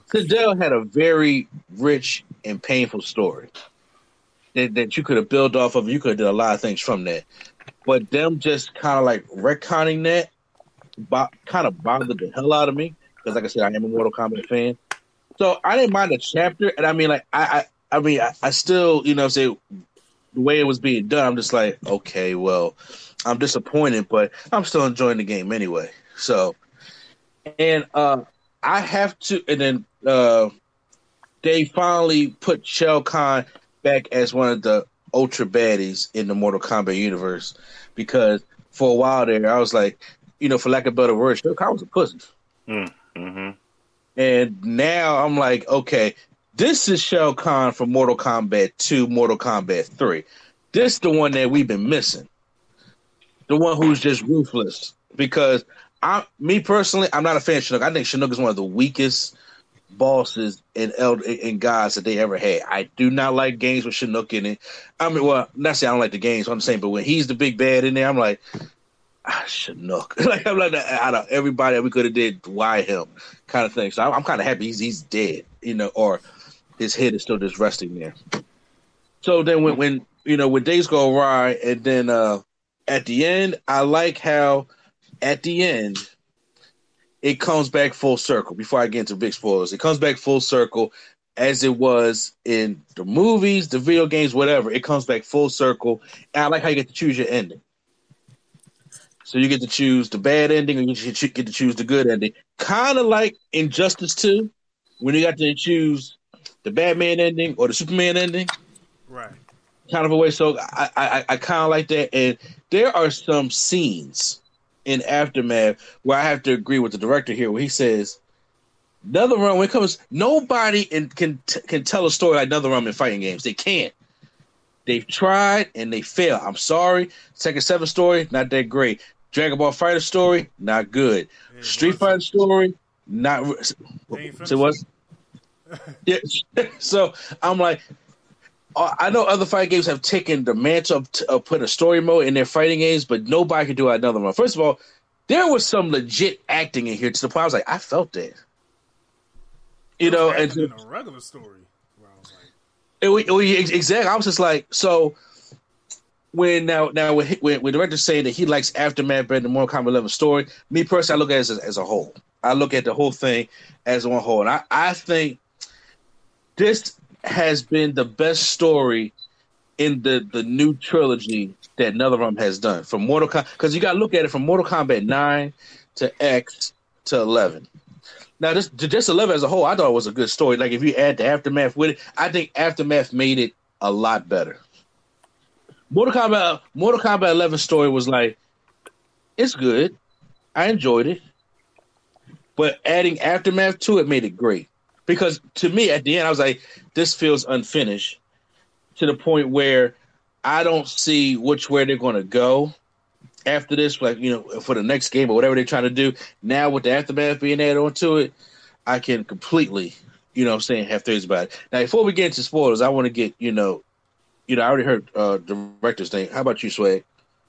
Speaker 2: Sindel had a very rich and painful story that, that you could have built off of. You could have done a lot of things from that. But them just kind of like retconning that bo- kind of bothered the hell out of me because, like I said, I am a Mortal Kombat fan. So I didn't mind the chapter, and I mean, like I, I, I mean, I, I still, you know, say the way it was being done. I'm just like, okay, well, I'm disappointed, but I'm still enjoying the game anyway. So, and uh I have to, and then uh they finally put Shao Kahn back as one of the ultra baddies in the Mortal Kombat universe because for a while there, I was like, you know, for lack of better words, Shao Kahn was a pussy.
Speaker 3: Mm-hmm.
Speaker 2: And now I'm like, okay, This is Shao Kahn from Mortal Kombat 2, Mortal Kombat 3. This the one that we've been missing. The one who's just ruthless. Because I me personally, I'm not a fan of Shinnok. I think Shinnok is one of the weakest bosses and and gods that they ever had. I do not like games with Shinnok in it. I mean, well, not say I don't like the games. I'm saying, but when he's the big bad in there, I'm like, ah, Shinnok. (laughs) like I'm like out of everybody that we could have did, why him? Kind of thing. So I'm, I'm kind of happy he's he's dead, you know, or his head is still just resting there. So then when when you know when days go awry, and then uh at the end, I like how at the end it comes back full circle. Before I get into big spoilers, it comes back full circle as it was in the movies, the video games, whatever. It comes back full circle, and I like how you get to choose your ending. So you get to choose the bad ending, or you get to choose the good ending. Kind of like Injustice Two, when you got to choose the Batman ending or the Superman ending.
Speaker 1: Right.
Speaker 2: Kind of a way. So I I, I kind of like that, and there are some scenes in aftermath where I have to agree with the director here, where he says. NetherRealm, when it comes, nobody in, can can tell a story like NetherRealm in fighting games. They can't. They've tried and they fail. I'm sorry. Tekken Seven story, not that great. Dragon Ball Fighter story, not good. Street Fighter story, not. So what? (laughs) yeah. (laughs) So I'm like, Uh, I know other fighting games have taken the mantle of, of put a story mode in their fighting games, but nobody can do another one. First of all, there was some legit acting in here to the point I was like, I felt that. You know, and
Speaker 1: in a regular story.
Speaker 2: It, it, exactly. I was just like, so when now now when, when, when the director saying that he likes Aftermath better than Mortal Kombat 11 story, me personally, I look at it as, as a whole. I look at the whole thing as one whole, and I, I think this has been the best story in the the new trilogy that NetherRealm has done from Mortal Kombat. Because you got to look at it from Mortal Kombat nine to X to eleven. Now, just just eleven as a whole, I thought it was a good story. Like if you add the aftermath with it, I think aftermath made it a lot better. Mortal Kombat uh, Mortal Kombat 11 story was like, it's good. I enjoyed it. But adding aftermath to it made it great. Because to me, at the end, I was like, this feels unfinished to the point where I don't see which way they're gonna go after this, like you know, for the next game or whatever they're trying to do. Now with the aftermath being added onto it, I can completely, you know, I'm saying have theories about it. Now, before we get into spoilers, I want to get you know you know, I already heard uh, director's name. How about you, Swag?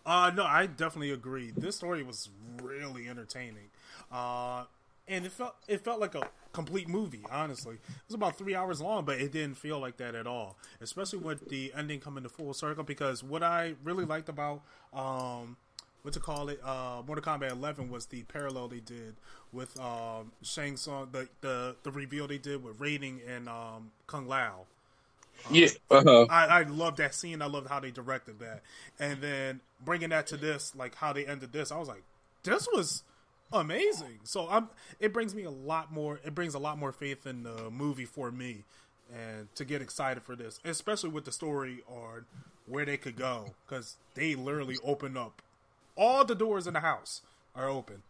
Speaker 1: Uh, no, I definitely agree. This story was really entertaining, uh, and it felt it felt like a complete movie. Honestly, it was about three hours long, but it didn't feel like that at all. Especially with the ending coming to full circle, because what I really liked about um, what to call it, uh, Mortal Kombat 11 was the parallel they did with um, Shang Tsung, the, the the reveal they did with Raiden and um, Kung Lao
Speaker 2: yeah, uh-huh.
Speaker 1: I, I love that scene. I love how they directed that, and then bringing that to this, like how they ended this, I was like, this was amazing. So I'm. It brings me a lot more. It brings a lot more faith in the movie for me, and to get excited for this, especially with the story on where they could go, because they literally open up all the doors in the house are open.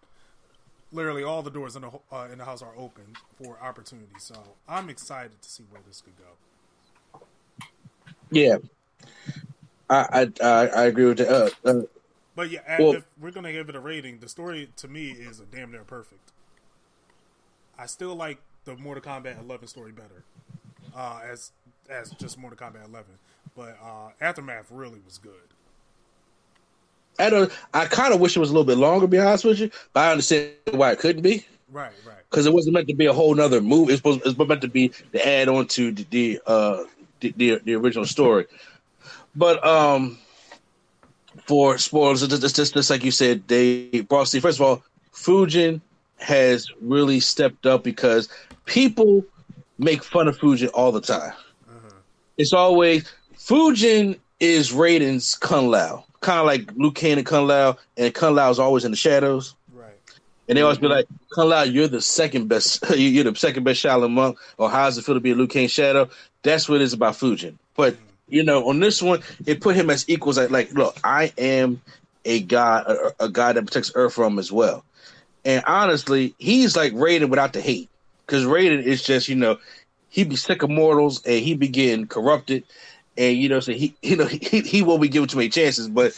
Speaker 1: Literally, all the doors in the uh, in the house are open for opportunity. So I'm excited to see where this could go.
Speaker 2: Yeah, I I I, agree with that. Uh, uh,
Speaker 1: but yeah, well, if we're gonna give it a rating, the story to me is a damn near perfect. I still like the Mortal Kombat 11 story better, uh, as as just Mortal Kombat 11. But uh, Aftermath really was good.
Speaker 2: I don't. I kind of wish it was a little bit longer. Be honest with you, but I understand why it couldn't be.
Speaker 1: Right, right.
Speaker 2: Because it wasn't meant to be a whole nother movie. It's supposed. It's meant to be the add on to the, the uh, the, the, the original story. But um, for spoilers, just, just, just like you said, they brought. First of all, Fujin has really stepped up because people make fun of Fujin all the time. Uh-huh. It's always Fujin is Raiden's Kung Lao, kind of like Liu Kang and Kung Lao, and Kung Lao is always in the shadows.
Speaker 1: Right.
Speaker 2: And they always be like, Kung Lao, you're the second best. (laughs) You're the second best Shaolin monk. Or how does it feel to be a Liu Kang shadow? That's what it is about Fujin. But you know, on this one, it put him as equals. Like, like look, I am a god, a, a god that protects Earth from as well. And honestly, he's like Raiden without the hate, because Raiden is just you know, he be sick of mortals and he be getting corrupted, and you know, so he (laughs) you know he he won't be given too many chances. But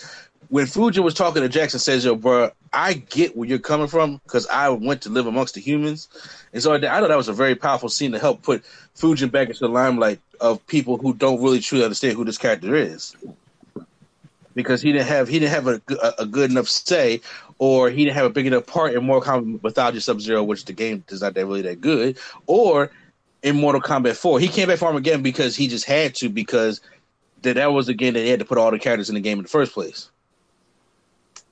Speaker 2: when Fujin was talking to Jackson, says, "Yo, bro, I get where you're coming from because I went to live amongst the humans," and so I, I thought that was a very powerful scene to help put Fujin back into the limelight of people who don't really truly understand who this character is because he didn't have he didn't have a, a, good enough say, or he didn't have a big enough part in Mortal Kombat Mythology Sub Zero, which the game is not that really that good, or in Mortal Kombat Four. He came back for him again because he just had to because that that was the game that he had to put all the characters in the game in the first place.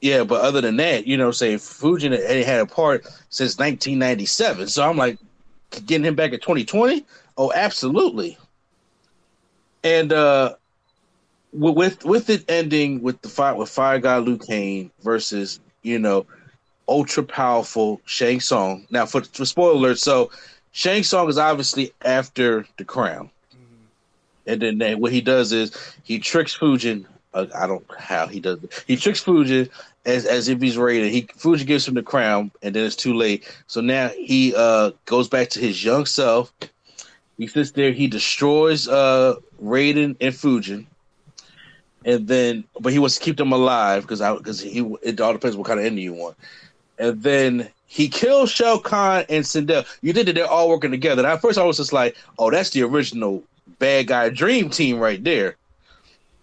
Speaker 2: Yeah, but other than that, you know, say Fujin had had a part since 1997, so I'm like getting him back in 2020. Oh, absolutely. And uh with with it ending with the fight with Fire God Liu Kang versus you know ultra powerful Shang Tsung. Now for for spoiler alert, so Shang Tsung is obviously after the crown, mm-hmm. and then they, what he does is he tricks Fujin. Uh, I don't how he does it. He tricks Fujin as as if he's Raiden. He Fujin gives him the crown, and then it's too late. So now he uh goes back to his young self. He sits there. He destroys uh Raiden and Fujin and then but he wants to keep them alive because I because he it all depends what kind of ending you want. And then he kills Shao Kahn and Sindel. You think that they're all working together. And at first, I was just like, "Oh, that's the original bad guy dream team right there."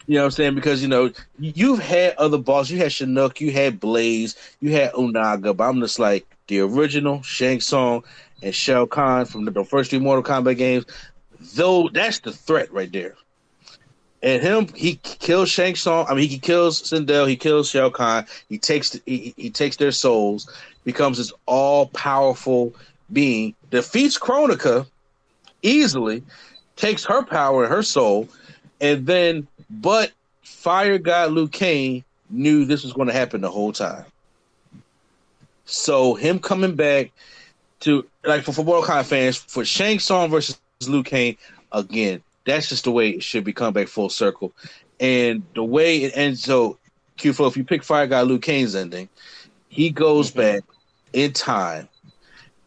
Speaker 2: You know what I'm saying? Because you know you've had other bosses. You had Shinnok, you had Blaze, you had Unaga, but I'm just like the original Shang Tsung and Shao Kahn from the, the first three Mortal Kombat games. Though that's the threat right there. And him, he kills Shang Tsung. I mean, he kills Sindel. He kills Shao Kahn. He takes he, he takes their souls. Becomes this all powerful being. Defeats Kronika easily. Takes her power and her soul, and then but Fire God Liu Kang knew this was going to happen the whole time. So him coming back to like for, for Mortal fans for Shang Tsung versus Liu Kang again that's just the way it should be come back full circle. And the way it ends, so Q Flow, if you pick Fire Guy Liu Kang's ending, he goes back in time,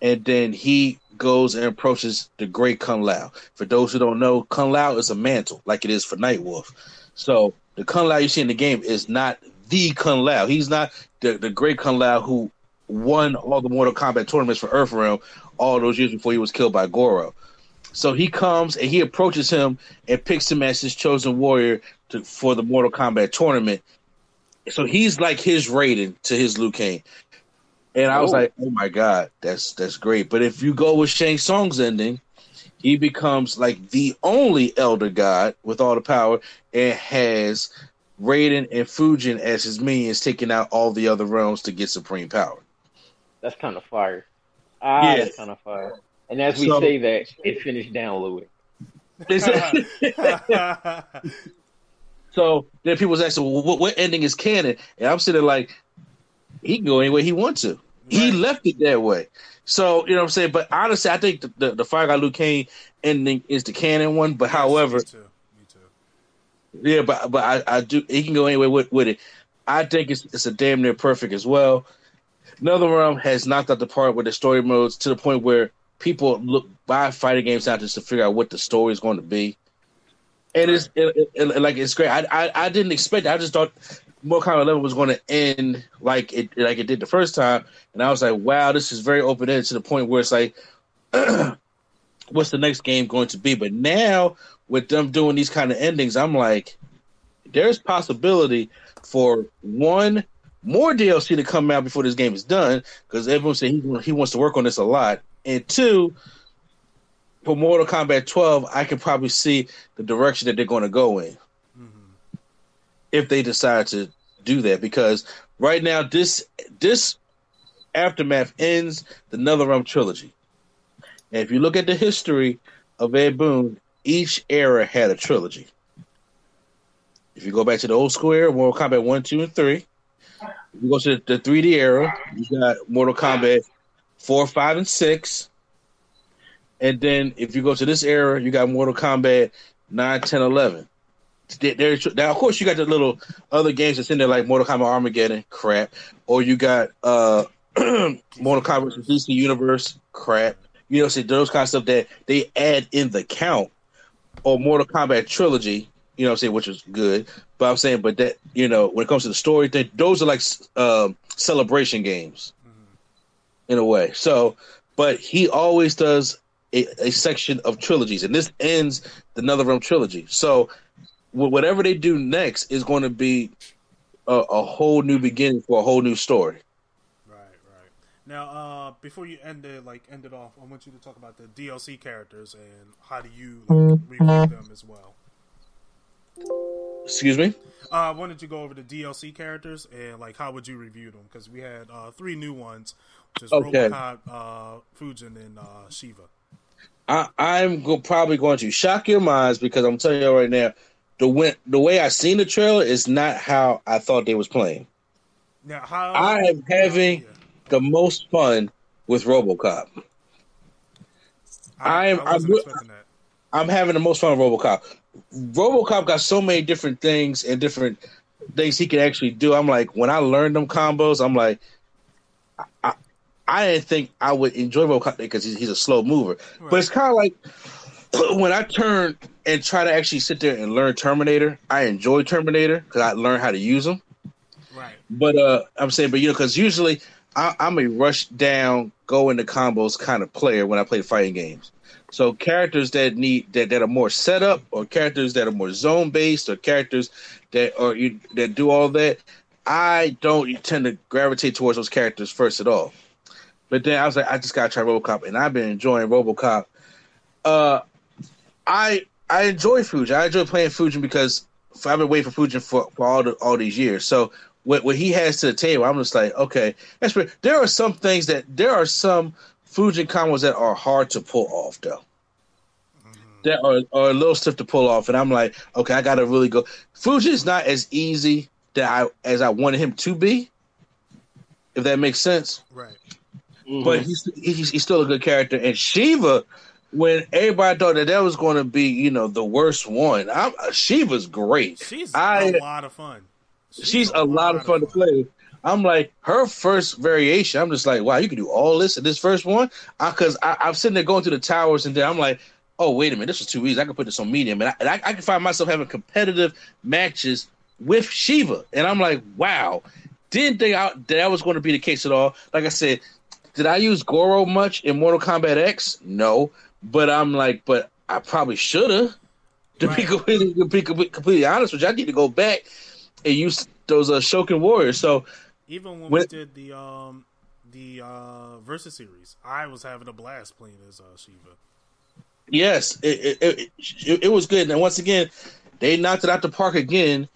Speaker 2: and then he goes and approaches the great Kung Lao. For those who don't know, Kung Lao is a mantle, like it is for Nightwolf. So the Kung Lao you see in the game is not the Kung Lao. He's not the, the great Kung Lao who won all the Mortal Kombat tournaments for Earthrealm all those years before he was killed by Goro. So he comes and he approaches him and picks him as his chosen warrior to, for the Mortal Kombat tournament. So he's like his Raiden to his Liu Kang. And I was like, oh my god, that's that's great. But if you go with Shang Tsung's ending, he becomes like the only Elder God with all the power and has Raiden and Fujin as his minions, taking out all the other realms to get supreme power.
Speaker 4: That's kind of fire. Ah, yeah. that's kind of fire. And as we so, say that, it finished down Louis. (laughs) (laughs)
Speaker 2: so then people ask, well, what, what, ending is canon? And I'm sitting like, he can go any way he wants to. Right. He left it that way. So, you know what I'm saying? But honestly, I think the, the, the Fire Guy Liu Kang ending is the canon one. But yes, however, me too. Me too. Yeah, but but I, I do. He can go anywhere with, with it. I think it's it's a damn near perfect as well. NetherRealm has knocked out the part with the story modes to the point where people look buy fighting games now just to figure out what the story is going to be. And it's it, it, like it's great. I, I, I didn't expect. It. I just thought Mortal Kombat 11 was going to end like it like it did the first time, and I was like, wow, this is very open ended to the point where it's like, (clears throat) what's the next game going to be? But now with them doing these kind of endings, I'm like, there's possibility for one more DLC to come out before this game is done because everyone said he he wants to work on this a lot, and two, for Mortal Kombat 12, I can probably see the direction that they're going to go in. If they decide to do that. Because right now, this this aftermath ends the NetherRealm trilogy. And if you look at the history of Ed Boon, each era had a trilogy. If you go back to the old school era, Mortal Kombat 1, 2, and 3. If you go to the 3D era, you got Mortal Kombat four, five, and six. And then if you go to this era, you got Mortal Kombat 9, 10, 11. There, now, of course, you got the little other games that's in there, like Mortal Kombat Armageddon, crap. Or you got uh, (clears throat) Mortal Kombat DC Universe, crap. You know, see those kind of stuff that they add in the count or Mortal Kombat trilogy. You know, what I'm saying which is good. But I'm saying, but that you know, when it comes to the story, thing, those are like um, celebration games mm-hmm. in a way. So, but he always does a, a, section of trilogies, and this ends the NetherRealm trilogy. So, whatever they do next is going to be a, a whole new beginning for a whole new story. Right, right.
Speaker 1: Now, uh, before you end it, like end it off, I want you to talk about the DLC characters and how do you like, review them as well.
Speaker 2: Excuse me.
Speaker 1: Uh, I wanted to go over the DLC characters and like how would you review them because we had uh, three new ones, which is okay. Robocop, uh, Fujin, and uh, Shiva.
Speaker 2: I, I'm go- probably going to shock your minds because I'm telling you right now, the way, the way I seen the trailer is not how I thought they was playing.
Speaker 1: Now, how
Speaker 2: I am having. Yeah the most fun with RoboCop. I, am I I'm, I'm having the most fun with RoboCop. RoboCop got so many different things and different things he can actually do. I'm like, when I learned them combos, I'm like, I, I didn't think I would enjoy RoboCop because he's, he's a slow mover. Right. But it's kind of like (clears throat) when I turn and try to actually sit there and learn Terminator. I enjoy Terminator because I learned how to use them.
Speaker 1: Right.
Speaker 2: But uh, I'm saying, but you know, because usually I, am a rush down, go into combos kind of player when I play fighting games. So characters that need that, that are more setup, or characters that are more zone based, or characters that are you, that do all that, I don't tend to gravitate towards those characters first at all. But then I was like, I just gotta try RoboCop, and I've been enjoying RoboCop. Uh, I I enjoy Fujin. I enjoy playing Fujin because I've been waiting for Fujin for, for all the, all these years. So what, what he has to the table, I'm just like, okay, that's pretty. There are some things that there are some Fujin combos that are hard to pull off, though. Mm-hmm. That are, are a little stiff to pull off, and I'm like, okay, I gotta really go. Fujin is not as easy that I as I wanted him to be, if that makes sense.
Speaker 1: Right.
Speaker 2: Mm-hmm. But he's, he's he's still a good character, and Shiva when everybody thought that that was going to be, you know, the worst one. I'm, Shiva's great.
Speaker 1: She's I, a lot of fun.
Speaker 2: She's, she's a, lot of fun to play. I'm like her first variation. I'm just like, wow, you can do all this in this first one. Because I, I, am sitting there going through the towers, and then I'm like, oh wait a minute, this was too easy. I can put this on medium, and I, and I, I can find myself having competitive matches with Shiva, and I'm like, wow, didn't think I, that, that was going to be the case at all. Like I said, did I use Goro much in Mortal Kombat X? No, but I'm like, but I probably should have. To right. be, completely, to be completely honest with you, I need to go back and use those uh, Shokan warriors. So
Speaker 1: even when, when we did the um the uh versus series, I was having a blast playing as uh, Shiva.
Speaker 2: Yes, it it, it it, was good. And once again, they knocked it out the park again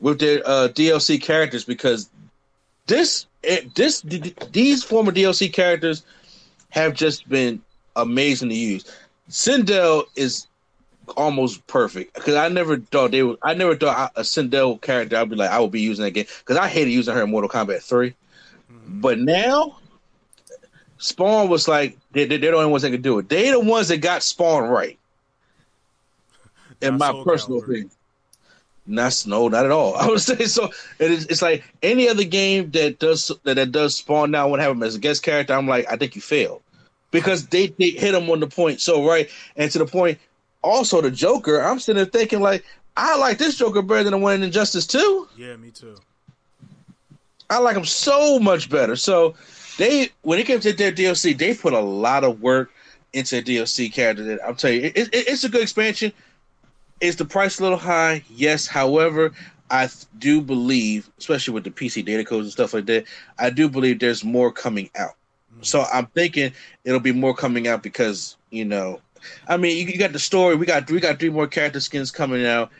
Speaker 2: with their uh, DLC characters because this it, this these former DLC characters have just been amazing to use. Sindel is almost perfect because I never thought they would. I never thought a Sindel character I'd be like I would be using again because I hated using her in Mortal Kombat 3 mm-hmm. But now, Spawn was like they, they're the only ones that can do it. They're the ones that got Spawn right. In my personal opinion. Not no, not at all. (laughs) I would say so. It is, it's like any other game that does that, that does Spawn now. When have him as a guest character, I'm like, I think you failed because they, they hit him on the point so right and to the point also the Joker, I'm sitting there thinking like, I like this Joker better than the one in Injustice 2.
Speaker 1: Yeah, me too.
Speaker 2: I like him so much better. So they when it came to their DLC, they put a lot of work into a DLC character. That I'll tell you, it, it, it's a good expansion. Is the price a little high? Yes. However, I do believe, especially with the PC data codes and stuff like that, I do believe there's more coming out. So I'm thinking it'll be more coming out because you know I mean, you, you got the story. We got we got three more character skins coming out.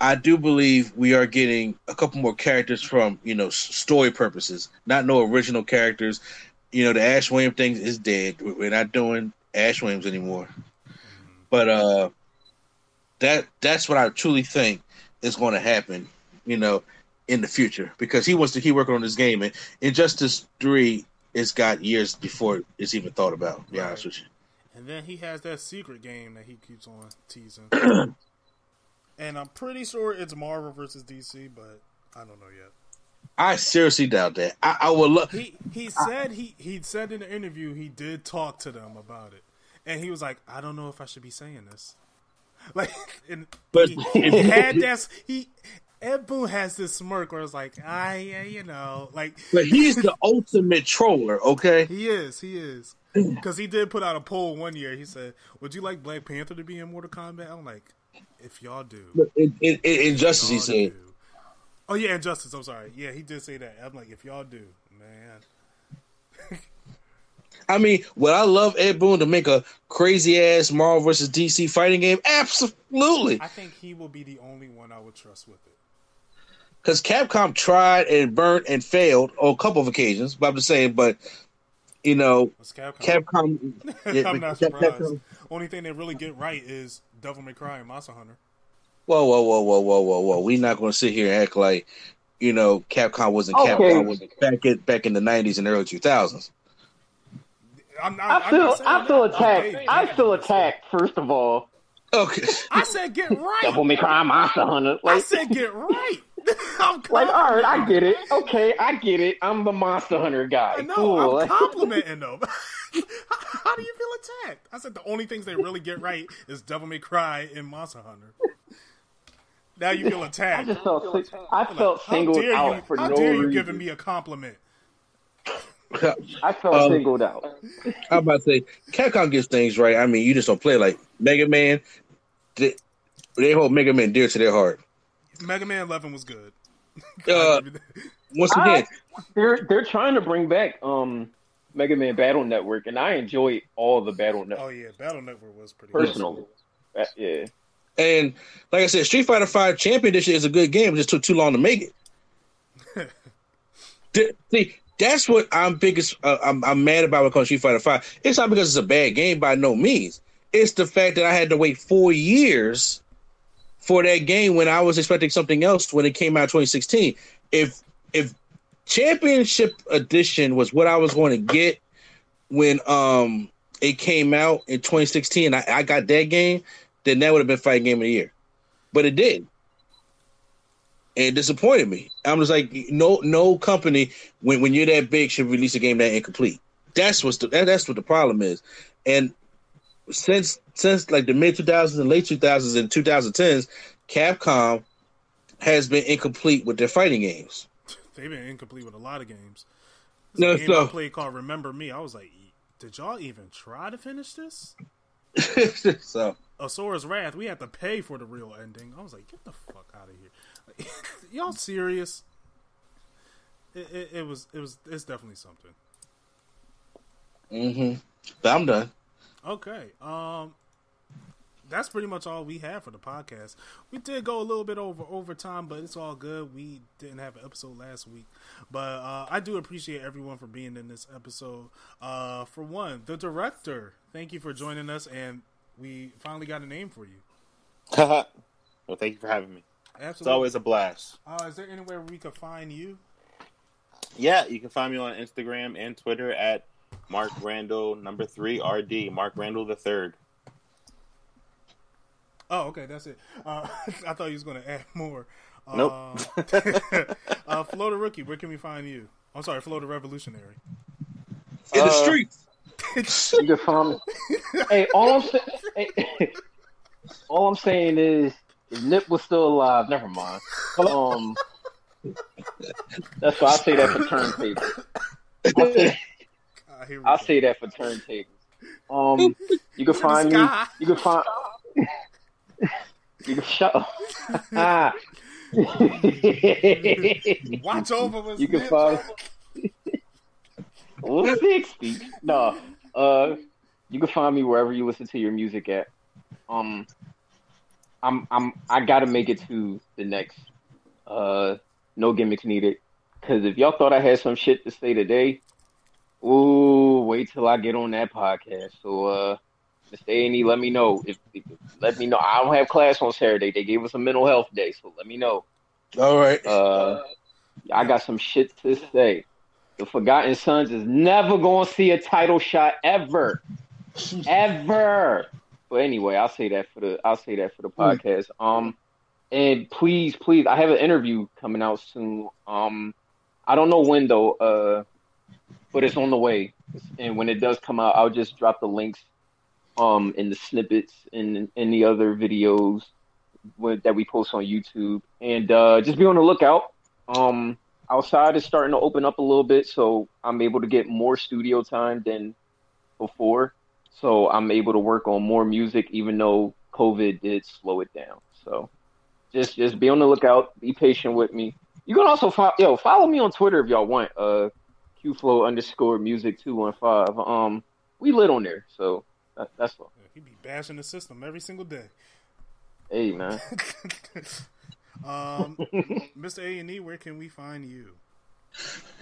Speaker 2: I do believe we are getting a couple more characters from you know story purposes, not no original characters. You know, the Ash Williams thing is dead. We're not doing Ash Williams anymore. But uh, that that's what I truly think is going to happen. You know, in the future because he wants to keep working on this game and Injustice Three. It's got years before it's even thought about. To be honest with you.
Speaker 1: And then he has that secret game that he keeps on teasing. (clears throat) and I'm pretty sure it's Marvel versus DC, but I don't know yet.
Speaker 2: I seriously doubt that. I, I would love.
Speaker 1: He he said I, he he said in the interview he did talk to them about it. and he was like, "I don't know if I should be saying this." (laughs) Like, and but he, he had that he Ed Boon has this smirk where it's like, ah, yeah, you know, like.
Speaker 2: But he's the ultimate troller, okay? (laughs)
Speaker 1: He is, he is, (clears throat) because he did put out a poll one year. He said, "Would you like Black Panther to be in Mortal Kombat?" I'm like, if y'all do,
Speaker 2: in, in, in Injustice, he said.
Speaker 1: Do. Oh yeah, Injustice. I'm sorry. Yeah, he did say that. I'm like, if y'all do, man. (laughs)
Speaker 2: I mean, would I love Ed Boon to make a crazy ass Marvel versus DC fighting game? Absolutely.
Speaker 1: I think he will be the only one I would trust with it.
Speaker 2: Because Capcom tried and burnt and failed on a couple of occasions, but I'm just saying, but you know, Capcom. Capcom (laughs)
Speaker 1: I'm not surprised. Capcom. Only thing they really get right is Devil May Cry and Monster Hunter.
Speaker 2: Whoa, whoa, whoa, whoa, whoa, whoa, whoa! We're not going to sit here and act like you know Capcom wasn't okay. Capcom was back in back in the '90s and early 2000s.
Speaker 4: I'm, I'm, i feel I feel attacked. I feel attacked. First of all,
Speaker 2: okay.
Speaker 1: I said get (laughs) right.
Speaker 4: Devil May Cry, Monster Hunter.
Speaker 1: Like, I said get right. (laughs) (laughs)
Speaker 4: like, all right, I get it. Okay, I get it. I'm the Monster Hunter guy.
Speaker 1: No,
Speaker 4: cool.
Speaker 1: I'm (laughs) complimenting them. (laughs) How do you feel attacked? I said the only things they really get right is Devil May Cry and Monster Hunter. Now you feel attacked.
Speaker 4: I just felt, I felt like, singled out
Speaker 1: you,
Speaker 4: for
Speaker 1: how
Speaker 4: no
Speaker 1: dare
Speaker 4: you
Speaker 1: giving me a compliment?
Speaker 4: I felt um, singled out.
Speaker 2: I'm about to say, Capcom gets things right. I mean, you just don't play like Mega Man. They, they hold Mega Man dear to their heart.
Speaker 1: Mega Man 11 was good. (laughs)
Speaker 2: uh, once again,
Speaker 4: I, they're they're trying to bring back um Mega Man Battle Network, and I enjoy all the Battle Network.
Speaker 1: Oh yeah, Battle Network was pretty
Speaker 4: personal. Uh, yeah.
Speaker 2: And like I said, Street Fighter Five Champion Edition is a good game. It just took too long to make it. (laughs) See, that's what I'm biggest. Uh, I'm, I'm mad about when it comes to Street Fighter Five. It's not because it's a bad game by no means. It's the fact that I had to wait four years for that game when I was expecting something else when it came out 2016. If if Championship Edition was what I was going to get when um it came out in 2016, I, I got that game, then that would have been fighting game of the year. But it did. And it disappointed me. I'm just like, no, no company when, when you're that big should release a game that incomplete. That's what's the that, that's what the problem is. And since since like the mid 2000s and late 2000s and 2010s, Capcom has been incomplete with their fighting games.
Speaker 1: They've been incomplete with a lot of games. There's no, game so, I played called Remember Me. I was like, did y'all even try to finish this? (laughs)
Speaker 2: so
Speaker 1: Asura's Wrath, we had to pay for the real ending. I was like, get the fuck out of here. (laughs) y'all serious? It, it, it, was it was it's definitely something.
Speaker 2: Mm-hmm. But I'm done.
Speaker 1: Okay. Um that's pretty much all we have for the podcast. We did go a little bit over overtime, but it's all good. We didn't have an episode last week, but uh, I do appreciate everyone for being in this episode. Uh, for one, the director, thank you for joining us, and we finally got a name for you. (laughs)
Speaker 3: well, thank you for having me.
Speaker 1: Absolutely. It's
Speaker 3: always a blast.
Speaker 1: Uh, is there anywhere we could find you?
Speaker 3: Yeah, you can find me on Instagram and Twitter at Mark Randall number three RD Mark Randall the third.
Speaker 1: Oh, okay, that's it. Uh, (laughs) I thought you was going to add more.
Speaker 3: Nope.
Speaker 1: Uh, (laughs) uh, Flo the rookie, where can we find you? I'm sorry, Flo the revolutionary.
Speaker 2: In the uh, streets. (laughs)
Speaker 4: you can find Hey, all I'm saying, hey, all I'm saying is, if Nip was still alive, never mind. Um, that's why I say that for turntables. I say, I say that for turntables. Um, you can find me. You can find. (laughs) You can shut up.
Speaker 1: Watch over
Speaker 4: You can find well, sixty. No, uh, you can find me wherever you listen to your music at. Um, I'm I'm I gotta make it to the next. Uh, no gimmicks needed. Because if y'all thought I had some shit to say today, ooh, wait till I get on that podcast. So, uh, Mr. A&E, let me know. If, if, let me know. I don't have class on Saturday. They gave us a mental health day, so let me know.
Speaker 2: All right.
Speaker 4: Uh, I got some shit to say. The Forgotten Sons is never going to see a title shot ever, (laughs) ever. But anyway, I'll say that for the I'll say that for the hmm. podcast. Um, and please, please, I have an interview coming out soon. Um, I don't know when though. Uh, but it's on the way. And when it does come out, I'll just drop the links um, in the snippets and in the other videos with, that we post on YouTube, and uh, just be on the lookout. Um, outside is starting to open up a little bit, so I'm able to get more studio time than before. So I'm able to work on more music, even though COVID did slow it down. So just just be on the lookout. Be patient with me. You can also follow yo follow me on Twitter if y'all want. Uh, qflow underscore music two one five. Um, we lit on there, so that, that's all.
Speaker 1: Yeah, he be bashing the system every single day.
Speaker 4: Hey man. (laughs) (laughs)
Speaker 1: um, Mr. A and E, where can we find you?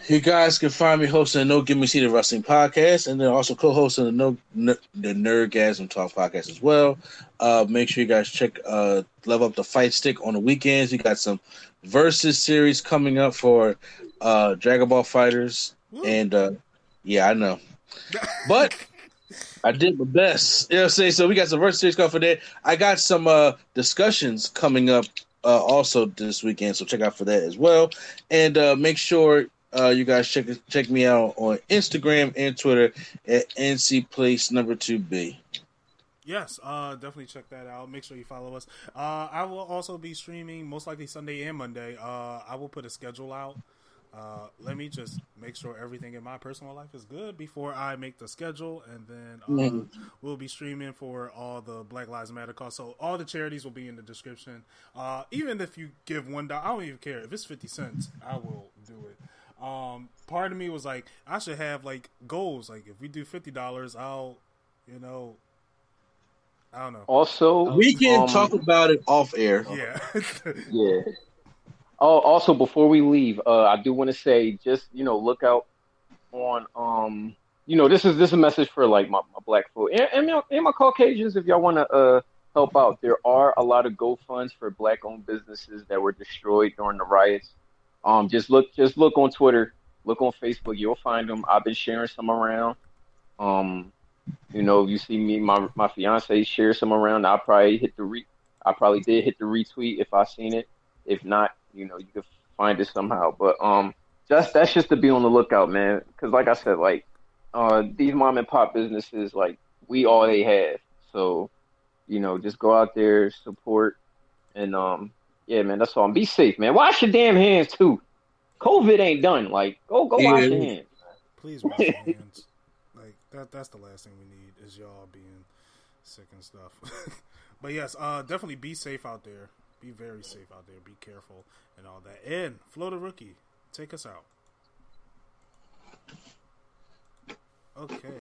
Speaker 2: You guys can find me hosting the No Give Me See the Wrestling podcast, and then also co-hosting the No the Nerdgasm Talk podcast as well. Uh, make sure you guys check uh, Level Up the Fight Stick on the weekends. We got some versus series coming up for uh, Dragon Ball FighterZ, Woo. and uh, yeah, I know, (laughs) but I did my best. You know what I'm saying? So we got some versus series coming for that. I got some uh, discussions coming up uh, also this weekend, so check out for that as well. And uh, make sure uh, you guys check check me out on Instagram and Twitter at NC Place Number Two B.
Speaker 1: Yes, uh, definitely check that out. Make sure you follow us. Uh, I will also be streaming most likely Sunday and Monday. Uh, I will put a schedule out uh, let me just make sure everything in my personal life is good before I make the schedule, and then uh, mm-hmm. we'll be streaming for all the Black Lives Matter cause. So all the charities will be in the description. Uh, even if you give one dollar, I don't even care if it's fifty cents. I will do it. Um, part of me was like, I should have like goals. Like if we do fifty dollars, I'll, you know, I don't know.
Speaker 4: Also,
Speaker 2: we can um, talk about it off air.
Speaker 1: Yeah, (laughs)
Speaker 4: yeah. Oh, also before we leave, uh, I do want to say just you know look out on um you know this is this is a message for like my, my black folk and, and, my, and my Caucasians if y'all want to uh help out. There are a lot of GoFunds for black owned businesses that were destroyed during the riots. Um, just look just look on Twitter, look on Facebook, you'll find them. I've been sharing some around. Um, you know, you see me, my my fiance share some around. I probably hit the re, I probably did hit the retweet if I seen it. If not, you know, you can find it somehow. But um, just that's just to be on the lookout, man. Because like I said, like uh, these mom and pop businesses, like we all they have. So, you know, just go out there, support, and um, yeah, man, that's all. And be safe, man. Wash your damn hands too. COVID ain't done. Like, go go yeah. wash your hands.
Speaker 1: Please wash your (laughs) hands. Like that. That's the last thing we need is y'all being sick and stuff. (laughs) but yes, uh, definitely be safe out there be very safe out there. Be careful and all that. And Flo the Rookie, take us out. Okay.